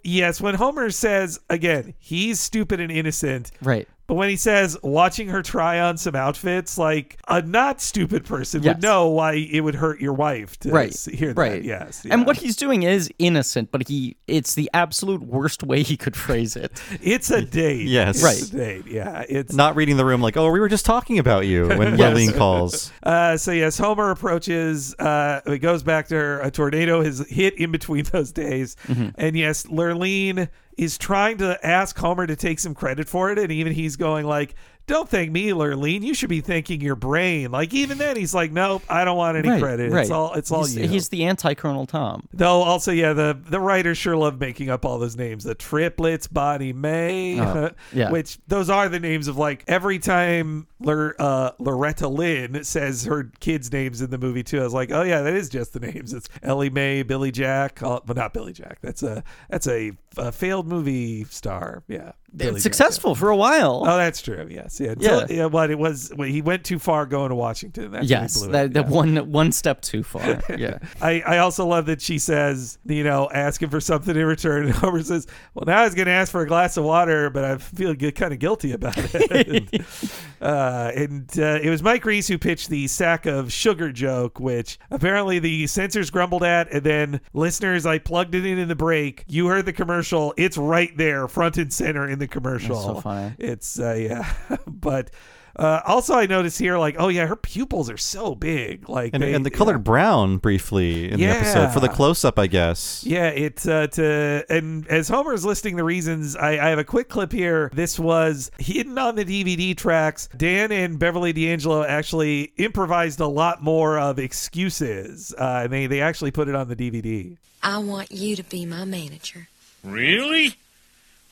yes. When Homer says again, he's stupid and innocent. Right. But when he says watching her try on some outfits, like a not stupid person Yes. would know why it would hurt your wife to Right. hear that. right. Yes. And what he's doing is innocent, but he it's the absolute worst way he could phrase it. *laughs* It's a date. *laughs* Yes. It's Right. a date. Yeah. It's Not reading the room like, oh, we were just talking about you *laughs* when Yes. Lurleen calls. Uh, so yes, Homer approaches. Uh, it goes back to her. A tornado has hit in between those days, Mm-hmm. and yes, Lurleen is trying to ask Homer to take some credit for it, and even he's going like, "Don't thank me, Lurleen. You should be thanking your brain." Like even then, he's like, "Nope, I don't want any right, credit. right. It's all it's all he's, you." He's the anti Colonel Tom. Though also, yeah, the the writers sure love making up all those names. The triplets, Bonnie May, Oh, *laughs* yeah. which those are the names of like every time Lor- uh, Loretta Lynn says her kids' names in the movie too. I was like, oh yeah, that is just the names. It's Ellie May, Billy Jack, uh, but not Billy Jack. That's a that's a, a failed movie star. Yeah, Billy successful for a while. Oh, that's true. Yes, yeah, Yeah. yeah. But it was well, he went too far going to Washington. That's yes, that, that Yeah. one one step too far. *laughs* Yeah. I, I also love that she says, you know, asking for something in return. And *laughs* Homer says, well, now I was going to ask for a glass of water, but I feel kind of guilty about it. *laughs* uh, and uh, it was Mike Reiss who pitched the sack of sugar joke, which apparently the censors grumbled at. And then listeners, I plugged it in in the break. You heard the commercial. It's right there, front and center in the commercial. That's so funny. It's, uh, yeah. *laughs* but. Uh, also, I noticed here, like, oh yeah, her pupils are so big, like, And, they- and the color brown briefly in the episode for the close up, I guess. Yeah, it's uh, to and as Homer's listing the reasons, I, I have a quick clip here. This was hidden on the DVD tracks. Dan and Beverly D'Angelo actually improvised a lot more of excuses, uh, and they they actually put it on the DVD. I want you to be my manager. Really?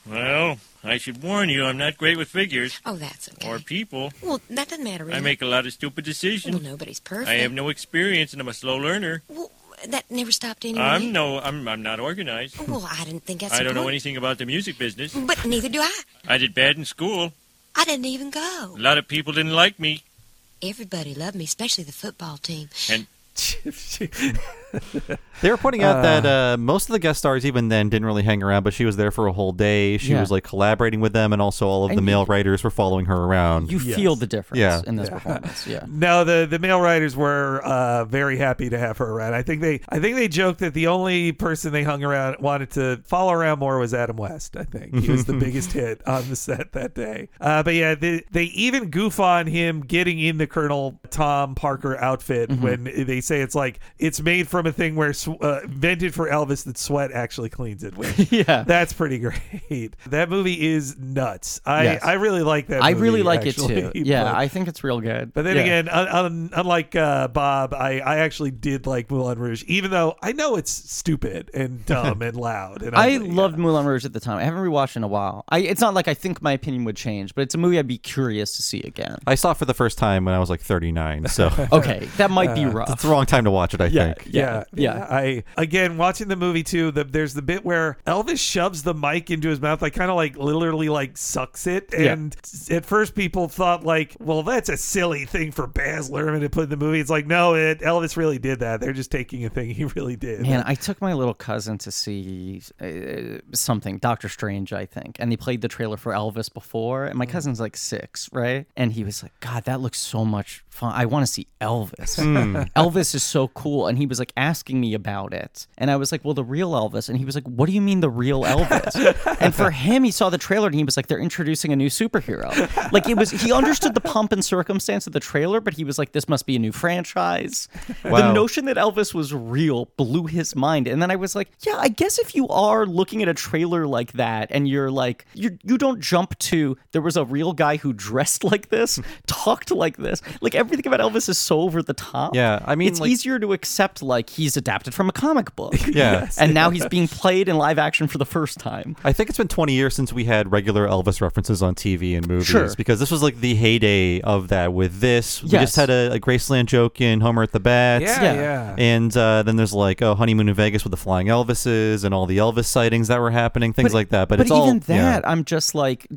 Well, I should warn you, I'm not great with figures Oh, that's okay. or people. Well, that doesn't matter. I make a lot of stupid decisions. Well, nobody's perfect. I have no experience and I'm a slow learner. Well, that never stopped anyone. I'm no, I'm, I'm not organized. Oh, well, I didn't think that's. I don't know anything about the music business. But neither do I. I did bad in school. I didn't even go. A lot of people didn't like me. Everybody loved me, especially the football team. And *laughs* *laughs* They were pointing out that uh, most of the guest stars, even then, didn't really hang around, but she was there for a whole day. She Yeah. was like collaborating with them, and also all of the male you- writers were following her around. You feel the difference Yeah. in this performance. Yeah. *laughs* No, the the male writers were uh, very happy to have her around. I think they I think they joked that the only person they hung around wanted to follow around more was Adam West. I think he was the *laughs* biggest hit on the set that day. Uh, but yeah, they, they even goof on him getting in the Colonel Tom Parker outfit when they say it's like it's made from a thing where sw- uh, invented for Elvis that sweat actually cleans it. Which, *laughs* Yeah. that's pretty great. *laughs* That movie is nuts. I Yes. I really like that. I movie, really like actually, it too. Yeah, but- I think it's real good. but then Yeah. again, un- un- unlike uh, Bob, I, I actually did like Moulin Rouge, even though I know it's stupid and *laughs* dumb and loud. And I ugly. loved Moulin Rouge at the time. I haven't rewatched in a while. I, it's not like I think my opinion would change, but it's a movie I'd be curious to see again. I saw it for the first time when I was like 39, so Okay, that might be rough. it's the wrong time to watch it, I Yeah, think. yeah, Yeah, *laughs* Yeah. I again watching the movie too. The, there's the bit where Elvis shoves the mic into his mouth, like kind of like literally like sucks it. Yeah. And at first, people thought like, well, that's a silly thing for Baz Luhrmann to put in the movie. It's like, no, it Elvis really did that. They're just taking a thing *laughs* he really did. Man, I took my little cousin to see uh, something, Doctor Strange, I think, and they played the trailer for Elvis before. And my cousin's like six, right? And he was like, "God, that looks so much. I want to see Elvis. Hmm. *laughs* Elvis is so cool." And he was like asking me about it, and I was like, "Well, the real Elvis." And he was like, "What do you mean the real Elvis?" *laughs* and for him, he saw the trailer and he was like, "They're introducing a new superhero." Like it was, he understood the pomp and circumstance of the trailer, but he was like, "This must be a new franchise." The notion that Elvis was real blew his mind. And then I was like, yeah, I guess if you are looking at a trailer like that and you're like, you you don't jump to there was a real guy who dressed like this, *laughs* talked like this. Like everything about Elvis is so over the top. Yeah, I mean, it's like- easier to accept like he's adapted from a comic book. *laughs* Yeah. and now he's being played in live action for the first time. I think it's been 20 years since we had regular Elvis references on TV and movies Sure. because this was like the heyday of that with this. We just had a, a Graceland joke in Homer at the Bat. yeah, yeah. yeah. And uh, then there's like oh honeymoon in Vegas with the flying Elvises and all the Elvis sightings that were happening, things like that. But, it's all even yeah. that, I'm just like,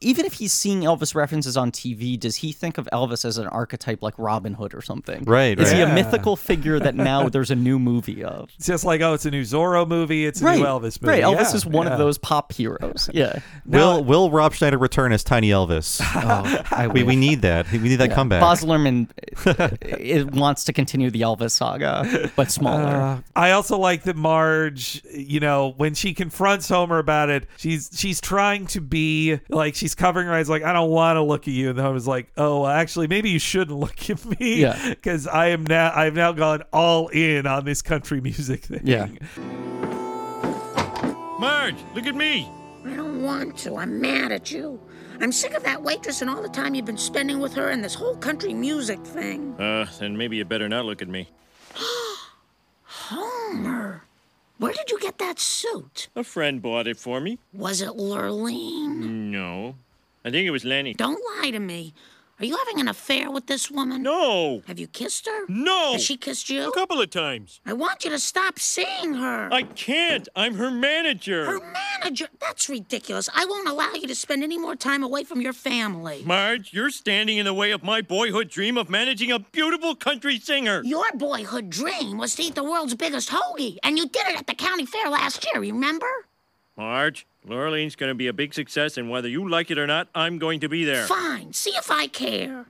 even if he's seeing Elvis references on TV, does he think of Elvis as an archetype like Robin Hood or something? Right, Is he right. a mythical figure that now *laughs* there's a new movie of? It's just like, oh, it's a new Zorro movie. It's a right, new Elvis movie. Right, Elvis Yeah, is one yeah. of those pop heroes. *laughs* Yeah. Will Will Rob Schneider return as Tiny Elvis? *laughs* Oh, I we, we need that. We need that comeback. Baz Luhrmann uh, it wants to continue the Elvis saga, but smaller. Uh, I also like that Marge, you know, when she confronts Homer about it, she's she's trying to be like she's covering her eyes, like I don't want to look at you, and Homer's like, oh, actually, maybe you shouldn't look at me, Yeah. because I am now I've now gone all in on this country music thing. Yeah. Marge, look at me. I don't want to. I'm mad at you. I'm sick of that waitress and all the time you've been spending with her and this whole country music thing. Uh, then maybe you better not look at me. *gasps* Homer, where did you get that suit? A friend bought it for me. Was it Lurleen? No. I think it was Lenny. Don't lie to me. Are you having an affair with this woman? No. Have you kissed her? No. Has she kissed you? A couple of times. I want you to stop seeing her. I can't. I'm her manager. Her manager? That's ridiculous. I won't allow you to spend any more time away from your family. Marge, you're standing in the way of my boyhood dream of managing a beautiful country singer. Your boyhood dream was to eat the world's biggest hoagie, and you did it at the county fair last year, remember? Marge, Lurleen's going to be a big success, and whether you like it or not, I'm going to be there. Fine, see if I care.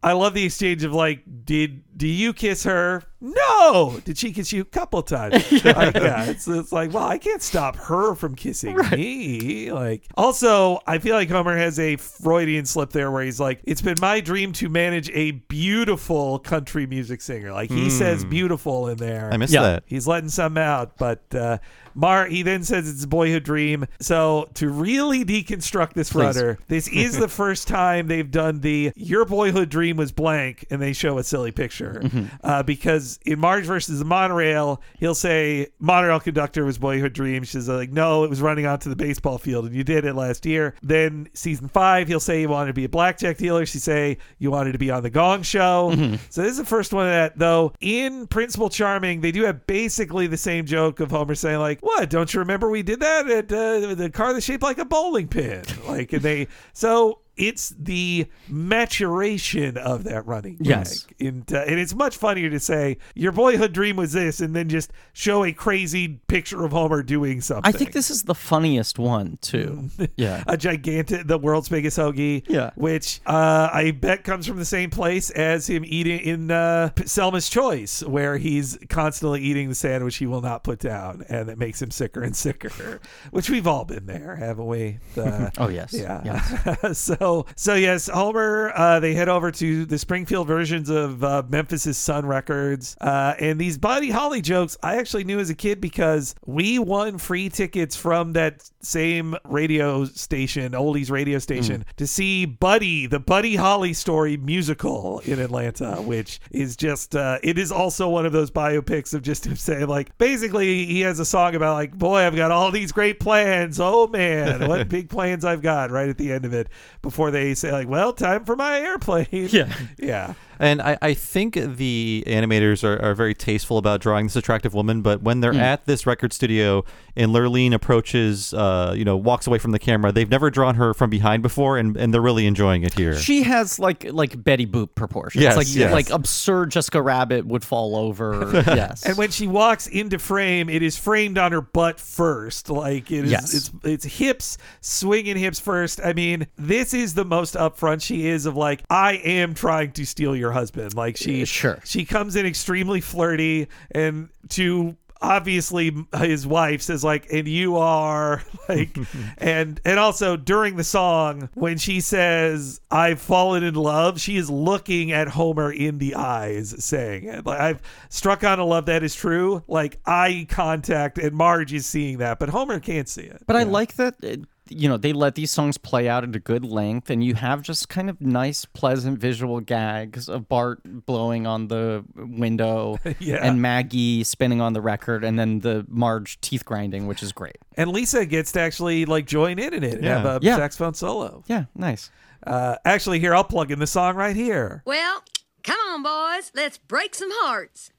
I love the exchange of like, did do you kiss her? No. Did she kiss you a couple times? *laughs* Like, yeah. It's, it's like, well, I can't stop her from kissing me. Like, also, I feel like Homer has a Freudian slip there where he's like, it's been my dream to manage a beautiful country music singer. Like he says beautiful in there. I missed Yeah. that. He's letting some out, but uh, Mar he then says it's a boyhood dream. So to really deconstruct this Please. rudder, this is the *laughs* first time they've done the your boyhood dream was blank, and they show a silly picture. Uh, because in Marge versus the monorail, he'll say monorail conductor was boyhood dream. She's like, no, it was running onto the baseball field, and you did it last year. Then season five, he'll say you wanted to be a blackjack dealer. She say you wanted to be on the Gong Show. So this is the first one of that. Though in Principal Charming, they do have basically the same joke of Homer saying like, "What? Don't you remember we did that at uh, the car that's shaped like a bowling pin?" Like, and they so. It's the maturation of that running Yes. gag. And, uh, and it's much funnier to say your boyhood dream was this, and then just show a crazy picture of Homer doing something. I think this is the funniest one too. *laughs* Yeah. a gigantic, the world's biggest hoagie. Yeah. Which uh, I bet comes from the same place as him eating in uh, Selma's Choice, where he's constantly eating the sandwich he will not put down, and it makes him sicker and sicker. *laughs* Which we've all been there, haven't we? Uh, *laughs* Oh yes. yeah. so so yes, Homer. Uh, they head over to the Springfield versions of uh, Memphis's Sun Records, uh, and these Buddy Holly jokes I actually knew as a kid because we won free tickets from that same radio station, oldies radio station, to see Buddy, the Buddy Holly story musical in Atlanta, which is just uh, it is also one of those biopics of just *laughs* him saying like basically he has a song about like boy I've got all these great plans. Oh man, what *laughs* big plans I've got right at the end of it before before they say like, "Well, time for my airplane." Yeah. *laughs* yeah. And I, I think the animators are, are very tasteful about drawing this attractive woman, but when they're Mm. at this record studio and Lurleen approaches, uh, you know, walks away from the camera, they've never drawn her from behind before, and, and they're really enjoying it here. She has like like Betty Boop proportions. Yes, like yes. like absurd Jessica Rabbit would fall over. *laughs* yes. And when she walks into frame, it is framed on her butt first. Like it is, Yes. it's it's hips swinging hips first. I mean, this is the most upfront she is of like, I am trying to steal your husband. Like she, Sure. she comes in extremely flirty and to obviously his wife says like and you are *laughs* like *laughs* and and also during the song when she says i've fallen in love she is looking at homer in the eyes saying it like i've struck on a love that is true like eye contact and marge is seeing that but homer can't see it But I like that uh, you know they let these songs play out at a good length, and you have just kind of nice, pleasant visual gags of Bart blowing on the window, *laughs* Yeah. and Maggie spinning on the record, and then the Marge teeth grinding, which is great. and lisa gets to actually like join in in it and Yeah. have a Yeah. saxophone solo Yeah, nice. uh actually here i'll plug in the song right here Well, come on, boys. Let's break some hearts.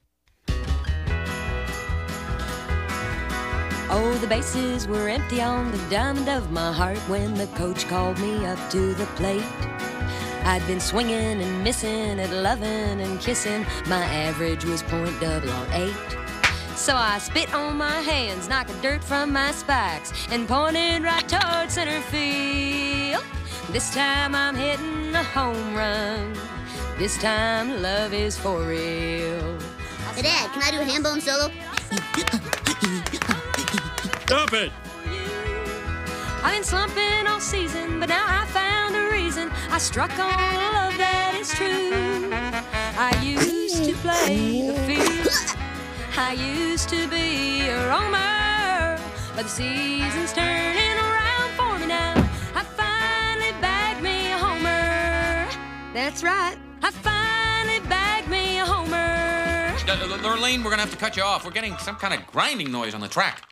Oh, the bases were empty on the diamond of my heart when the coach called me up to the plate. I'd been swinging and missing at loving and kissing. My average was point double on eight. So I spit on my hands, knocking dirt from my spikes, and pointed right toward center field. This time I'm hitting a home run. This time love is for real. Hey, Dad, can I do a hand bone solo? Stop it! I've been slumping all season, but now I found a reason. I struck on a love that is true. I used to play the field. I used to be a roamer, but the season's turning around for me now. I finally bagged me a homer. That's right. I finally bagged me a homer. Lurleen, we're gonna have to cut you off. We're getting some kind of grinding noise on the track.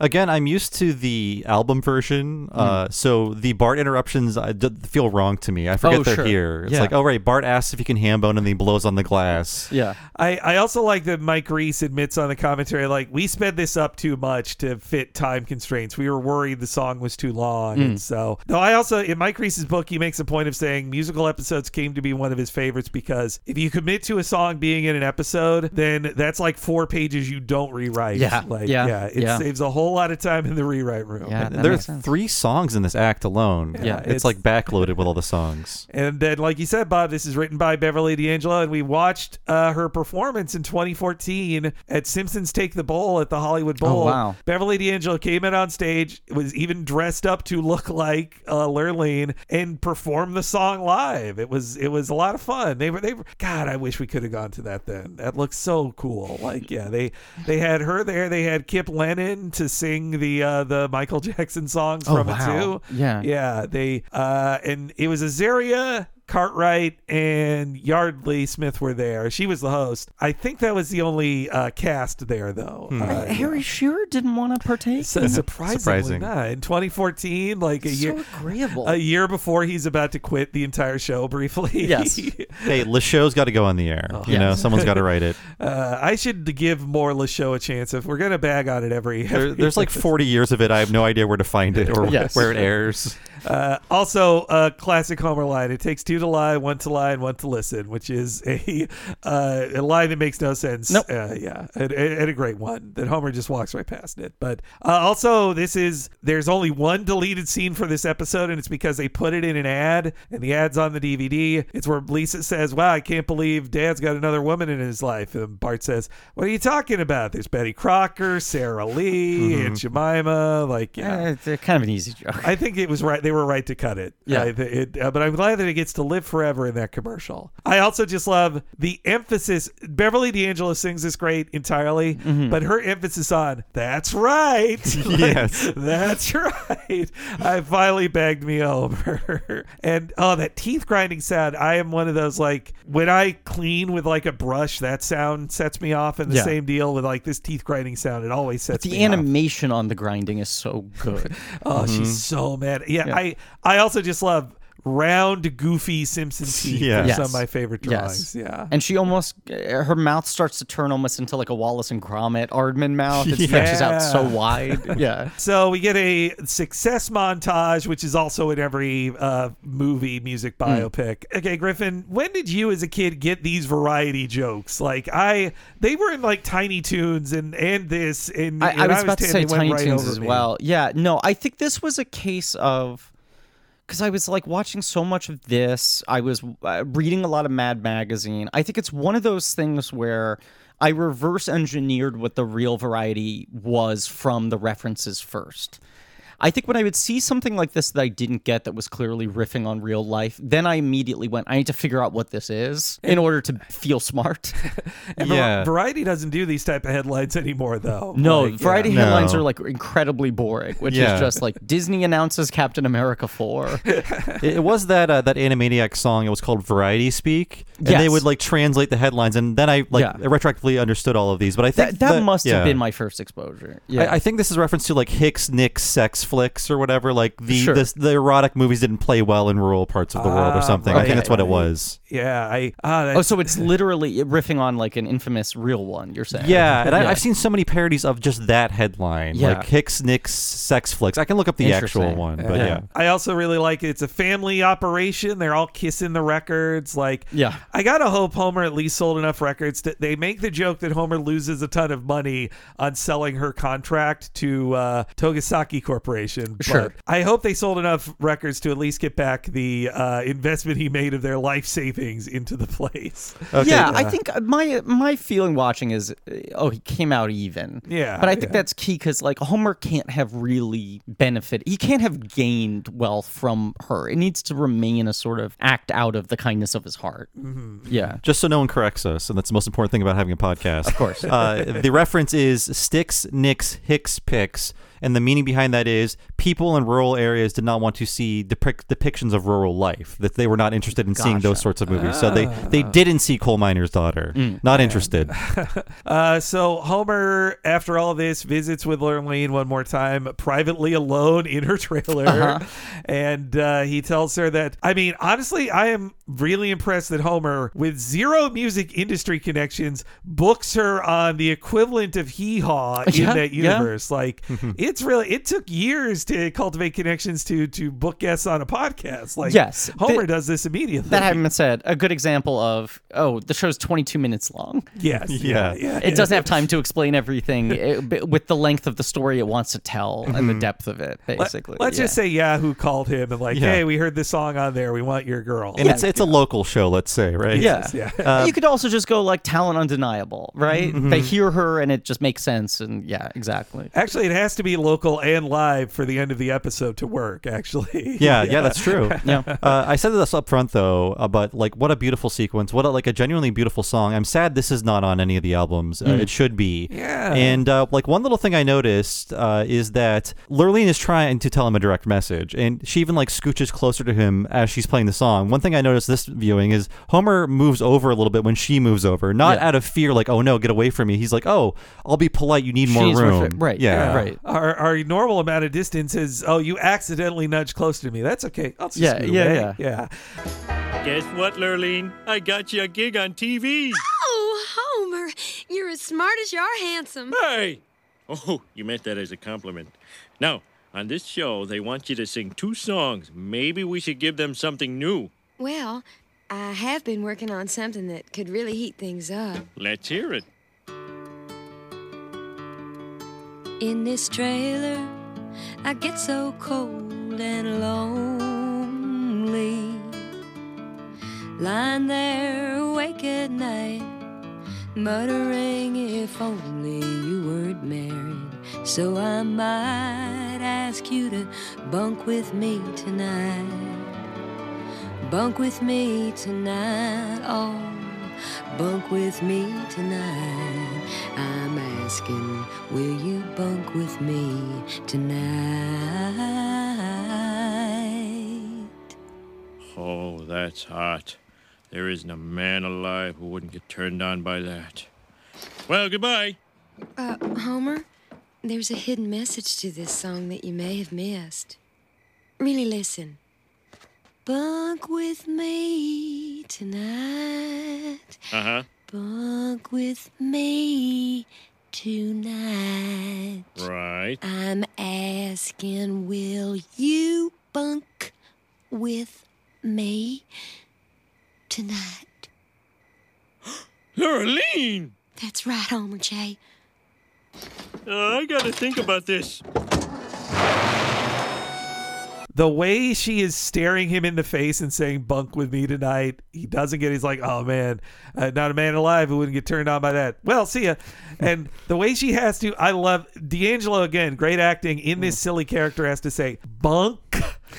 Again, I'm used to the album version, Hmm. uh, so the Bart interruptions I d- feel wrong to me. I forget Oh, they're sure. here. It's Yeah. like, oh right, Bart asks if he can ham bone, and then he blows on the glass. Yeah. I, I also like that Mike Reiss admits on the commentary, like, we sped this up too much to fit time constraints. We were worried the song was too long. Mm. And so, though I also, in Mike Reiss's book, he makes a point of saying musical episodes came to be one of his favorites because if you commit to a song being in an episode, then that's like four pages you don't rewrite. Yeah. Like, Yeah. yeah. It Yeah. saves a whole lot of time in the rewrite room. Yeah. And that there are makes sense. three songs in this act alone. Yeah, it's, it's- like backloaded with all the songs. *laughs* And then, like you said, Bob, this is written by Beverly D'Angelo, and we watched uh, her performance in 2014 at Simpsons Take the Bowl at the Hollywood Bowl. Oh, wow. Beverly D'Angelo came in on stage, was even dressed up to look like uh, Lurleen, and performed the song live. It was it was a lot of fun. They were they were God, I wish we could have gone to that then. That looks so cool. Like yeah, they they had her there. They had Kipp Lennon to sing the uh, the Michael *laughs* Jackson songs Oh, from wow. it too. Yeah. Yeah, they uh and it was Azaria, Cartwright, and Yeardley Smith were there. She was the host. I think that was the only uh, cast there though. Uh, Harry Shearer didn't want to partake. so *laughs* surprisingly Surprising. not. In 2014, like a year agreeable. a year before he's about to quit the entire show briefly. Yes. *laughs* hey, Le show's got to go on the air. Oh, you know, someone's got to write it. *laughs* uh, I should give more Le Show a chance if we're gonna bag on it every. There, there's like 40 years of it. I have no idea where to find it or Yes. where it airs. Uh, also, a classic Homer line: "It takes two to lie, one to lie, and one to listen," which is a *laughs* uh, a line that makes no sense. Nope. Uh, yeah, and, and a great one that Homer just walks right past it. But uh, also, this is there's only one deleted scene for this episode, and it's because they put it in an ad, and the ad's on the DVD. It's where Lisa says, "Wow, I can't believe Dad's got another woman in his life," and Bart says, "What are you talking about? There's Betty Crocker, Sara Lee, and Jemima. Like, yeah." Eh, it's kind of an easy joke. I think it was right. They they were right to cut it. Yeah. I it, uh, but I'm glad that it gets to live forever in that commercial. I also just love the emphasis. Beverly D'Angelo sings this great entirely, Mm-hmm. but her emphasis on "That's right." *laughs* Like, Yes. that's right. I finally bagged me over. *laughs* and oh, that teeth grinding sound. I am one of those like when I clean with like a brush, that sound sets me off. And the Yeah. same deal with like this teeth grinding sound. It always sets The me off. animation on the grinding is so good. *laughs* Oh, she's so mad. Yeah, Yeah. I I also just love round, goofy Simpson *laughs* teeth. Yeah. They're Yes. Some of my favorite drawings. Yes. Yeah. And she almost, uh, her mouth starts to turn almost into like a Wallace and Gromit Aardman mouth. It *laughs* stretches out so wide. *laughs* Yeah. So we get a success montage, which is also in every uh, movie music Hmm. biopic. Okay, Griffin, when did you as a kid get these variety jokes? Like I, they were in like Tiny Toons and and this and, I, and I was about to say Tiny right Toons as me. well. Yeah, no, I think this was a case of because I was like watching so much of this. I was uh, reading a lot of Mad Magazine. I think it's one of those things where I reverse engineered what the real variety was from the references first. I think when I would see something like this that I didn't get that was clearly riffing on real life, then I immediately went, I need to figure out what this is in order to feel smart. *laughs* And Var- Yeah. Variety doesn't do these type of headlines anymore, though. No, Like, variety yeah. headlines No. are like incredibly boring, which Yeah. is just like Disney announces Captain America 4. *laughs* It, it was that uh, that Animaniac song. It was called Variety Speak, and they would like translate the headlines, and then I like Yeah. retroactively understood all of these. But I think that that must yeah. have been my first exposure. Yeah. I, I think this is a reference to like Hicks Nick, sex flicks or whatever. Like the Sure. this, the erotic movies didn't play well in rural parts of the world or Ah, something. I think that's what it was. Yeah, I. Ah, oh, so it's literally riffing on like an infamous real one, you're saying? Yeah, and I, Yeah. I've seen so many parodies of just that headline, Yeah. like Hicks Nick's sex flicks. I can look up the actual Interesting. one, but Yeah. yeah. I also really like it. It's a family operation. They're all kissing the records. Like, Yeah. I gotta hope Homer at least sold enough records that they make the joke that Homer loses a ton of money on selling her contract to uh, Togasaki Corporation. Sure. But I hope they sold enough records to at least get back the uh, investment he made of their life savings into the place. *laughs* Okay, yeah, I think uh, my my feeling watching is, uh, oh, he came out even. Yeah, but I think yeah. that's key because like Homer can't have really benefit. He can't have gained wealth from her. It needs to remain a sort of act out of the kindness of his heart. Mm-hmm. Yeah. Just so no one corrects us, and that's the most important thing about having a podcast. Of course. uh, the reference is sticks, nicks, hicks, picks, and the meaning behind that is people in rural areas did not want to see depic- depictions of rural life. That they were not interested in seeing those sorts of movies. So they Ah. they didn't see Coal Miner's Daughter. Mm. Not interested. *laughs* Uh, so Homer, after all this, visits with Lurleen one more time, privately alone in her trailer, Uh-huh. and uh, he tells her that. I mean, honestly, I am really impressed that Homer, with zero music industry connections, books her on the equivalent of Hee Haw in *laughs* Yeah, that yeah. universe. Like, *laughs* it's really it took years to cultivate connections to to book guests on a podcast. Like, Yes, Homer the- does this immediately. That having been said, a good example of oh, the show's 22 minutes long. yes, *laughs* Yeah. yeah, yeah. It doesn't have time to explain everything eh, it- with the length of the story it wants to tell and the mm-hmm. depth of it, basically. Let's Yeah. just say Ya-Hoo called him and like, Yeah. hey, we heard this song on there. We want your girl. And it's it's a local show, let's say, right? Yeah. yeah. Uh, you could also just go like talent undeniable, right? Mm-hmm. They hear her and it just makes sense. And yeah, exactly. Actually, it has to be local and live for the end of the episode to work. Actually, *laughs* Yeah, yeah, that's true. *laughs* Yeah. Uh, I said this up front though, uh, but like, what a beautiful sequence! What a, like a genuinely beautiful song. I'm sad this is not on any of the albums. Uh, It should be. Yeah. And uh, like one little thing I noticed uh, is that Lurleen is trying to tell him a direct message, and she even like scooches closer to him as she's playing the song. One thing I noticed this viewing is Homer moves over a little bit when she moves over, not Yeah. out of fear, like "Oh no, get away from me." He's like, "Oh, I'll be polite. You need more She's room." refer- right, Yeah. right. Our, our normal amount of distance is oh you accidentally nudge close to me. That's okay. I'll just Yeah, scoot yeah, away. yeah. yeah. Guess what, Lurleen? I got you a gig on TV. Oh, Homer, you're as smart as you are handsome. Hey! Oh, you meant that as a compliment. Now, on this show, they want you to sing two songs. Maybe we should give them something new. Well, I have been working on something that could really heat things up. Let's hear it. In this trailer, I get so cold and lonely. Lying there awake at night, muttering if only you weren't married. So I might ask you to bunk with me tonight. Bunk with me tonight. Oh, bunk with me tonight. I'm asking, will you bunk with me tonight? Oh, that's hot. There isn't a man alive who wouldn't get turned on by that. Well, goodbye. Uh, Homer, there's a hidden message to this song that you may have missed. Really listen. Bunk with me tonight. Uh huh. Bunk with me tonight. Right. I'm asking, will you bunk with me tonight? *gasps* Lurleen! That's right, Homer J. Uh, I gotta think about this. The way she is staring him in the face and saying "bunk with me tonight," he doesn't get. He's like, "Oh man, uh, not a man alive who wouldn't get turned on by that." Well, see ya. *laughs* And the way she has to, I love D'Angelo again. Great acting in this silly character has to say "bunk."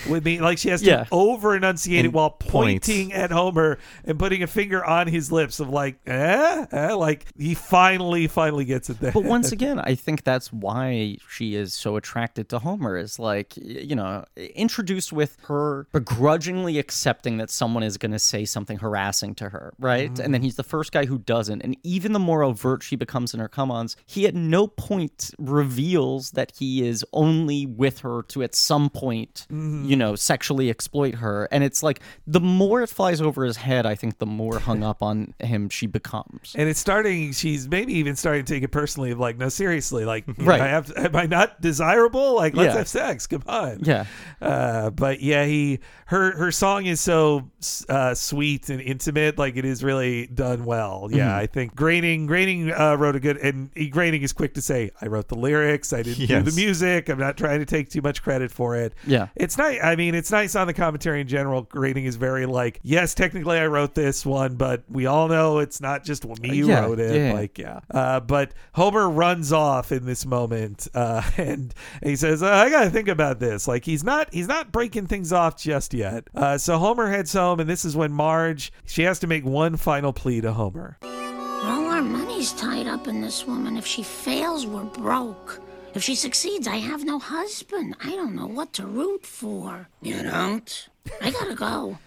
With me, like she has to Yeah. over enunciate it while points. pointing at Homer and putting a finger on his lips of like, eh, eh, like he finally, finally gets it there. But once *laughs* again, I think that's why she is so attracted to Homer. Is like, you know, introduced with her begrudgingly accepting that someone is going to say something harassing to her, right? And then he's the first guy who doesn't. And even the more overt she becomes in her come-ons, he at no point reveals that he is only with her to at some point, you know, sexually exploit her. And it's like the more it flies over his head, I think the more hung up on him she becomes. And it's starting. She's maybe even starting to take it personally. Of like, no, seriously, like, Right. I have, am I not desirable? Like, let's Yeah. have sex. Come on. Yeah. Uh, but yeah, he, her, her song is so uh, sweet and intimate. Like, it is really done well. Yeah, Mhm. I think Groening, Groening uh, wrote a good, and he, Groening is quick to say, I wrote the lyrics. I didn't do the music. I'm not trying to take too much credit for it. Yeah. It's nice. I mean, it's nice on the commentary in general. Groening is very like, yes, technically I wrote this one, but we all know it's not just me who Yeah, wrote it. yeah. Like, yeah. Uh, but Homer runs off in this moment, uh, *laughs* and he says, uh, "I got to think about this." Like, he's not he's not breaking things off just yet. Uh, so Homer heads home, and this is when Marge she has to make one final plea to Homer. All our money's tied up in this woman. If she fails, we're broke. If she succeeds, I have no husband. I don't know what to root for. You don't? I gotta go.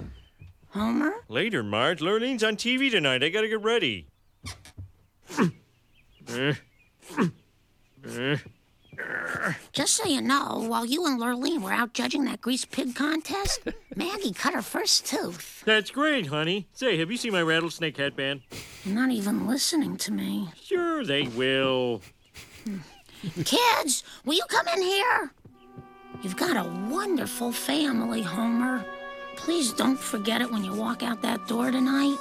Homer? Later, Marge. Lurleen's on TV tonight. I gotta get ready. Just so you know, while you and Lurleen were out judging that greased pig contest, *laughs* Maggie cut her first tooth. That's great, honey. Say, have you seen my rattlesnake headband? You're not even listening to me. Sure, they will. *laughs* Kids, will you come in here? You've got a wonderful family, Homer. Please don't forget it when you walk out that door tonight.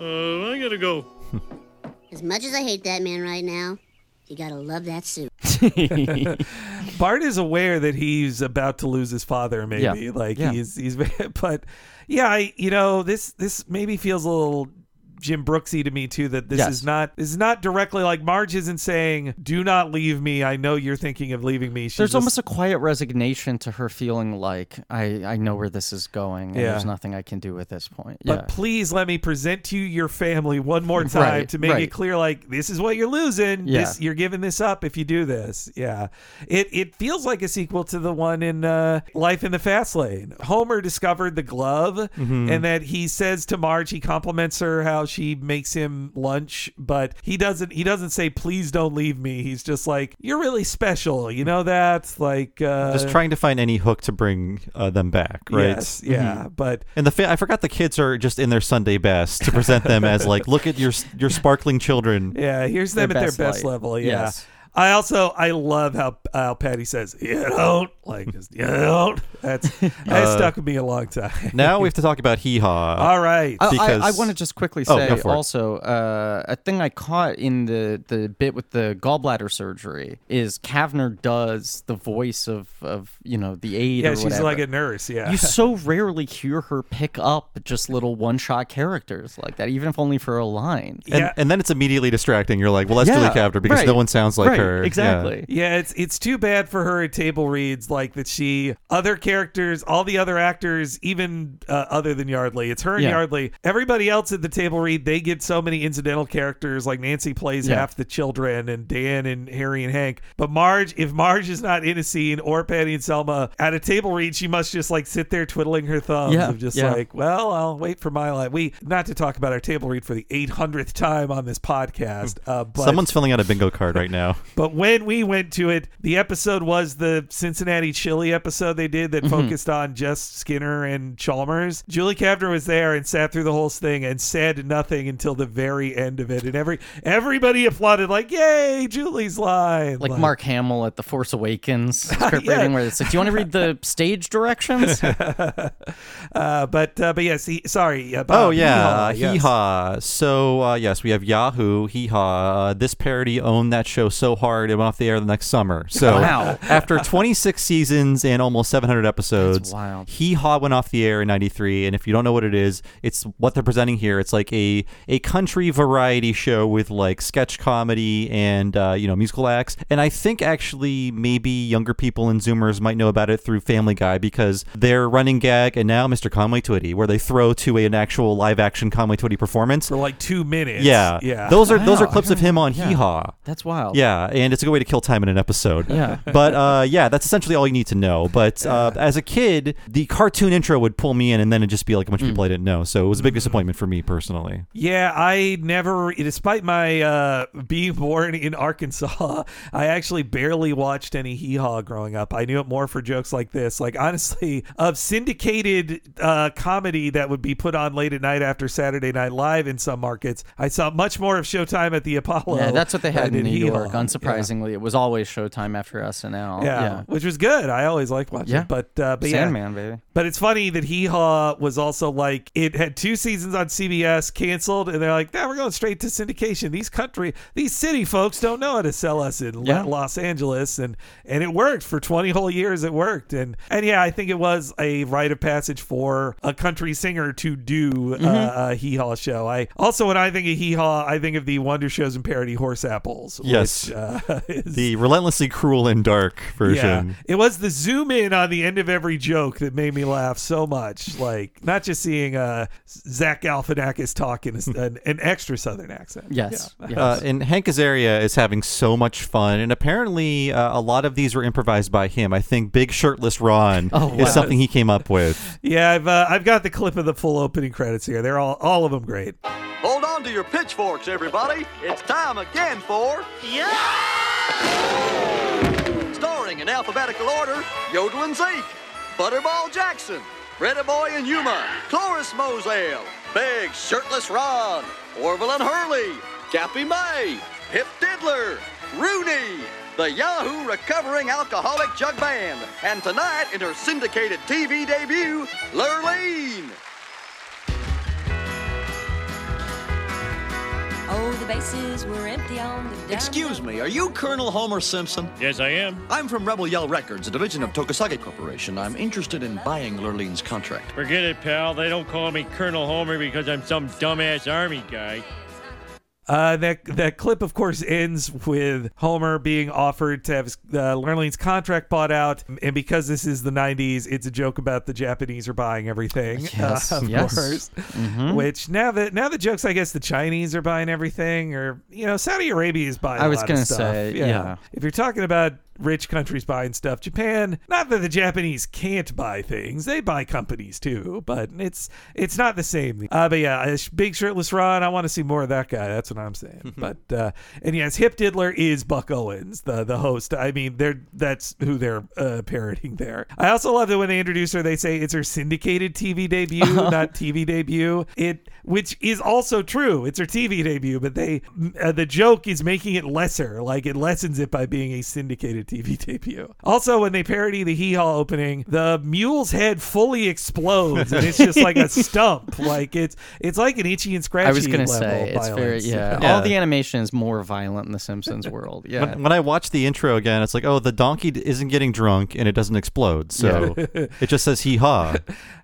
Uh, I gotta go. *laughs* As much as I hate that man right now, you gotta love that suit. *laughs* Bart is aware that he's about to lose his father. Maybe Yeah. like Yeah. he's he's, *laughs* but yeah, I you know this this maybe feels a little Jim Brooksy to me too. That this Yes. is not this is not directly like Marge isn't saying "Do not leave me." I know you're thinking of leaving me. She's There's just- almost a quiet resignation to her feeling like I, I know where this is going and Yeah. there's nothing I can do at this point. But yeah. please let me present to you your family one more time Right, to make it clear like this is what you're losing. Yeah. This you're giving this up if you do this. Yeah. It it feels like a sequel to the one in uh, Life in the Fast Lane. Homer discovered the glove Mhm. and that he says to Marge he compliments her how she makes him lunch, but he doesn't he doesn't say please don't leave me. He's just like you're really special. You know that? Like uh Just trying to find any hook to bring uh, them back, right? Yes, yeah, Mhm. but and the fa- I forgot the kids are just in their Sunday best to present them as like, look at your your sparkling children. *laughs* Yeah, here's them Their at best their best light. level. Yeah. Yes. I also I love how how Patty says you don't like just you don't. That's that Uh, stuck with me a long time. now we have *laughs* to talk about Hee Haw. All right. I- Because I, I want to just quickly Oh, say go for it. also uh, a thing I caught in the, the bit with the gallbladder surgery is Kavner does the voice of, of you know the aide. Yeah, or she's whatever. like a nurse, yeah. you so *laughs* rarely hear her pick up just little one shot characters like that, even if only for a line. And, and then it's immediately distracting. You're like, well, that's Yeah, Julie Kavner because right, no one sounds like right. her. Yeah. Exactly. Yeah, it's it's too bad for her at table reads like that. She other characters, all the other actors, even uh, other than Yeardley, it's her and Yeah. Yeardley. Everybody else at the table read, they get so many incidental characters. Like Nancy plays Yeah. half the children, and Dan and Harry and Hank. But Marge, if Marge is not in a scene, or Patty and Selma at a table read, she must just like sit there twiddling her thumbs Yeah, of just yeah. like, well, I'll wait for my line. We not to talk about our table read for the 800th time on this podcast. Uh, but Someone's filling out a bingo card right now. But when we went to it, the episode was the Cincinnati Chili episode they did that Mhm. focused on just Skinner and Chalmers. Julie Kavner was there and sat through the whole thing and said nothing until the very end of it, and every everybody applauded like, "Yay, Julie's line!" Like Mark Hamill at The Force Awakens *laughs* script Yeah. reading, where it's like, "Do you want to read the *laughs* stage directions?" *laughs* Uh, but uh, but yes, he, sorry. Uh, Bob, Oh yeah, Hee-haw, uh, yes. So uh, yes, we have Ya-Hoo Hee Haw. Uh, this parody owned that show so hard it went off the air the next summer. So *laughs* Wow. after 26 seasons and almost 700 episodes. Hee Haw went off the air in '93. And if you don't know what it is, it's what they're presenting here. It's like a a country variety show with like sketch comedy and uh, you know musical acts. And I think actually maybe younger people and Zoomers might know about it through Family Guy because their running gag and now Mr. Conway Twitty, where they throw to a, an actual live action Conway Twitty performance for like two minutes. Yeah, yeah. Those are those are clips of him on yeah. Hee Haw. That's wild. Yeah, and it's a good way to kill time in an episode. Yeah. *laughs* but uh, yeah, that's essentially all you need to know. But uh, as a kid, the cartoon intro would pull me in, and then it'd just be like a bunch of people I didn't know. So it was a big disappointment for me personally. Yeah, I never, despite my uh, being born in Arkansas, *laughs* I actually barely watched any Hee Haw growing up. I knew it more for jokes like this. Like, honestly, of syndicated uh, comedy that would be put on late at night after Saturday Night Live in some markets, I saw much more of Showtime at the Apollo. yeah, that's what they had in New York. Haw. Unsurprisingly, it was always Showtime after SNL. Yeah, yeah. which was good. I always liked watching. Yeah. but uh, but yeah. Sandman, baby. But it's funny that Hee Haw was also like it had two seasons on CBS canceled, and they're like, "Now we're going straight to syndication." These country, these city folks don't know how to sell us in Yeah. Los Angeles, and and it worked for twenty whole years. It worked, and and yeah, I think it was a rite of passage for a country singer to do uh, a Hee Haw show. I also when I think of Hee Haw, I think of the Wonder Showzen and parody Horse Apples. Yes. which, uh, *laughs* is, The relentlessly cruel and dark version. yeah, it was the zoom in on the end of every joke that made me laugh so much. Like not just seeing uh, Zach Galifianakis talk in a, *laughs* an, an extra Southern accent. Yes. Yeah. yes. Uh, and Hank Azaria is having so much fun, and apparently uh, a lot of these were improvised by him. I think "Big Shirtless Ron" Oh, wow. is something he came up with. *laughs* Yeah, I've uh, I've got the clip of the full opening credits here. They're all all of them great. Hold on to your pitchforks, everybody. It's time again for. Starring in alphabetical order Yodelin Zeke, Butterball Jackson, Pretty Boy and Yuma, Cloris Moselle, Big Shirtless Ron, Orville and Hurley, Cappy May, Pip Diddler, Rooney, the Ya-Hoo Recovering Alcoholic Jug Band, and tonight in her syndicated TV debut, Lurleen. Oh, the bases were empty on the down Excuse me, are you Colonel Homer Simpson? Yes, I am. I'm from Rebel Yell Records, a division of Tokusage Corporation. I'm interested in buying Lurleen's contract. Forget it, pal. They don't call me Colonel Homer because I'm some dumbass army guy. Uh, that that clip, of course, ends with Homer being offered to have his, uh, Lurleen's contract bought out, and because this is the '90s, it's a joke about the Japanese are buying everything. Yes, uh, of yes. course. Mhm. Which now that now the jokes, I guess the Chinese are buying everything, or you know, Saudi Arabia is buying. I was gonna of stuff. say, yeah. If you're talking about rich countries buying stuff, Japan, not that the Japanese can't buy things, they buy companies too, but it's it's not the same. Uh, but yeah, a big shirtless Ron, I want to see more of that guy. That's what I'm saying. *laughs* but uh, and yes, Hip Diddler is Buck Owens, the the host. I mean, they're that's who they're uh, parodying there. I also love that when they introduce her, they say it's her syndicated TV debut, *laughs* not TV debut. It which is also true. It's her TV debut, but they uh, the joke is making it lesser, like it lessens it by being a syndicated to TV *laughs* debut. Also, when they parody the Hee Haw opening, the mule's head fully explodes and it's just like a *laughs* stump. Like it's it's like an itchy and scratchy. I was gonna level say it's very yeah. *laughs* Yeah. All the animation is more violent in the Simpsons world. Yeah. When, when I watch the intro again, it's like, oh, the donkey isn't getting drunk and it doesn't explode. So it just says hee haw.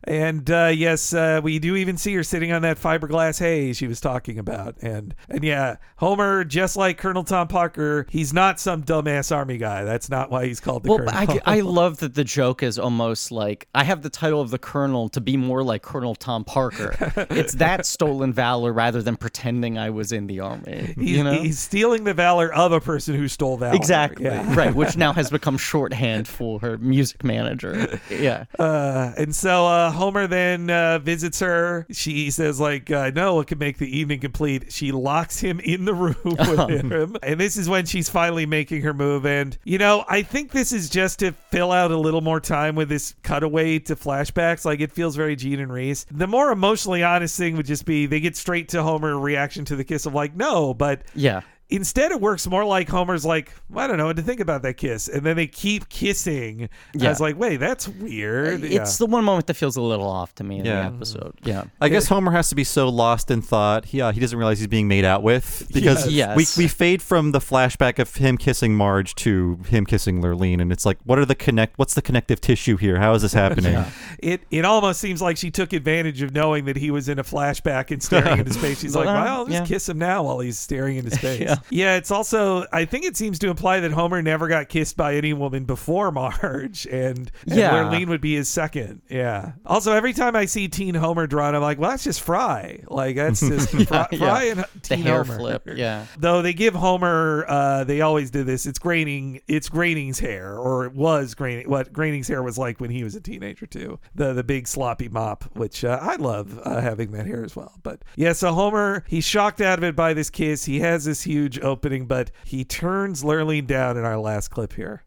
And uh, yes, uh, we do even see her sitting on that fiberglass hay she was talking about. And and yeah, Homer, just like Colonel Tom Parker, he's not some dumbass army guy. That's not why he's called the well, Colonel. I, I love that the joke is almost like I have the title of the Colonel to be more like Colonel Tom Parker. it's that stolen valor rather than pretending I was in the army. *laughs* He's, you know? he's stealing the valor of a person who stole valor. Exactly. Yeah. *laughs* Right, which now has become shorthand for her music manager. *laughs* Yeah. Uh, and so uh, Homer then uh, visits her. She says, like, uh, no, what can make the evening complete? She locks him in the room with him. And this is when she's finally making her move. And, you know, I think this is just to fill out a little more time with this cutaway to flashbacks. Like, it feels very Jean and Reiss. The more emotionally honest thing would just be they get straight to Homer reaction to the kiss of, like, no, but Yeah. Instead, it works more like Homer's like, I don't know what to think about that kiss. And then they keep kissing. I Yeah. was like, wait, that's weird. It's the one moment that feels a little off to me in Yeah. the episode. Yeah. I guess Homer has to be so lost in thought. He, uh, he doesn't realize he's being made out with *laughs* because Yes. we, we fade from the flashback of him kissing Marge to him kissing Lurleen, and it's like, what are the connect? What's the connective tissue here? How is this happening? *laughs* It it almost seems like she took advantage of knowing that he was in a flashback and staring *laughs* into space. She's like, Well, well, I'll just yeah. kiss him now while he's staring into space. Yeah. *laughs* yeah. it's also I think it seems to imply that Homer never got kissed by any woman before *laughs* Marge, and, and Yeah. Lurleen would be his second. Yeah. Also, every time I see Teen Homer drawn, I'm like, well, that's just Fry. Like that's just Fry, *laughs* yeah. Fry and The Teen hair Homer. flip. Yeah. Though they give Homer, uh, they always do this. It's Groening, it's Groening's hair, or it was Groening. What Groening's hair was like when he was a teenager too. The the big sloppy mop, which uh, I love uh, having that hair as well. But yeah, so Homer, he's shocked out of it by this kiss. He has this huge opening, but he turns Lurleen down in our last clip here.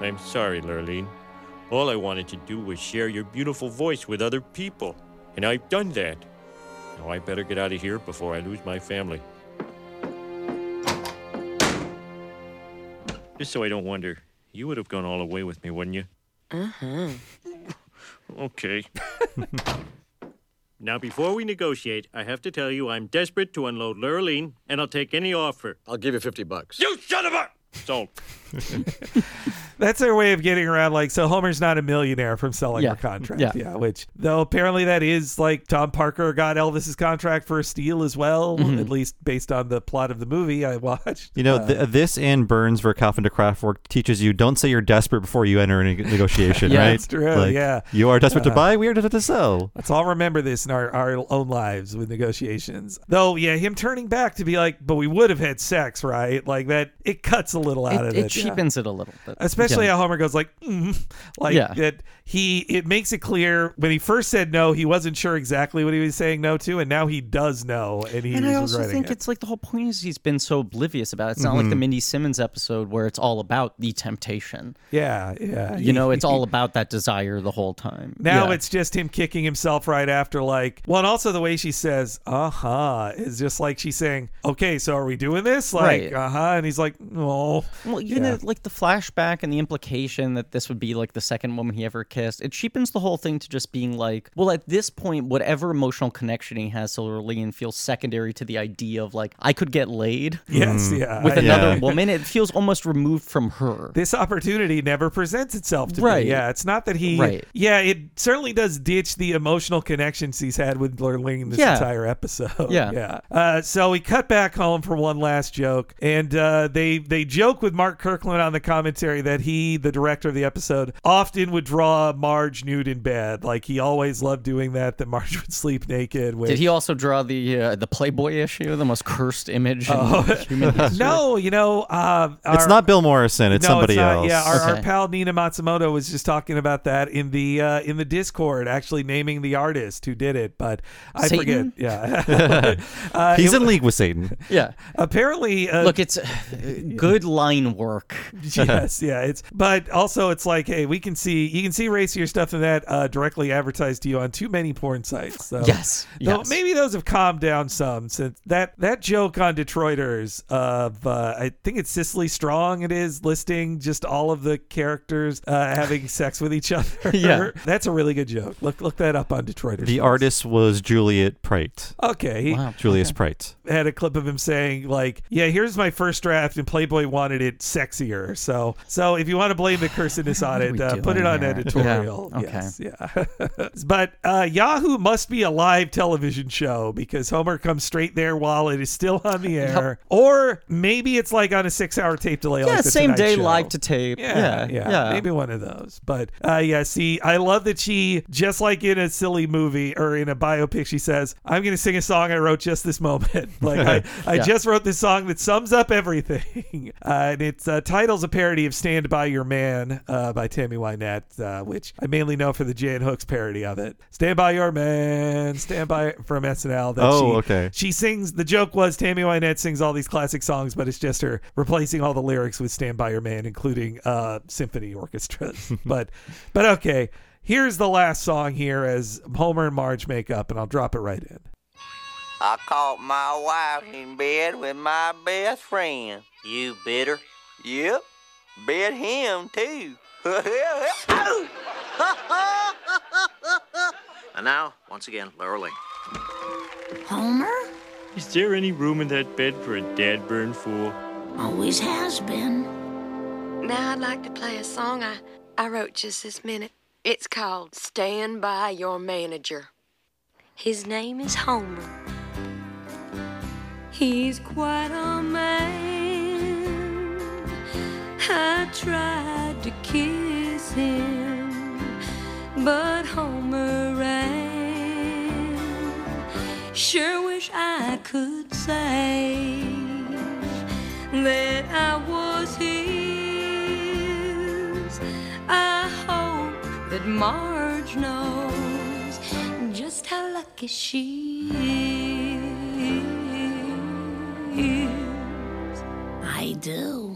I'm sorry, Lurleen. All I wanted to do was share your beautiful voice with other people, and I've done that. Now I better get out of here before I lose my family. Just so I don't wonder, you would have gone all the way with me, wouldn't you? Uh-huh. *laughs* Okay. *laughs* now, before we negotiate, I have to tell you I'm desperate to unload Lurleen, and I'll take any offer. I'll give you 50 bucks. You son of a! Sold. *laughs* That's their way of getting around. Like, so Homer's not a millionaire from selling Yeah. her contract. Yeah. which though apparently that is like Tom Parker got Elvis's contract for a steal as well, Mm-hmm. at least based on the plot of the movie I watched. You know, Uh, th- this and Burns Verkaufen der Kraftwerk teaches you don't say you're desperate before you enter a negotiation, *laughs* Yeah, right? that's true, Like, yeah. You are desperate Uh, to buy, we are desperate to sell. Let's all remember this in our, our own lives with negotiations. Though, yeah, him turning back to be like, but we would have had sex, right? Like that, it cuts a little out It, of it it. Cheapens it a little bit. Especially how Homer goes like, mm, like Yeah. that. He it makes it clear when he first said no, he wasn't sure exactly what he was saying no to, and now he does know, and he's And I also regretting think it. it's like the whole point is he's been so oblivious about it. It's not like the Mindy Simmons episode where it's all about the temptation. yeah, yeah. You know, it's all about that desire the whole time. Now Yeah. it's just him kicking himself right after, like, well, and also the way she says, uh huh, is just like she's saying, okay, so are we doing this? Like, Right. uh huh. And he's like, no. Well, even. The, like the flashback and the implication that this would be like the second woman he ever kissed, it cheapens the whole thing to just being like, well, at this point, whatever emotional connection he has to Lurleen feels secondary to the idea of like, I could get laid Yes, yeah. with I- another Yeah. woman. It feels almost removed from her. this opportunity never presents itself to Right. me. Yeah, it's not that he. Right. Yeah, it certainly does ditch the emotional connections he's had with Lurleen this Yeah. entire episode. Yeah. yeah. Uh, so we cut back home for one last joke, and uh, they they joke with Mark Kirkland on the commentary that he, the director of the episode, often would draw Marge nude in bed. Like he always loved doing that. That Marge *laughs* would sleep naked. With, Did he also draw the uh, the Playboy issue, the most cursed image in Oh. *laughs* human *laughs* history? no, you know, uh, It's not Bill Morrison, it's no, somebody it's not. else. Yeah, our, our pal Nina Matsumoto was just talking about that in the uh, in the Discord, actually naming the artist who did it, but I Satan? forget. Yeah, uh, He's it- in league with Satan. Yeah. apparently. Uh, Look, it's good line work. *laughs* *laughs* yes, yeah. It's but also it's like, hey, we can see you can see racier stuff than that uh, directly advertised to you on too many porn sites. So Yes, though yes. maybe those have calmed down some since that that joke on Detroiters of uh, I think it's Cecily Strong. It is listing just all of the characters uh, having sex with each *laughs* other. Yeah. that's a really good joke. Look look that up on Detroiters. The artist was Juliet Prate. Okay. he- Julius Prate. had a clip of him saying like, "Yeah, here's my first draft, and Playboy wanted it sexier." So, so if you want to blame the cursedness on it, uh, put it on here? editorial. Yeah, okay. Yes, yeah. *laughs* but uh, Ya-Hoo must be a live television show because Homer comes straight there while it is still on the air, or maybe it's like on a six-hour tape delay. Yeah, like same day, Show. live to tape. Yeah, Yeah, yeah, yeah. maybe one of those. But uh, yeah, see, I love that she, just like in a silly movie or in a biopic, she says, "I'm going to sing a song I wrote just this moment. *laughs* like I, *laughs* I Yeah. just wrote this song that sums up everything." uh, and its uh, title's a parody of "Stand by Your Man" uh, by Tammy Wynette, uh, which I mainly know for the Jan Hooks parody of it. "Stand by Your Man," "Stand by" from SNL. That Oh, she, okay. She sings. The joke was Tammy Wynette sings all these classic songs, but it's just her replacing all the lyrics with "Stand by Your Man," including uh, symphony orchestras. *laughs* but, but okay. Here's the last song here as Homer and Marge make up, and I'll drop it right in. I caught my wife in bed with my best friend. You bitter? Yep. Bet him too. *laughs* And now, once again, Lurleen. Homer? Is there any room in that bed for a dad burn fool? Always has been. Now I'd like to play a song I, I wrote just this minute. It's called Stand By Your Manager. His name is Homer. He's quite a man. I tried to kiss him, but Homer ran. Sure wish I could say that I was his. I hope that Marge knows just how lucky she is. I do.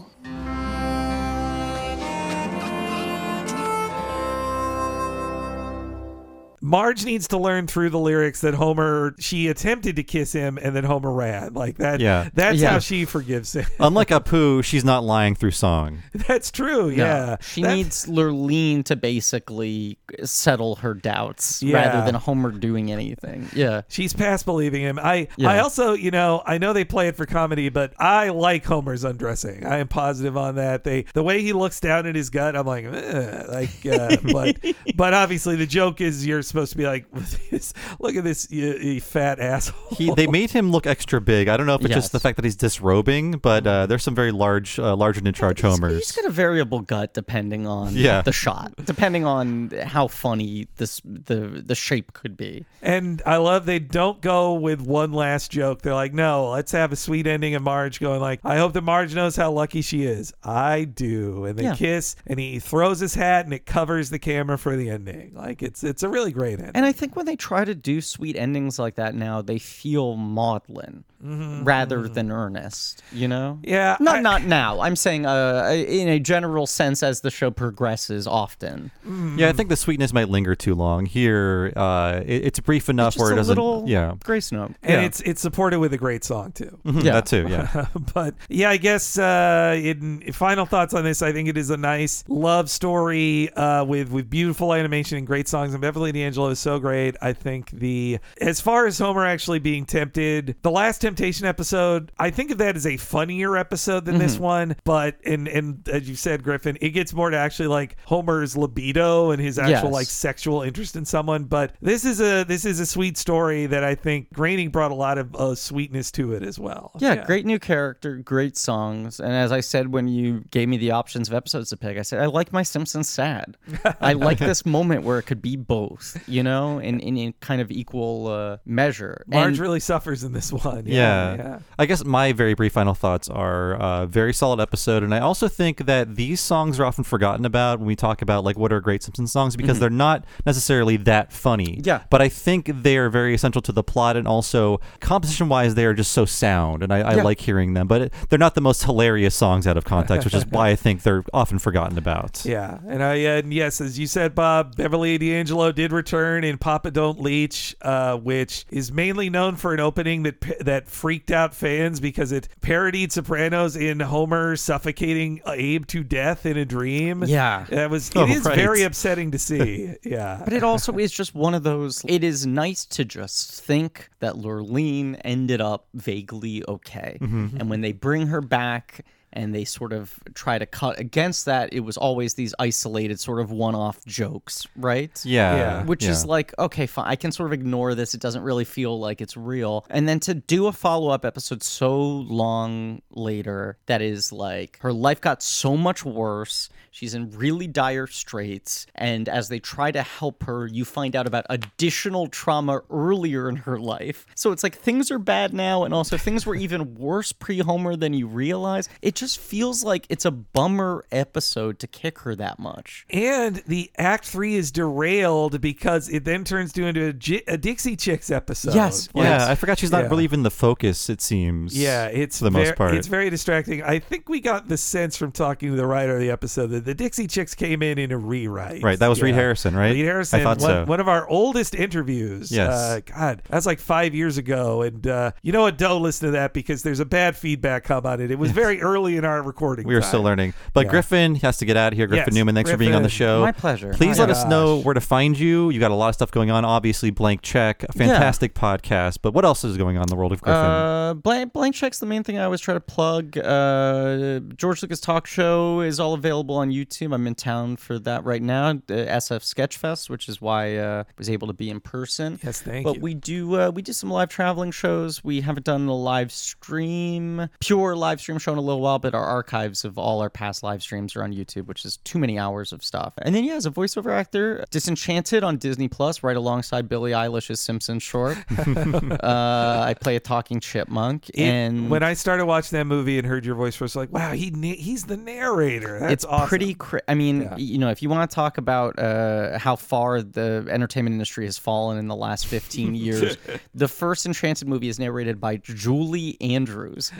Marge needs to learn through the lyrics that Homer she attempted to kiss him and then Homer ran. Like that. Yeah. That's Yeah. how she forgives him. *laughs* Unlike Apu, she's not lying through song. That's true. No, Yeah. she That- needs Lurleen to basically settle her doubts Yeah. rather than Homer doing anything. Yeah. She's past believing him. I Yeah. I also, you know, I know they play it for comedy, but I like Homer's undressing. I am positive on that. They the way he looks down at his gut, I'm like, "Ugh," like, uh, *laughs* but but obviously the joke is you're supposed to be like, *laughs* look at this you, you fat asshole. He, they made him look extra big. I don't know if it's Yes. just the fact that he's disrobing, but uh, there's some very large, uh, larger than charge homers. He's got a variable gut depending on Yeah. the shot, depending on how funny this the the shape could be. And I love they don't go with one last joke. They're like, no, let's have a sweet ending of Marge going like, I hope that Marge knows how lucky she is. I do. And they Yeah. kiss and he throws his hat and it covers the camera for the ending. Like it's it's a really great ending. And I think when they try to do sweet endings like that now, they feel maudlin rather than earnest. You know? Yeah, Not I- not now. I'm saying uh, in a general sense as the show progresses. Often. Yeah, I think the sweetness might linger too long. Here, uh, it, it's brief enough Just where it doesn't. little yeah, grace note. and Yeah. it's it's supported with a great song too. Mhm, Yeah. that too. Yeah. *laughs* but yeah, I guess uh, in final thoughts on this, I think it is a nice love story uh, with with beautiful animation and great songs. And Beverly D'Angelo is so great. I think the as far as Homer actually being tempted, the last Temptation episode, I think of that as a funnier episode than this Mhm. one. But and and as you said, Griffin, it gets more to actually like Homer's libido and his actual Yes. like sexual interest in someone. But this is a this is a sweet story that I think Groening brought a lot of uh, sweetness to it as well. Yeah, great new character, great songs. And as I said when you gave me the options of episodes to pick, I said I like my Simpsons sad. I like this *laughs* moment where it could be both, you know, in in, in kind of equal uh, measure. Marge And- really suffers in this one. Yeah, Yeah. yeah. I guess my very brief final thoughts are uh, very solid episode, and I also think that these songs are often forgotten about when we talk about like what are great Simpsons songs because Mhm. they're not necessarily that funny. Yeah. But I think they are very essential to the plot, and also composition wise, they are just so sound, and I, I Yeah. like hearing them. But it, they're not the most hilarious songs out of context, which is *laughs* why I think they're often forgotten about. Yeah, and I and yes, as you said, Bob, Beverly D'Angelo did return in Papa Don't Leech, uh, which is mainly known for an opening that pa- that freaked out fans because it parodied Sopranos in Homer suffocating Abe to death in a dream. Yeah. that was it Oh, is right. very upsetting to see. *laughs* Yeah, But it also is just one of those. It is nice to just think that Lurleen ended up vaguely okay. Mhm. And when they bring her back and they sort of try to cut against that, it was always these isolated, sort of one off jokes, right? Yeah, Yeah. Which is like, okay, fine. I can sort of ignore this. It doesn't really feel like it's real. And then to do a follow up episode so long later that is like her life got so much worse. She's in really dire straits. And as they try to help her, you find out about additional trauma earlier in her life. So it's like things are bad now. And also things were even worse pre Homer than you realize. It just feels like it's a bummer episode to kick her that much. and the Act Three is derailed because it then turns to into a, J- a Dixie Chicks episode. Yes, Yeah, I forgot she's not Yeah. really even the focus. It seems. Yeah, it's for the most part. It's very distracting. I think we got the sense from talking to the writer of the episode that the Dixie Chicks came in in a rewrite. Right, that was Reed Harrison, right? Reed Harrison, I thought one, so. one of our oldest interviews. Yes. Uh, God, that's like five years ago. And uh, you know what? Don't listen to that because there's a bad feedback come on it. It was very early in our recording. We are time. still learning. But Yeah. Griffin has to get out of here. Griffin Yes, Newman, thanks for being on the show. My pleasure. Please My let us know where to find you. You got a lot of stuff going on. Obviously, Blank Check, a fantastic podcast. But what else is going on in the world of Griffin? Uh, blank, blank check's the main thing I always try to plug. Uh, George Lucas Talk Show is all available on YouTube. I'm in town for that right now. The SF Sketchfest, which is why uh, I was able to be in person. Yes, thank but you. we do uh, we do some live traveling shows. We haven't done a live stream, pure live stream show in a little while, but our archives of all our past live streams are on YouTube, which is too many hours of stuff. And then yeah, as a voiceover actor, Disenchanted on Disney Plus, right alongside Billie Eilish's Simpsons short. *laughs* uh, I play a talking chipmunk, It- and when I started watching that movie and heard your voice, I was like, "Wow, he he's the narrator." That's it's awesome. pretty. Cra- I mean, you know, if you want to talk about uh, how far the entertainment industry has fallen in the last 15 *laughs* years, the first Enchanted movie is narrated by Julie Andrews,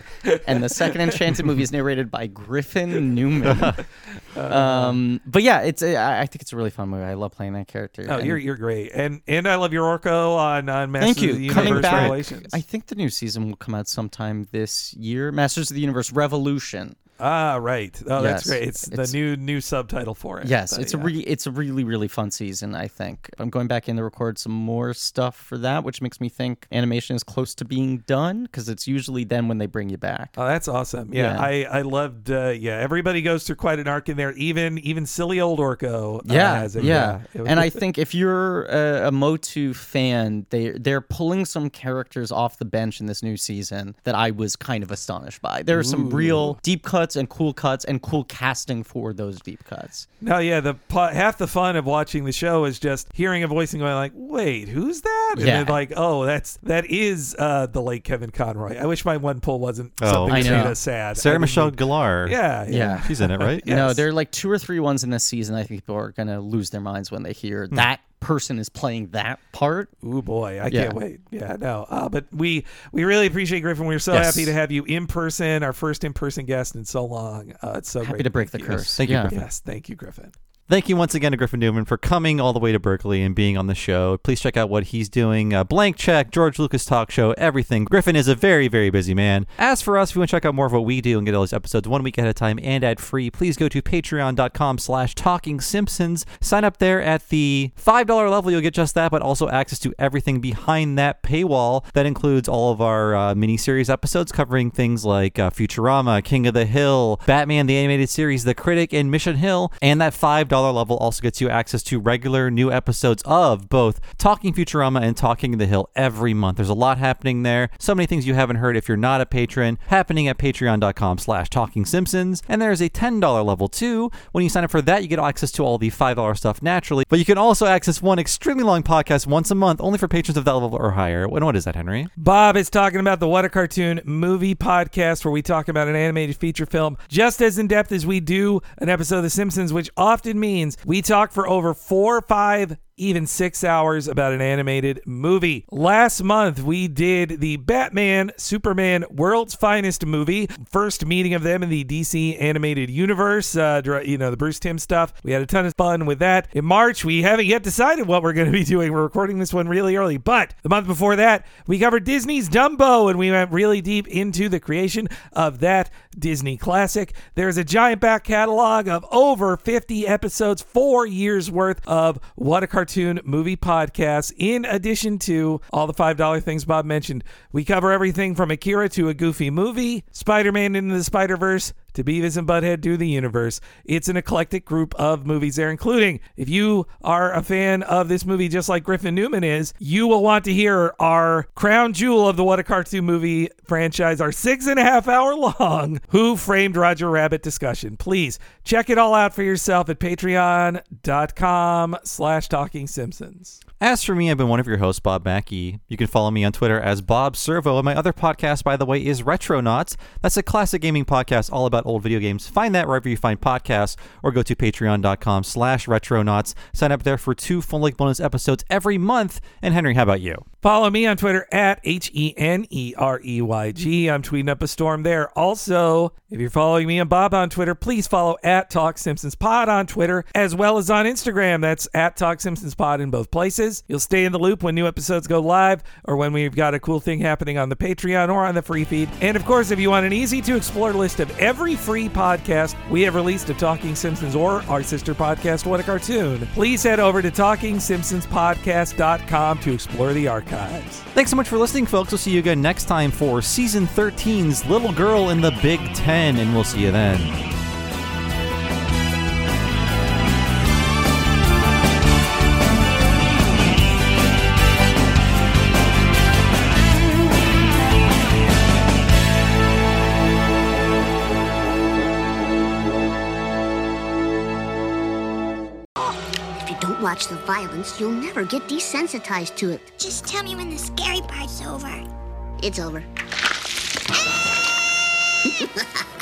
and the second *laughs* Enchanted movie is narrated by Griffin Newman. *laughs* um, but yeah, it's. a- I I think it's a really fun movie. I love playing that character. Oh, and- you're you're great, and and I love your Orko on on Masters Thank you. of the Coming Universe back, Revelations. I think the new season will come out sometime this year. Masters of the Universe Revolution. Ah, right. Oh, that's Yes. great. It's, It's- the new new subtitle for it. Yes, But, it's a yeah. really it's a really really fun season. I think I'm going back in to record some more stuff for that, which makes me think animation is close to being done because it's usually then when they bring you back. Oh, that's awesome. Yeah, Yeah. I I loved. Uh, yeah, everybody goes through quite an arc in there. Even even silly old Orko. Uh, Yeah, has it. yeah, It was- and I *laughs* think if you're a, a Motu fan, they they're pulling some characters off the bench in this new season that I was kind of astonished by. There are some real deep cuts and cool cuts and cool casting for those deep cuts. No, yeah. The pa- half the fun of watching the show is just hearing a voice and going like, "Wait, who's that?" And Yeah. then like, "Oh, that's that is uh, the late Kevin Conroy." I wish my one pull wasn't Oh. something I that made know. sad. Sarah didn't Michelle mean- Gellar. Yeah, Yeah. She's in it, right? *laughs* No, Yes. there are like two or three ones in this season. I think people are gonna lose their minds when they hear Hmm. that person is playing that part. Oh boy, I Yeah. can't wait. Yeah, no. Uh, but we we really appreciate Griffin. We're so Yes. happy to have you in person, our first in person guest in so long. Uh, it's so Happy great to break the meet curse. Thank you, Yeah. Griffin. Yes, thank you, Griffin. Thank you once again to Griffin Newman for coming all the way to Berkeley and being on the show. Please check out what he's doing. Uh, Blank Check, George Lucas Talk Show, everything. Griffin is a very, very busy man. As for us, if you want to check out more of what we do and get all these episodes one week ahead of time and ad free, please go to patreon.com slash talking simpsons. Sign up there at the $5 level. You'll get just that, but also access to everything behind that paywall. That includes all of our uh, miniseries episodes covering things like uh, Futurama, King of the Hill, Batman the Animated Series, The Critic, and Mission Hill. And that $5 $5 level also gets you access to regular new episodes of both Talking Futurama and Talking the Hill every month. There's a lot happening there. So many things you haven't heard if you're not a patron, happening at patreon.com slash talking simpsons. And there's a $10 level too. When you sign up for that, you get access to all the $5 stuff naturally. But you can also access one extremely long podcast once a month, only for patrons of that level or higher. And what is that, Henry? Bob is talking about the What a Cartoon movie podcast where we talk about an animated feature film just as in depth as we do an episode of The Simpsons, which often means we talk for over four, or five, even six hours about an animated movie. Last month, we did the Batman Superman World's Finest movie, first meeting of them in the DC animated universe, uh, you know, the Bruce Timm stuff. We had a ton of fun with that. In March, we haven't yet decided what we're going to be *laughs* doing. We're recording this one really early, but the month before that, we covered Disney's Dumbo and we went really deep into the creation of that Disney classic. There's a giant back catalog of over 50 episodes, four years worth of What a Cartoon movie podcast. in addition to all the $5 things Bob mentioned. We cover everything from Akira to a goofy movie, Spider Man into the Spider Verse, to Beavis and Butthead do the universe. It's an eclectic group of movies there, including if you are a fan of this movie just like Griffin Newman is, you will want to hear our crown jewel of the What a Cartoon movie franchise, our six and a half hour long Who Framed Roger Rabbit discussion. Please check it all out for yourself at patreon.com slash talking simpsons. As for me, I've been one of your hosts, Bob Mackey. You can follow me on Twitter as Bob Servo, and my other podcast, by the way, is Retronauts. That's a classic gaming podcast all about old video games. Find that wherever you find podcasts, or go to patreon.com slash retronauts. Sign up there for two full-length bonus episodes every month. And Henry, how about you? Follow me on Twitter at H E N E R E Y G. I'm tweeting up a storm there. Also, if you're following me and Bob on Twitter, please follow at Talk Simpsons Pod on Twitter as well as on Instagram. That's at Talk Simpsons Pod in both places. You'll stay in the loop when new episodes go live or when we've got a cool thing happening on the Patreon or on the free feed. And of course, if you want an easy to explore list of every free podcast we have released of Talking Simpsons or our sister podcast, What a Cartoon, please head over to TalkingSimpsonsPodcast.com to explore the archives. Thanks so much for listening, folks. We'll see you again next time for Season 13's Little Girl in the Big Ten, and we'll see you then. Watch the violence, you'll never get desensitized to it. Just tell me when the scary part's over. It's over. *laughs*